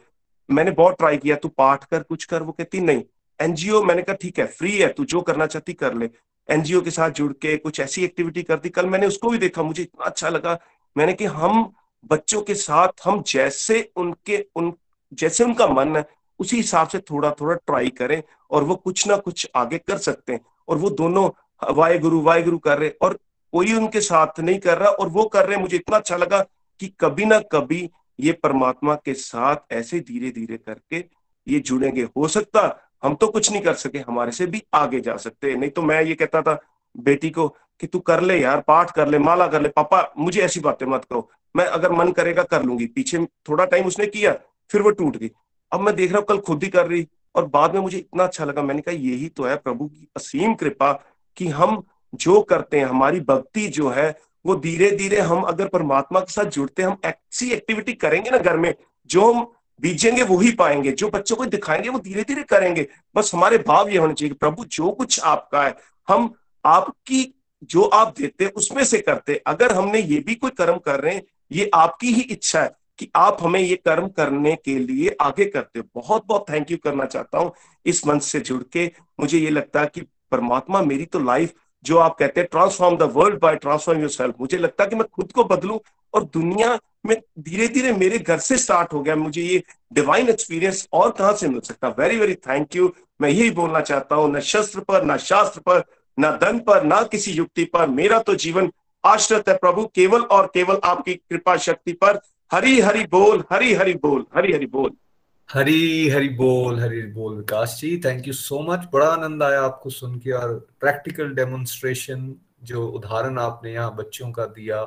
मैंने बहुत ट्राई किया, तू पाठ कर, कुछ कर। वो कहती, नहीं एनजीओ मैंने कहा, ठीक है फ्री है, तू जो करना चाहती कर ले। एनजीओ के साथ जुड़ के कुछ ऐसी एक्टिविटी करती कल मैंने उसको भी देखा, मुझे इतना अच्छा लगा। मैंने कि हम बच्चों के साथ, हम जैसे उनके, उन, जैसे उनका मन है, उसी हिसाब से थोड़ा थोड़ा ट्राई करें और वो कुछ ना कुछ आगे कर सकते हैं। और वो दोनों वाहे गुरु वाहे गुरु कर रहे और कोई उनके साथ नहीं कर रहा और वो कर रहे, मुझे इतना अच्छा लगा कि कभी ना कभी ये परमात्मा के साथ ऐसे धीरे धीरे करके ये जुड़ेंगे। हो सकता हम तो कुछ नहीं कर सके, हमारे से भी आगे जा सकते नहीं तो मैं ये कहता था बेटी को कि तू कर ले यार, पाठ कर ले, माला कर ले। पापा, मुझे ऐसी बातें मत करो मैं अगर मन करेगा कर लूँगी। पीछे थोड़ा टाइम उसने किया, फिर वो टूट गई। अब मैं देख रहा हूँ कल खुद ही कर रही। और बाद में मुझे इतना अच्छा लगा। मैंने कहा, यही तो है प्रभु की असीम कृपा कि हम जो करते हैं, हमारी भक्ति जो है, वो धीरे धीरे हम अगर परमात्मा के साथ जुड़ते हैं, हम ऐसी एक्टिविटी करेंगे ना घर में, जो हम बीजेंगे वो ही पाएँगे, जो बच्चों को दिखाएँगे वो धीरे धीरे करेंगे। बस हमारे भाव ये होने चाहिए प्रभु, जो कुछ आपका है, हम आपकी, जो आप देते हैं, उसमें से करते अगर हमने ये भी कोई कर्म कर रहे हैं, ये आपकी ही इच्छा है कि आप हमें ये कर्म करने के लिए आगे करते हो। बहुत बहुत थैंक यू करना चाहता हूँ इस मंच से जुड़ के। मुझे ये लगता है कि परमात्मा मेरी तो लाइफ जो आप कहते हैं transform the world by transform yourself मुझे लगता है कि मैं खुद को बदलू और दुनिया में धीरे धीरे मेरे घर से स्टार्ट हो गया। मुझे ये डिवाइन एक्सपीरियंस और कहाँ से मिल सकता? वेरी वेरी थैंक यू मैं यही बोलना चाहता हूँ, न शस्त्र पर, न शास्त्र पर, न धन पर, ना किसी युक्ति पर। मेरा तो जीवन आश्रित है प्रभु। केवल और केवल आपकी कृपा शक्ति पर। हरी हरी बोल, हरी हरी बोल, हरी हरी बोल। हरी हरी बोल हरी बोल, Vikas ji thank you so much बड़ा आनंद आया आपको सुन के और प्रैक्टिकल डेमोन्स्ट्रेशन जो उदाहरण आपने यहाँ बच्चों का दिया,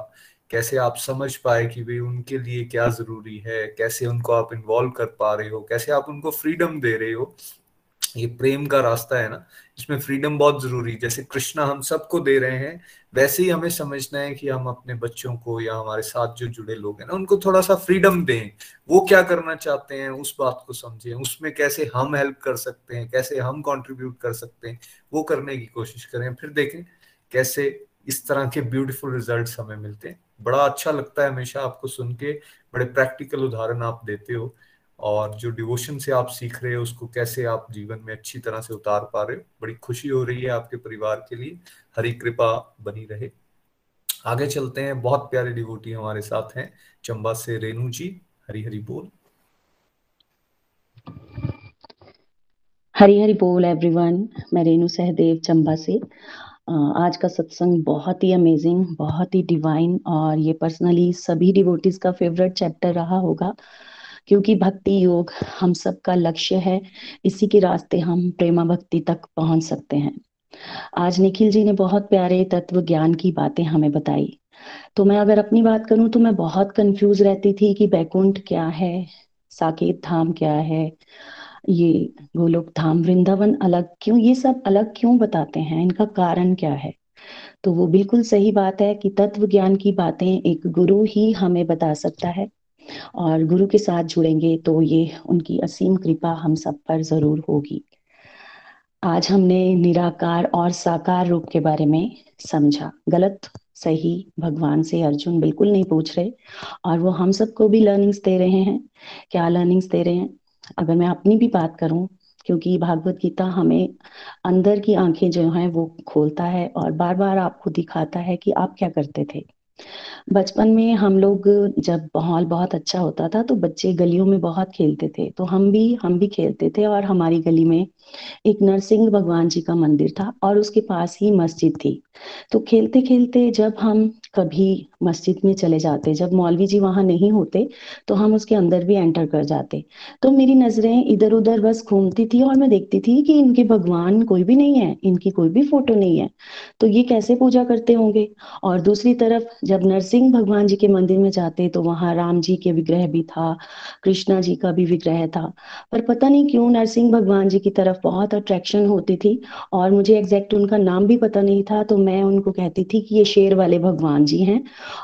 कैसे आप समझ पाए कि भाई उनके लिए क्या ज़रूरी है, कैसे उनको आप इन्वॉल्व कर पा रहे हो, कैसे आप उनको फ्रीडम दे रहे हो। ये प्रेम का रास्ता है ना इसमें फ्रीडम बहुत ज़रूरी जैसे कृष्णा हम सबको दे रहे हैं, वैसे ही हमें समझना है कि हम अपने बच्चों को या हमारे साथ जो जुड़े लोग हैं ना, उनको थोड़ा सा फ्रीडम दें। वो क्या करना चाहते हैं, उस बात को समझें। उसमें कैसे हम हेल्प कर सकते हैं, कैसे हम कंट्रीब्यूट कर सकते हैं, वो करने की कोशिश करें। फिर देखें कैसे इस तरह के ब्यूटीफुल रिज़ल्ट हमें मिलते हैं। बड़ा अच्छा लगता है हमेशा आपको सुन के, बड़े प्रैक्टिकल उदाहरण आप देते हो। और जो डिवोशन से आप सीख रहे हो, उसको कैसे आप जीवन में अच्छी तरह से उतार पा रहे हो, बड़ी खुशी हो रही है आपके परिवार के लिए। हरी कृपा बनी रहे। आगे चलते हैं। बहुत प्यारे डिवोटी हमारे साथ हैं, चंबा से रेणु जी। हरी हरी बोल। हरी हरी बोल एवरीवन मैं रेणु सहदेव, चंबा से। आज का सत्संग बहुत ही अमेजिंग बहुत ही डिवाइन और ये पर्सनली सभी डिवोटीज का फेवरेट चैप्टर रहा होगा। क्योंकि भक्ति योग हम सबका लक्ष्य है, इसी के रास्ते हम प्रेमा भक्ति तक पहुँच सकते हैं। आज निखिल जी ने बहुत प्यारे तत्व ज्ञान की बातें हमें बताई। तो मैं अगर अपनी बात करूँ तो मैं बहुत कंफ्यूज रहती थी कि बैकुंठ क्या है, साकेत धाम क्या है, ये गोलोक धाम, वृंदावन अलग क्यों, ये सब अलग क्यों बताते हैं, इनका कारण क्या है? तो वो बिल्कुल सही बात है कि तत्व ज्ञान की बातें एक गुरु ही हमें बता सकता है। और गुरु के साथ जुड़ेंगे तो ये उनकी असीम कृपा हम सब पर ज़रूर होगी। आज हमने निराकार और साकार रूप के बारे में समझा। गलत, सही, भगवान से अर्जुन बिल्कुल नहीं पूछ रहे और वो हम सबको भी लर्निंग्स दे रहे हैं। क्या लर्निंग्स दे रहे हैं? अगर मैं अपनी भी बात करूँ, क्योंकि भागवत गीता हमें अंदर की आँखें जो हैं वो खोलता है और बार बार आपको दिखाता है कि आप क्या करते थे। बचपन में हम लोग जब माहौल बहुत अच्छा होता था तो बच्चे गलियों में बहुत खेलते थे। तो हम भी हम भी खेलते थे और हमारी गली में एक नरसिंह भगवान जी का मंदिर था और उसके पास ही मस्जिद थी। तो खेलते खेलते जब हम कभी मस्जिद में चले जाते, जब मौलवी जी वहाँ नहीं होते तो हम उसके अंदर भी एंटर कर जाते। तो मेरी नज़रें इधर उधर बस घूमती थी और मैं देखती थी कि इनके भगवान कोई भी नहीं है, इनकी कोई भी फ़ोटो नहीं है। तो ये कैसे पूजा करते होंगे? और दूसरी तरफ़, जब नरसिंह भगवान जी के मंदिर में जाते तो वहाँ राम जी के विग्रह भी था, कृष्णा जी का भी विग्रह था। पर पता नहीं क्यों नरसिंह भगवान जी की तरफ़ बहुत अट्रैक्शन होती थी और मुझे एग्जैक्ट उनका नाम भी पता नहीं था तो मैं उनको कहती थी कि ये शेर वाले भगवान जी हैं।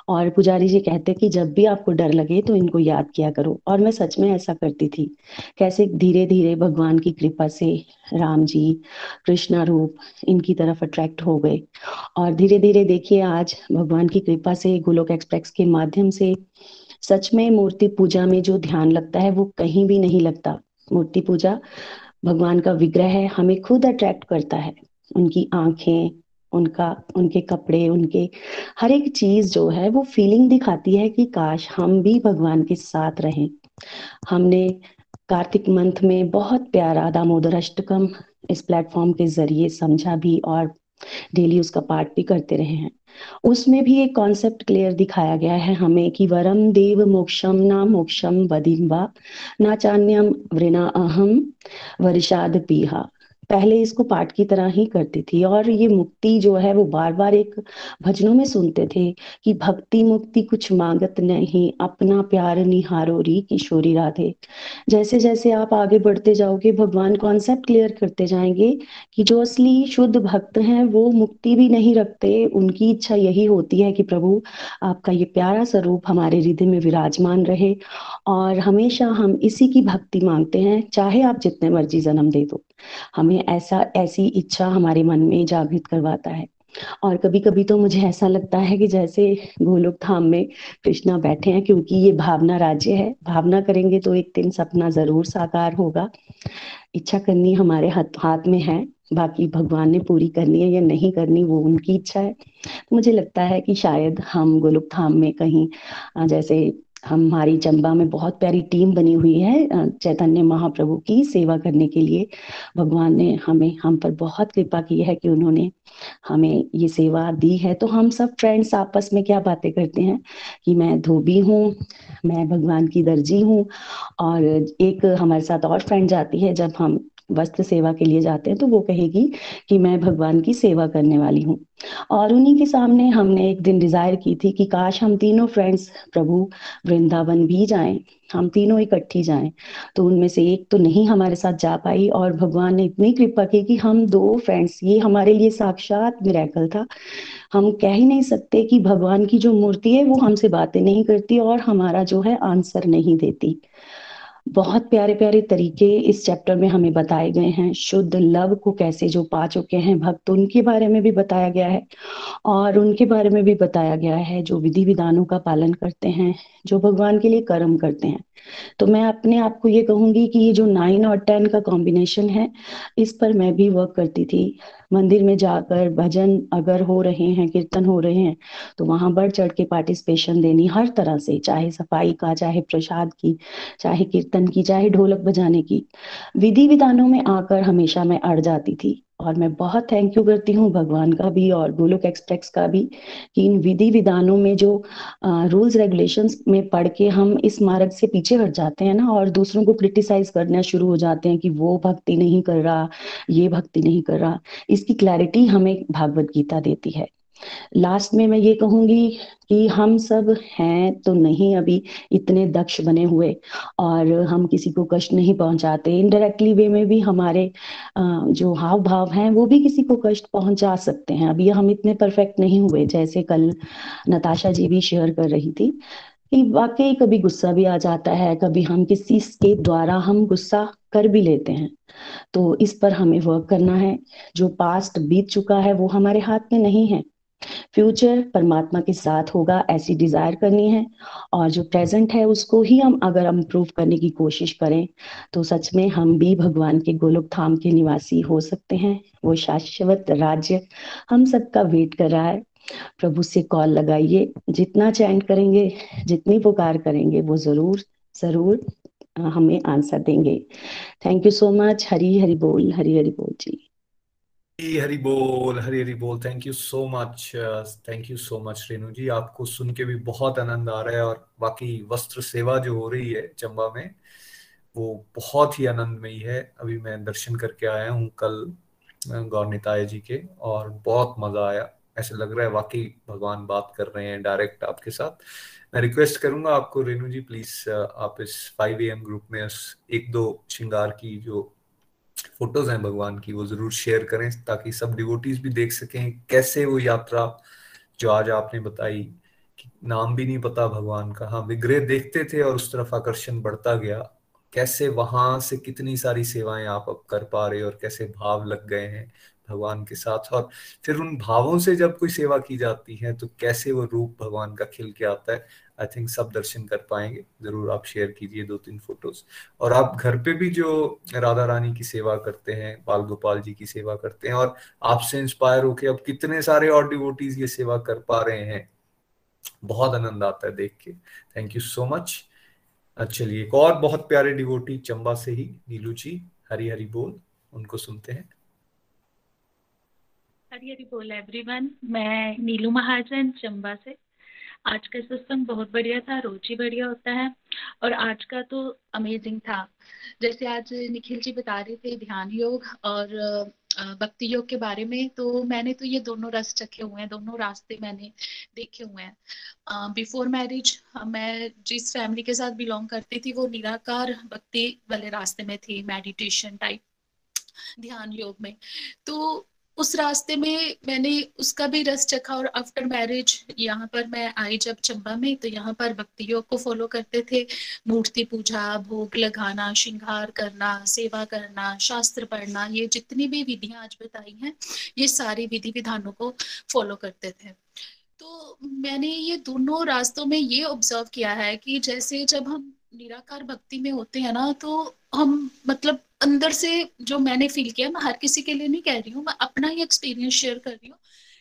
और पुजारी जी कहते कि जब भी आपको डर लगे तो इनको याद किया करो। और मैं सच में ऐसा करती थी। कैसे धीरे धीरे भगवान की कृपा से राम जी, कृष्णा रूप, इनकी तरफ़ अट्रैक्ट हो गए। और धीरे धीरे देखिए आज भगवान की कृपा से गोलोक एक्सप्रेस के माध्यम से सच में मूर्ति पूजा में जो ध्यान लगता है वो कहीं भी नहीं लगता। मूर्ति पूजा भगवान का विग्रह है, हमें खुद अट्रैक्ट करता है। उनकी आँखें उनका, उनके कपड़े, उनके हर एक चीज़ जो है, वो फीलिंग दिखाती है कि काश हम भी भगवान के साथ रहें। हमने कार्तिक मंथ में बहुत प्यारा दामोदर अष्टकम इस प्लेटफॉर्म के ज़रिए समझा भी और डेली उसका पाठ भी करते रहे हैं। उसमें भी एक कॉन्सेप्ट क्लियर दिखाया गया है हमें कि वरम देव मोक्षम ना मोक्षम बदिम्बा ना चान्यम वृणा अहम, वर्षाद पीहा। पहले इसको पाठ की तरह ही करती थी और ये मुक्ति जो है वो बार बार एक भजनों में सुनते थे कि भक्ति मुक्ति कुछ मांगत नहीं, अपना प्यार निहारो री किशोरी राधे। जैसे जैसे आप आगे बढ़ते जाओगे, भगवान कॉन्सेप्ट क्लियर करते जाएँगे कि जो असली शुद्ध भक्त हैं, वो मुक्ति भी नहीं रखते। उनकी इच्छा यही होती है कि प्रभु, आपका ये प्यारा स्वरूप हमारे हृदय में विराजमान रहे और हमेशा हम इसी की भक्ति मांगते हैं, चाहे आप जितने मर्ज़ी जन्म दे दो। हमें ऐसा, ऐसी इच्छा हमारे मन में जागृत करवाता है। और कभी कभी तो मुझे ऐसा लगता है कि जैसे गोलोक धाम में कृष्णा बैठे हैं, क्योंकि ये भावना राज्य है। भावना करेंगे तो एक दिन सपना ज़रूर साकार होगा। इच्छा करनी हमारे हाथ हाथ में है, बाकी भगवान ने पूरी करनी है या नहीं करनी वो उनकी इच्छा है। मुझे लगता है कि शायद हम गोलोक धाम में कहीं, जैसे हमारी चंबा में बहुत प्यारी टीम बनी हुई है चैतन्य महाप्रभु की सेवा करने के लिए। भगवान ने हमें, हम पर बहुत कृपा की है कि उन्होंने हमें ये सेवा दी है। तो हम सब फ्रेंड्स आपस में क्या बातें करते हैं? कि मैं धोबी हूँ, मैं भगवान की दर्जी हूँ, और एक हमारे साथ और फ्रेंड जाती है जब हम वस्त्र सेवा के लिए जाते हैं तो वो कहेगी कि मैं भगवान की सेवा करने वाली हूँ। और उन्हीं के सामने हमने एक दिन डिज़ायर की थी कि काश हम तीनों फ्रेंड्स प्रभु, वृंदावन भी जाएँ, हम तीनों इकट्ठी जाएँ। तो उनमें से एक तो नहीं हमारे साथ जा पाई और भगवान ने इतनी कृपा की कि हम दो फ्रेंड्स ये हमारे लिए साक्षात मिराकल था। हम कह ही नहीं सकते कि भगवान की जो मूर्ति है, वो हमसे बातें नहीं करती और हमारा जो है आंसर नहीं देती। बहुत प्यारे प्यारे तरीके इस चैप्टर में हमें बताए गए हैं। शुद्ध लव को कैसे जो पा चुके हैं भक्त, उनके बारे में भी बताया गया है और उनके बारे में भी बताया गया है जो विधि विधानों का पालन करते हैं, जो भगवान के लिए कर्म करते हैं। तो मैं अपने आप को ये कहूँगी कि ये जो नाइन और टेन का कॉम्बिनेशन है, इस पर मैं भी वर्क करती थी। मंदिर में जाकर भजन अगर हो रहे हैं, कीर्तन हो रहे हैं तो वहाँ बढ़ चढ़ के पार्टिसिपेशन देनी हर तरह से, चाहे सफ़ाई का, चाहे प्रसाद की, चाहे कीर्तन की, चाहे ढोलक बजाने की। विधि विधानों में आकर हमेशा मैं अड़ जाती थी। और मैं बहुत थैंक यू करती हूँ भगवान का भी और गोलोक एक्सप्रेस का भी कि इन विधि विधानों में जो रूल्स रेगुलेशंस में पढ़ के हम इस मार्ग से पीछे हट जाते हैं ना और दूसरों को क्रिटिसाइज करना शुरू हो जाते हैं कि वो भक्ति नहीं कर रहा, ये भक्ति नहीं कर रहा। इसकी क्लैरिटी हमें भागवत गीता देती है। लास्ट में मैं ये कहूँगी कि हम सब हैं तो नहीं अभी इतने दक्ष बने हुए और हम किसी को कष्ट नहीं पहुंचाते। इनडायरेक्टली वे में भी हमारे जो हाव भाव हैं, वो भी किसी को कष्ट पहुँचा सकते हैं। अभी हम इतने परफेक्ट नहीं हुए, जैसे कल नताशा जी भी शेयर कर रही थी कि वाकई कभी गुस्सा भी आ जाता है, कभी हम किसी के द्वारा हम गुस्सा कर भी लेते हैं। तो इस पर हमें वर्क करना है। जो पास्ट बीत चुका है, वो हमारे हाथ में नहीं है। फ्यूचर परमात्मा के साथ होगा, ऐसी डिज़ायर करनी है। और जो प्रेजेंट है, उसको ही हम अगर इम्प्रूव करने की कोशिश करें तो सच में हम भी भगवान के गोलोक धाम के निवासी हो सकते हैं। वो शाश्वत राज्य हम सबका वेट कर रहा है। प्रभु से कॉल लगाइए। जितना चैंट करेंगे, जितनी पुकार करेंगे, वो ज़रूर ज़रूर हमें आंसर देंगे। Thank you so much Hari Hari बोल हरी हरी बोल जी। हरी बोल, हरी हरी बोल। Thank you so much thank you so much Renu ji. आपको सुन के भी बहुत आनंद आ रहा है और बाकी वस्त्र सेवा जो हो रही है चंबा में, वो बहुत ही आनंदमयी है। अभी मैं दर्शन करके आया हूँ कल गौरनिताय जी के और बहुत मज़ा आया। ऐसे लग रहा है वाकई भगवान बात कर रहे हैं डायरेक्ट आपके साथ। मैं रिक्वेस्ट करूँगा आपको, रेणु जी प्लीज़ आप इस फाइव एम ग्रुप में एक दो श्रृंगार की जो फ़ोटोज़ हैं भगवान की, वो ज़रूर शेयर करें ताकि सब डिवोटीज भी देख सकें कैसे वो यात्रा जो आज आपने बताई नाम भी नहीं पता भगवान का। हाँ विग्रह देखते थे और उस तरफ़ आकर्षण बढ़ता गया। कैसे वहाँ से कितनी सारी सेवाएँ आप अब कर पा रहे और कैसे भाव लग गए हैं। भगवान के साथ। और फिर उन भावों से जब कोई सेवा की जाती है तो कैसे वो रूप भगवान का खिल के आता है? आई थिंक सब दर्शन कर पाएँगे। ज़रूर आप शेयर कीजिए दो तीन फ़ोटोज़ और आप घर पे भी जो राधा रानी की सेवा करते हैं, बाल गोपाल जी की सेवा करते हैं, और आपसे इंस्पायर होके अब कितने सारे और डिवोटीज ये सेवा कर पा रहे हैं। बहुत आनंद आता है देख के। थैंक यू सो मच चलिए एक और बहुत प्यारे डिवोटी चंबा से ही, नीलू जी हरी हरी बोल, उनको सुनते हैं। हरी हरी बोल एवरीवन मैं नीलू महाजन, चंबा से। आज का सत्संग बहुत बढ़िया था, रोज ही बढ़िया होता है। और आज का तो अमेजिंग था। जैसे आज निखिल जी बता रहे थे ध्यान योग और भक्ति योग के बारे में तो मैंने तो ये दोनों रस चखे हुए हैं, दोनों रास्ते मैंने देखे हुए हैं। बिफोर मैरिज मैं जिस फैमिली के साथ बिलोंग करती थी, वो निराकार भक्ति वाले रास्ते में थी मेडिटेशन टाइप ध्यान योग में। तो उस रास्ते में मैंने उसका भी रस चखा और आफ्टर मैरिज यहाँ पर मैं आई जब चंबा में तो यहाँ पर भक्ति योग को फॉलो करते थे। मूर्ति पूजा, भोग लगाना, श्रृंगार करना, सेवा करना, शास्त्र पढ़ना, ये जितनी भी विधियाँ आज बताई हैं, ये सारी विधि विधानों को फॉलो करते थे। तो मैंने ये दोनों रास्तों में ये ऑब्ज़र्व किया है कि जैसे जब हम निराकार भक्ति में होते हैं ना तो हम मतलब अंदर से जो मैंने फील किया, मैं हर किसी के लिए नहीं कह रही हूँ, मैं अपना ही एक्सपीरियंस शेयर कर रही हूँ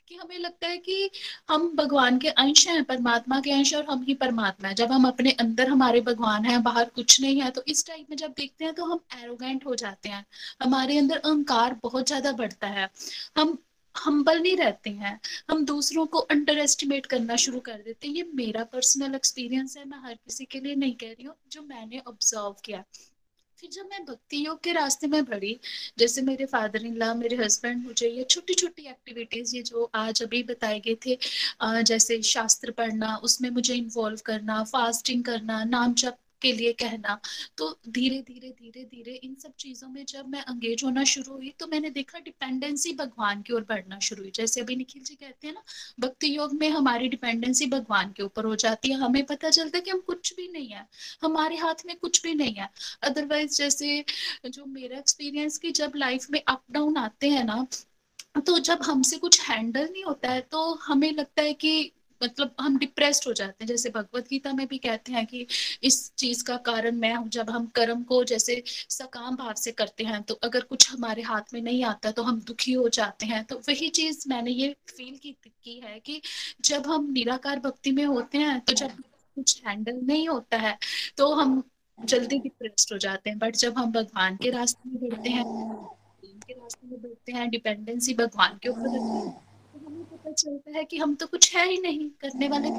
कि हमें लगता है कि हम भगवान के अंश हैं, परमात्मा के अंश और हम ही परमात्मा है। जब हम अपने अंदर हमारे भगवान हैं, बाहर कुछ नहीं है तो इस टाइप में जब देखते हैं तो हम एरोगेंट हो जाते हैं। हमारे अंदर अहंकार बहुत ज़्यादा बढ़ता है। हम हम्बल नहीं रहते हैं। हम दूसरों को अंडर एस्टिमेट करना शुरू कर देते हैं। ये मेरा पर्सनल एक्सपीरियंस है, मैं हर किसी के लिए नहीं कह रही हूँ, जो मैंने ऑब्ज़र्व किया। फिर जब मैं भक्ति योग के रास्ते में बढ़ी, जैसे मेरे फादर इन लॉ मेरे हस्बैंड मुझे ये छोटी छोटी एक्टिविटीज़ ये जो आज अभी बताए गए थे जैसे शास्त्र पढ़ना, उसमें मुझे इन्वॉल्व करना फास्टिंग करना, नाम जप के लिए कहना। तो धीरे धीरे धीरे धीरे इन सब चीज़ों में जब मैं अंगेज होना शुरू हुई तो मैंने देखा डिपेंडेंसी भगवान की ओर बढ़ना शुरू हुई। जैसे अभी निखिल जी कहते हैं ना, भक्ति योग में हमारी डिपेंडेंसी भगवान के ऊपर हो जाती है। हमें पता चलता है कि हम कुछ भी नहीं है। हमारे हाथ में कुछ भी नहीं है। अदरवाइज़ जैसे जो मेरा एक्सपीरियंस की जब लाइफ में अप डाउन आते हैं ना तो जब हमसे कुछ हैंडल नहीं होता है तो हमें लगता है कि मतलब हम डिप्रेस्ड हो जाते हैं। जैसे भगवत गीता में भी कहते हैं कि इस चीज़ का कारण मैं हूँ जब हम कर्म को जैसे सकाम भाव से करते हैं तो अगर कुछ हमारे हाथ में नहीं आता तो हम दुखी हो जाते हैं। तो वही चीज़ मैंने ये फील की, की है कि जब हम निराकार भक्ति में होते हैं तो जब कुछ हैंडल नहीं होता है तो हम जल्दी डिप्रेस्ड हो जाते हैं। बट जब हम भगवान के रास्ते में बढ़ते हैं के रास्ते में बढ़ते हैं डिपेंडेंसी भगवान के ऊपर पता चलता है कि हम तो कुछ है ही नहीं करने वाले।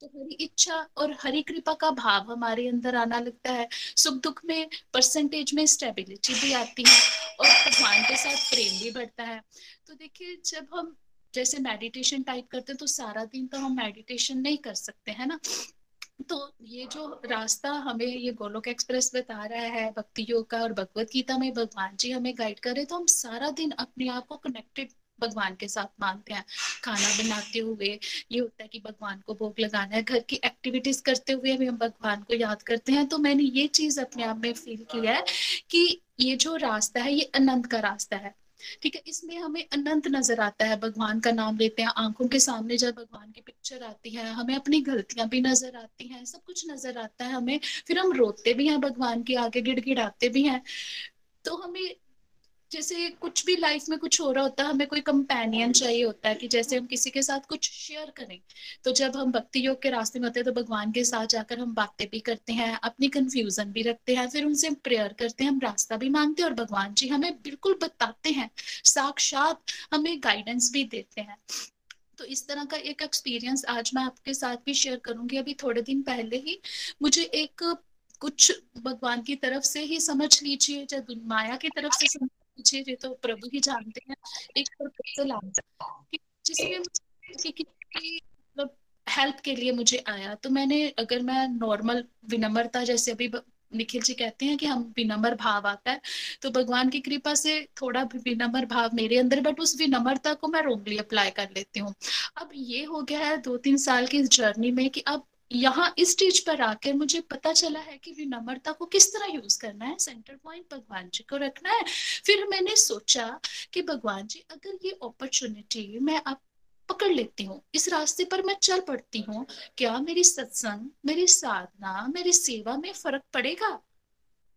तो हरी इच्छा और हरी कृपा का भाव हमारे अंदर आना लगता है। सुख दुख में परसेंटेज में स्टेबिलिटी भी आती है और भगवान के साथ प्रेम भी बढ़ता है। तो देखिए, जब हम जैसे मेडिटेशन टाइप करते हैं तो सारा दिन तो हम मेडिटेशन नहीं कर सकते, है ना? तो ये जो रास्ता हमें ये गोलोक एक्सप्रेस बता रहा है, भक्ति योग का और भगवत गीता में भगवान जी हमें गाइड करे तो हम सारा दिन अपने आप को कनेक्टेड भगवान के साथ मानते हैं, खाना बनाते हुए, ये होता है कि भगवान को भोग लगाना है, घर की एक्टिविटीज़ करते हुए भी हम भगवान को याद करते हैं तो मैंने ये चीज़ अपने आप में फील किया है कि ये जो रास्ता है, ये अनंत का रास्ता है। ठीक है, इसमें हमें अनंत नज़र आता है, भगवान का नाम लेते हैं, आँखों के सामने जब भगवान की पिक्चर आती है, हमें अपनी गलतियाँ भी नज़र आती हैं, सब कुछ नज़र आता है हमें, फिर हम रोते भी हैं, भगवान के आगे गिड़गिड़ाते भी हैं तो हमें जैसे कुछ भी लाइफ में कुछ हो रहा होता है, हमें कोई कंपेनियन चाहिए होता है कि जैसे हम किसी के साथ कुछ शेयर करें। तो जब हम भक्ति योग के रास्ते में होते हैं तो भगवान के साथ जाकर हम बातें भी करते हैं, अपनी कंफ्यूजन भी रखते हैं, फिर उनसे प्रेयर करते हैं, हम रास्ता भी मांगते हैं और भगवान जी हमें बिल्कुल बताते हैं। साक्षात हमें गाइडेंस भी देते हैं। तो इस तरह का एक एक्सपीरियंस आज मैं आपके साथ भी शेयर करूँगी। अभी थोड़े दिन पहले ही मुझे एक कुछ भगवान की तरफ़ से ही समझ लीजिए चाहे माया की तरफ़ से समझ मुझे ये तो प्रभु ही जानते हैं। एक प्रपोजल आया जिसमें मतलब हेल्प के लिए मुझे आया तो मैंने अगर मैं नॉर्मल विनम्रता जैसे अभी निखिल जी कहते हैं कि हम विनम्र भाव आता है तो भगवान की कृपा से थोड़ा विनम्र भाव मेरे अंदर बट उस विनम्रता को मैं रोंगली अप्लाई कर लेती हूँ। अब ये हो गया है दो तीन साल की जर्नी में कि अब यहाँ इस स्टेज पर आकर मुझे पता चला है कि विनम्रता को किस तरह यूज़ करना है। सेंटर पॉइंट भगवान जी को रखना है। फिर मैंने सोचा कि भगवान जी, अगर ये अपॉर्चुनिटी मैं आप पकड़ लेती हूँ, इस रास्ते पर मैं चल पड़ती हूँ, क्या मेरी सत्संग, मेरी साधना, मेरी सेवा में फ़र्क पड़ेगा?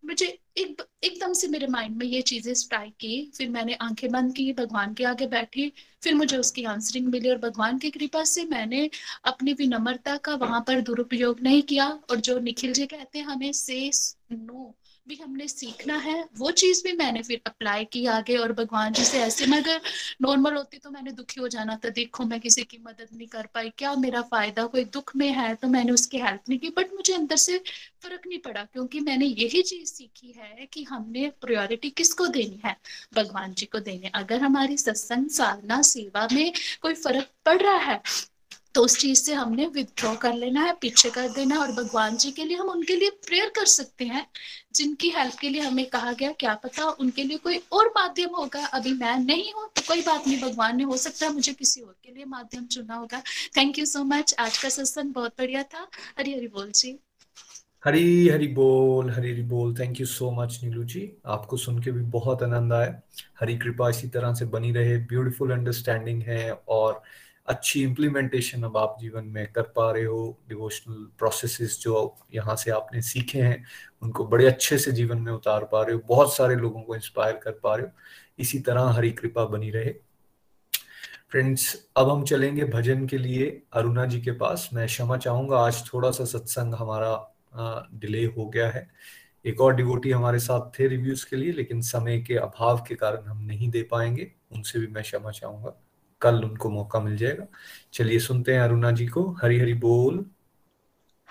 मुझे एक, एकदम से मेरे माइंड में ये चीज़ें स्ट्राइक की, फिर मैंने आँखें बंद की, भगवान के आगे बैठी, फिर मुझे उसकी आंसरिंग मिली और भगवान की कृपा से मैंने अपनी विनम्रता का वहाँ पर दुरुपयोग नहीं किया और जो निखिल जी कहते हैं, हमें से नो भी हमने सीखना है, वो चीज़ भी मैंने फिर अप्लाई की आगे और भगवान जी से ऐसे मैं अगर नॉर्मल होती तो मैंने दुखी हो जाना था, देखो मैं किसी की मदद नहीं कर पाई, क्या मेरा फ़ायदा, कोई दुख में है तो मैंने उसकी हेल्प नहीं की बट मुझे अंदर से फ़र्क नहीं पड़ा, क्योंकि मैंने यही चीज़ सीखी है कि हमने प्रायोरिटी किसको देनी है? भगवान जी को देनी अगर हमारी सत्संग साधना, सेवा में कोई फ़र्क पड़ रहा है तो उस चीज़ से हमने विदड्रॉ कर लेना है, पीछे कर देना और भगवान जी के लिए हम उनके लिए प्रेयर कर सकते हैं, जिनकी हेल्प के लिए हमें कहा गया, क्या पता उनके लिए कोई और माध्यम होगा। अभी मैं नहीं हूँ तो कोई बात नहीं, भगवान ने हो सकता है मुझे किसी और के लिए माध्यम चुना होगा। थैंक यू सो मच आज का सत्संग बहुत बढ़िया था। हरी हरी बोल जी। हरी हरी बोल, हरी हरी बोल। Thank you so much Neelu ji. आपको सुन के भी बहुत आनंद आया। हरी कृपा इसी तरह से बनी रहे। ब्यूटीफुल अंडरस्टैंडिंग है और अच्छी इम्प्लीमेंटेशन अब आप जीवन में कर पा रहे हो डिवोशनल प्रोसेसेस जो यहाँ से आपने सीखे हैं, उनको बड़े अच्छे से जीवन में उतार पा रहे हो, बहुत सारे लोगों को इंस्पायर कर पा रहे हो, इसी तरह हरी कृपा बनी रहे। फ्रेंड्स अब हम चलेंगे भजन के लिए अरुणा जी के पास। मैं क्षमा चाहूँगा, आज थोड़ा सा सत्संग हमारा डिले हो गया है। एक और डिवोटी हमारे साथ थे रिव्यूज़ के लिए, लेकिन समय के अभाव के कारण हम नहीं दे पाएँगे, उनसे भी मैं क्षमा चाहूँगा। कल उनको मौका मिल जाएगा। चलिए सुनते हैं अरुणा जी को। हरी हरी बोल।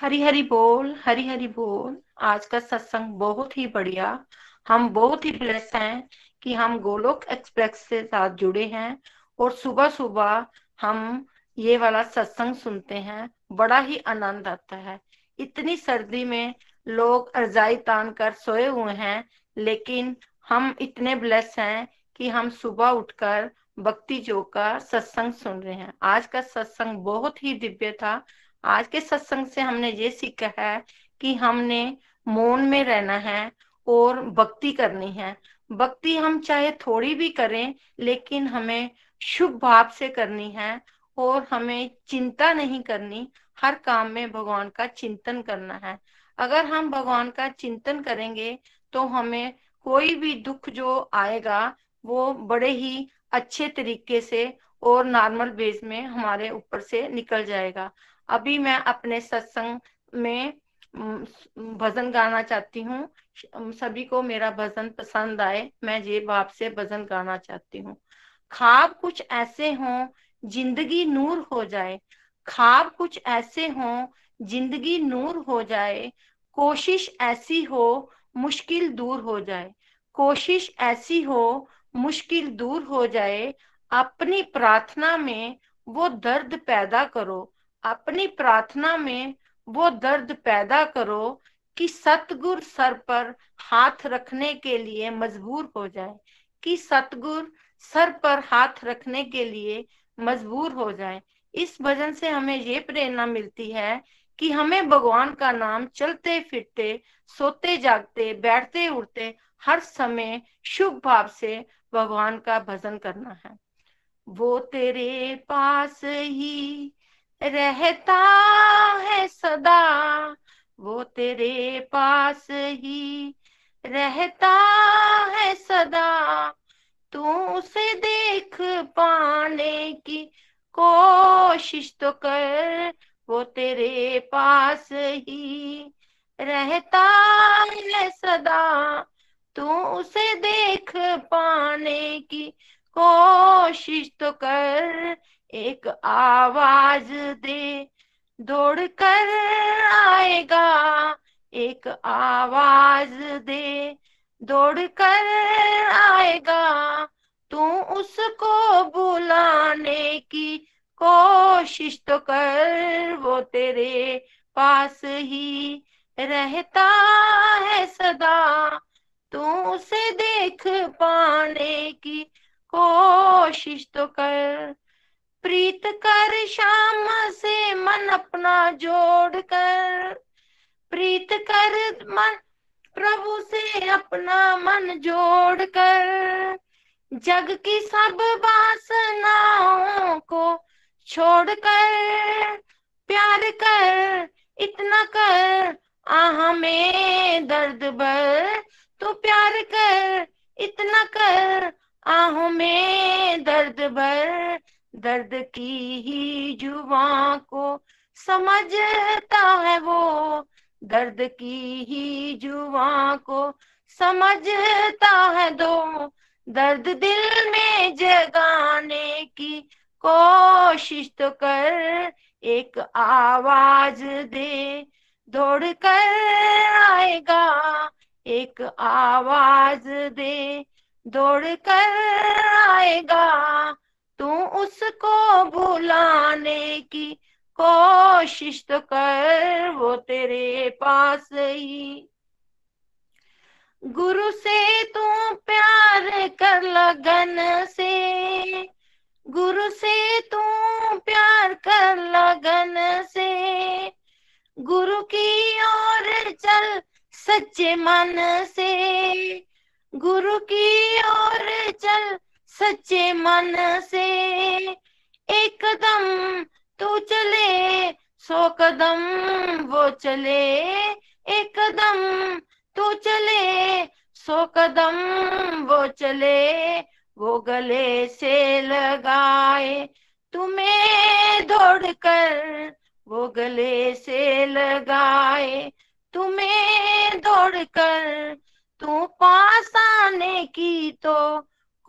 हरी हरी बोल हरी हरी बोल। आज का सत्संग बहुत ही बढ़िया। हम बहुत ही ब्लेस हैं कि हम गोलोक एक्सप्रेस से साथ जुड़े हैं और सुबह सुबह हम ये वाला सत्संग सुनते हैं। बड़ा ही आनंद आता है। इतनी सर्दी में लोग रजाई तान कर सोए हुए हैं, लेकिन हम इतने ब्लेस हैं कि हम सुबह उठकर भक्ति जो का सत्संग सुन रहे हैं। आज का सत्संग बहुत ही दिव्य था। आज के सत्संग से हमने ये सीखा है कि हमने मौन में रहना है और भक्ति करनी है। भक्ति हम चाहे थोड़ी भी करें, लेकिन हमें शुभ भाव से करनी है और हमें चिंता नहीं करनी। हर काम में भगवान का चिंतन करना है। अगर हम भगवान का चिंतन करेंगे तो हमें कोई भी दुख जो आएगा, वो बड़े ही अच्छे तरीके से और नॉर्मल बेस में हमारे ऊपर से निकल जाएगा। अभी मैं अपने सत्संग में भजन गाना चाहती हूँ। सभी को मेरा भजन पसंद आए, मैं ये भाव से भजन गाना चाहती हूँ। खाब कुछ ऐसे हों, ज़िंदगी नूर हो जाए। खाब कुछ ऐसे हों, ज़िंदगी नूर हो जाए। कोशिश ऐसी हो, मुश्किल दूर हो जाए। कोशिश ऐसी हो मुश्किल दूर हो जाए, अपनी प्रार्थना में वो दर्द पैदा करो। अपनी प्रार्थना में वो दर्द पैदा करो कि सतगुर सर पर हाथ रखने के लिए मजबूर हो जाए, कि सतगुर सर पर हाथ रखने के लिए मजबूर हो जाए। इस भजन से हमें ये प्रेरणा मिलती है कि हमें भगवान का नाम चलते फिरते, सोते जागते, बैठते उठते हर समय शुभ भाव से भगवान का भजन करना है। वो तेरे पास ही रहता है सदा। वो तेरे पास ही रहता है सदा। तू उसे देख पाने की कोशिश तो कर। वो तेरे पास ही रहता है सदा। तू उसे देख पाने की कोशिश तो कर, एक आवाज़ दे। दौड़ कर आएगा, एक आवाज़ दे। दौड़ कर आएगा, तू उसको बुलाने की कोशिश तो कर, वो तेरे पास ही रहता है सदा। तू उसे देख पाने की कोशिश तो कर। प्रीत कर शाम से मन अपना जोड़ कर। प्रीत कर मन, प्रभु से अपना मन जोड़ कर। जग की सब वासनाओं को छोड़ कर। प्यार कर, इतना कर, आह में दर्द भर तो प्यार कर, इतना कर, आहों में दर्द भर, दर्द की ही जुबा को समझता है वो, दर्द की ही जुआ को समझता है दो, दर्द दिल में जगाने की कोशिश तो कर, एक आवाज़ दे, दौड़ कर आएगा एक आवाज़ दे दौड़ कर आएगा। तू उसको बुलाने की कोशिश तो कर, वो तेरे पास ही। गुरु से तू प्यार कर, लगन से। गुरु से तू प्यार कर, लगन से। गुरु की ओर चल सच्चे मन से गुरु की ओर चल, सच्चे मन से। एक कदम तू चले, सौ कदम वो चले। एक कदम तू चले, सौ कदम वो चले। वो गले से लगाए, तुम्हें दौड़ कर वो गले से लगाए। तुम्हें दौड़ कर तू पास आने की तो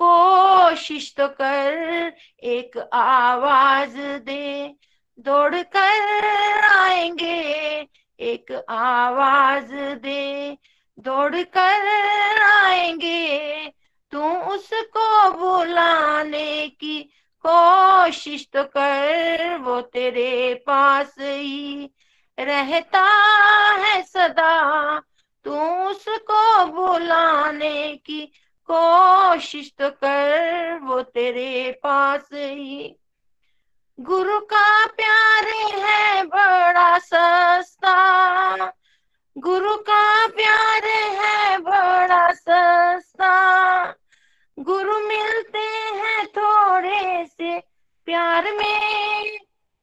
कोशिश तो कर, एक आवाज़ दे। दौड़ कर आएँगे, एक आवाज़ दे। दौड़ कर आएँगे, तू उसको बुलाने की कोशिश तो कर, वो तेरे पास ही। रहता है सदा। तू उसको बुलाने की कोशिश तो कर, वो तेरे पास ही। गुरु का प्यार है बड़ा सस्ता। गुरु का प्यार है बड़ा सस्ता। गुरु मिलते हैं थोड़े से प्यार में।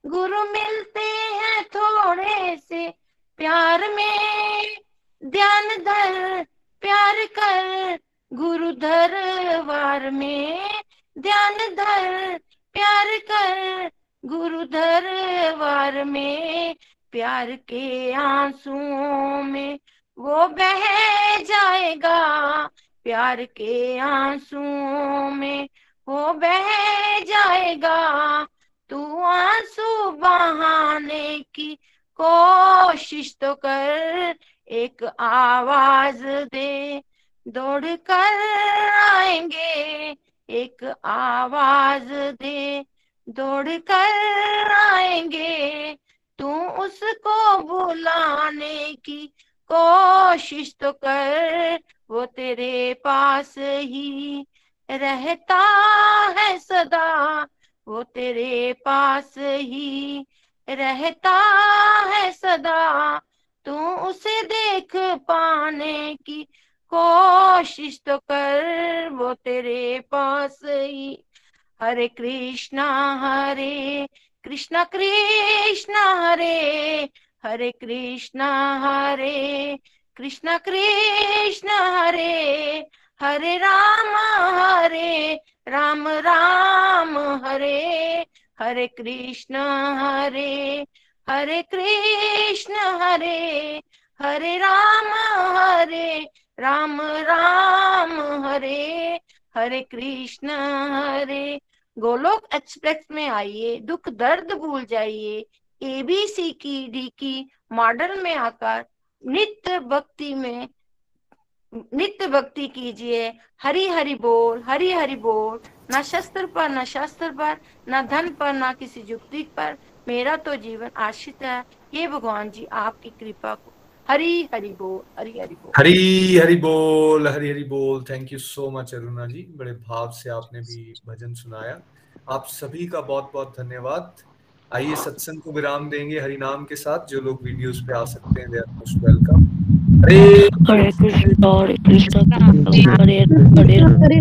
गुरु मिलते हैं थोड़े से प्यार में। ध्यान धर, प्यार कर, गुरु दरबार में। ध्यान धर, प्यार कर, गुरु दरबार में। प्यार के आंसुओं में वो बह जाएगा। प्यार के आंसुओं में वो बह जाएगा। तू आँसू बहाने की कोशिश तो कर, एक आवाज़ दे। दौड़ कर आएँगे, एक आवाज़ दे। दौड़ कर आएँगे, तू उसको बुलाने की कोशिश तो कर, वो तेरे पास ही रहता है सदा। वो तेरे पास ही रहता है सदा। तू उसे देख पाने की कोशिश तो कर, वो तेरे पास ही। हरे कृष्णा हरे कृष्णा कृष्णा, हरे हरे कृष्णा हरे, कृष्णा कृष्णा, हरे। हरे राम हरे राम राम, हरे हरे कृष्ण, हरे हरे कृष्ण, हरे हरे राम हरे राम राम, हरे हरे कृष्ण, हरे। गोलोक एक्सप्रेस में आइए, दुख दर्द भूल जाइए एबीसी की डी की मॉडल में आकर, नित्य भक्ति में नित्य भक्ति कीजिए। हरि हरि बोल हरि हरि बोल। न शस्त्र पर, न शास्त्र पर, न धन पर, न किसी युक्ति पर। मेरा तो जीवन आश्रित है। ये भगवान जी आपकी कृपा को। हरि हरि बोल हरि हरि बोल। हरी हरि बोल हरी हरि बोल। Thank you so much Aruna ji. बड़े भाव से आपने भी भजन सुनाया। आप सभी का बहुत बहुत धन्यवाद। आइए सत्संग को विराम देंगे हरि नाम के साथ। जो लोग वीडियोस पे आ सकते हैं वेलकम हरे कृष्ण हरे कृष्ण हरे हरे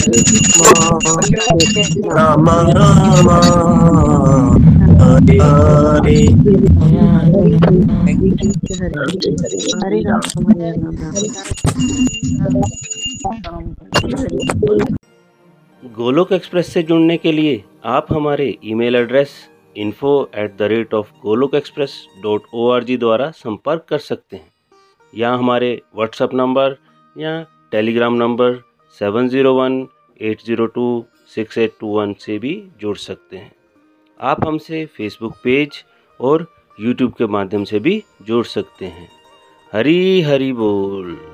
राम राम हरे हरे गोलोक एक्सप्रेस से जुड़ने के लिए आप हमारे email address info at the rate of Golok express dot O R G द्वारा संपर्क कर सकते हैं। या हमारे व्हाट्सएप नंबर या Telegram number seven zero one eight zero two six eight two one से भी जुड़ सकते हैं। आप हमसे फेसबुक पेज और यूट्यूब के माध्यम से भी जुड़ सकते हैं। हरी हरी बोल।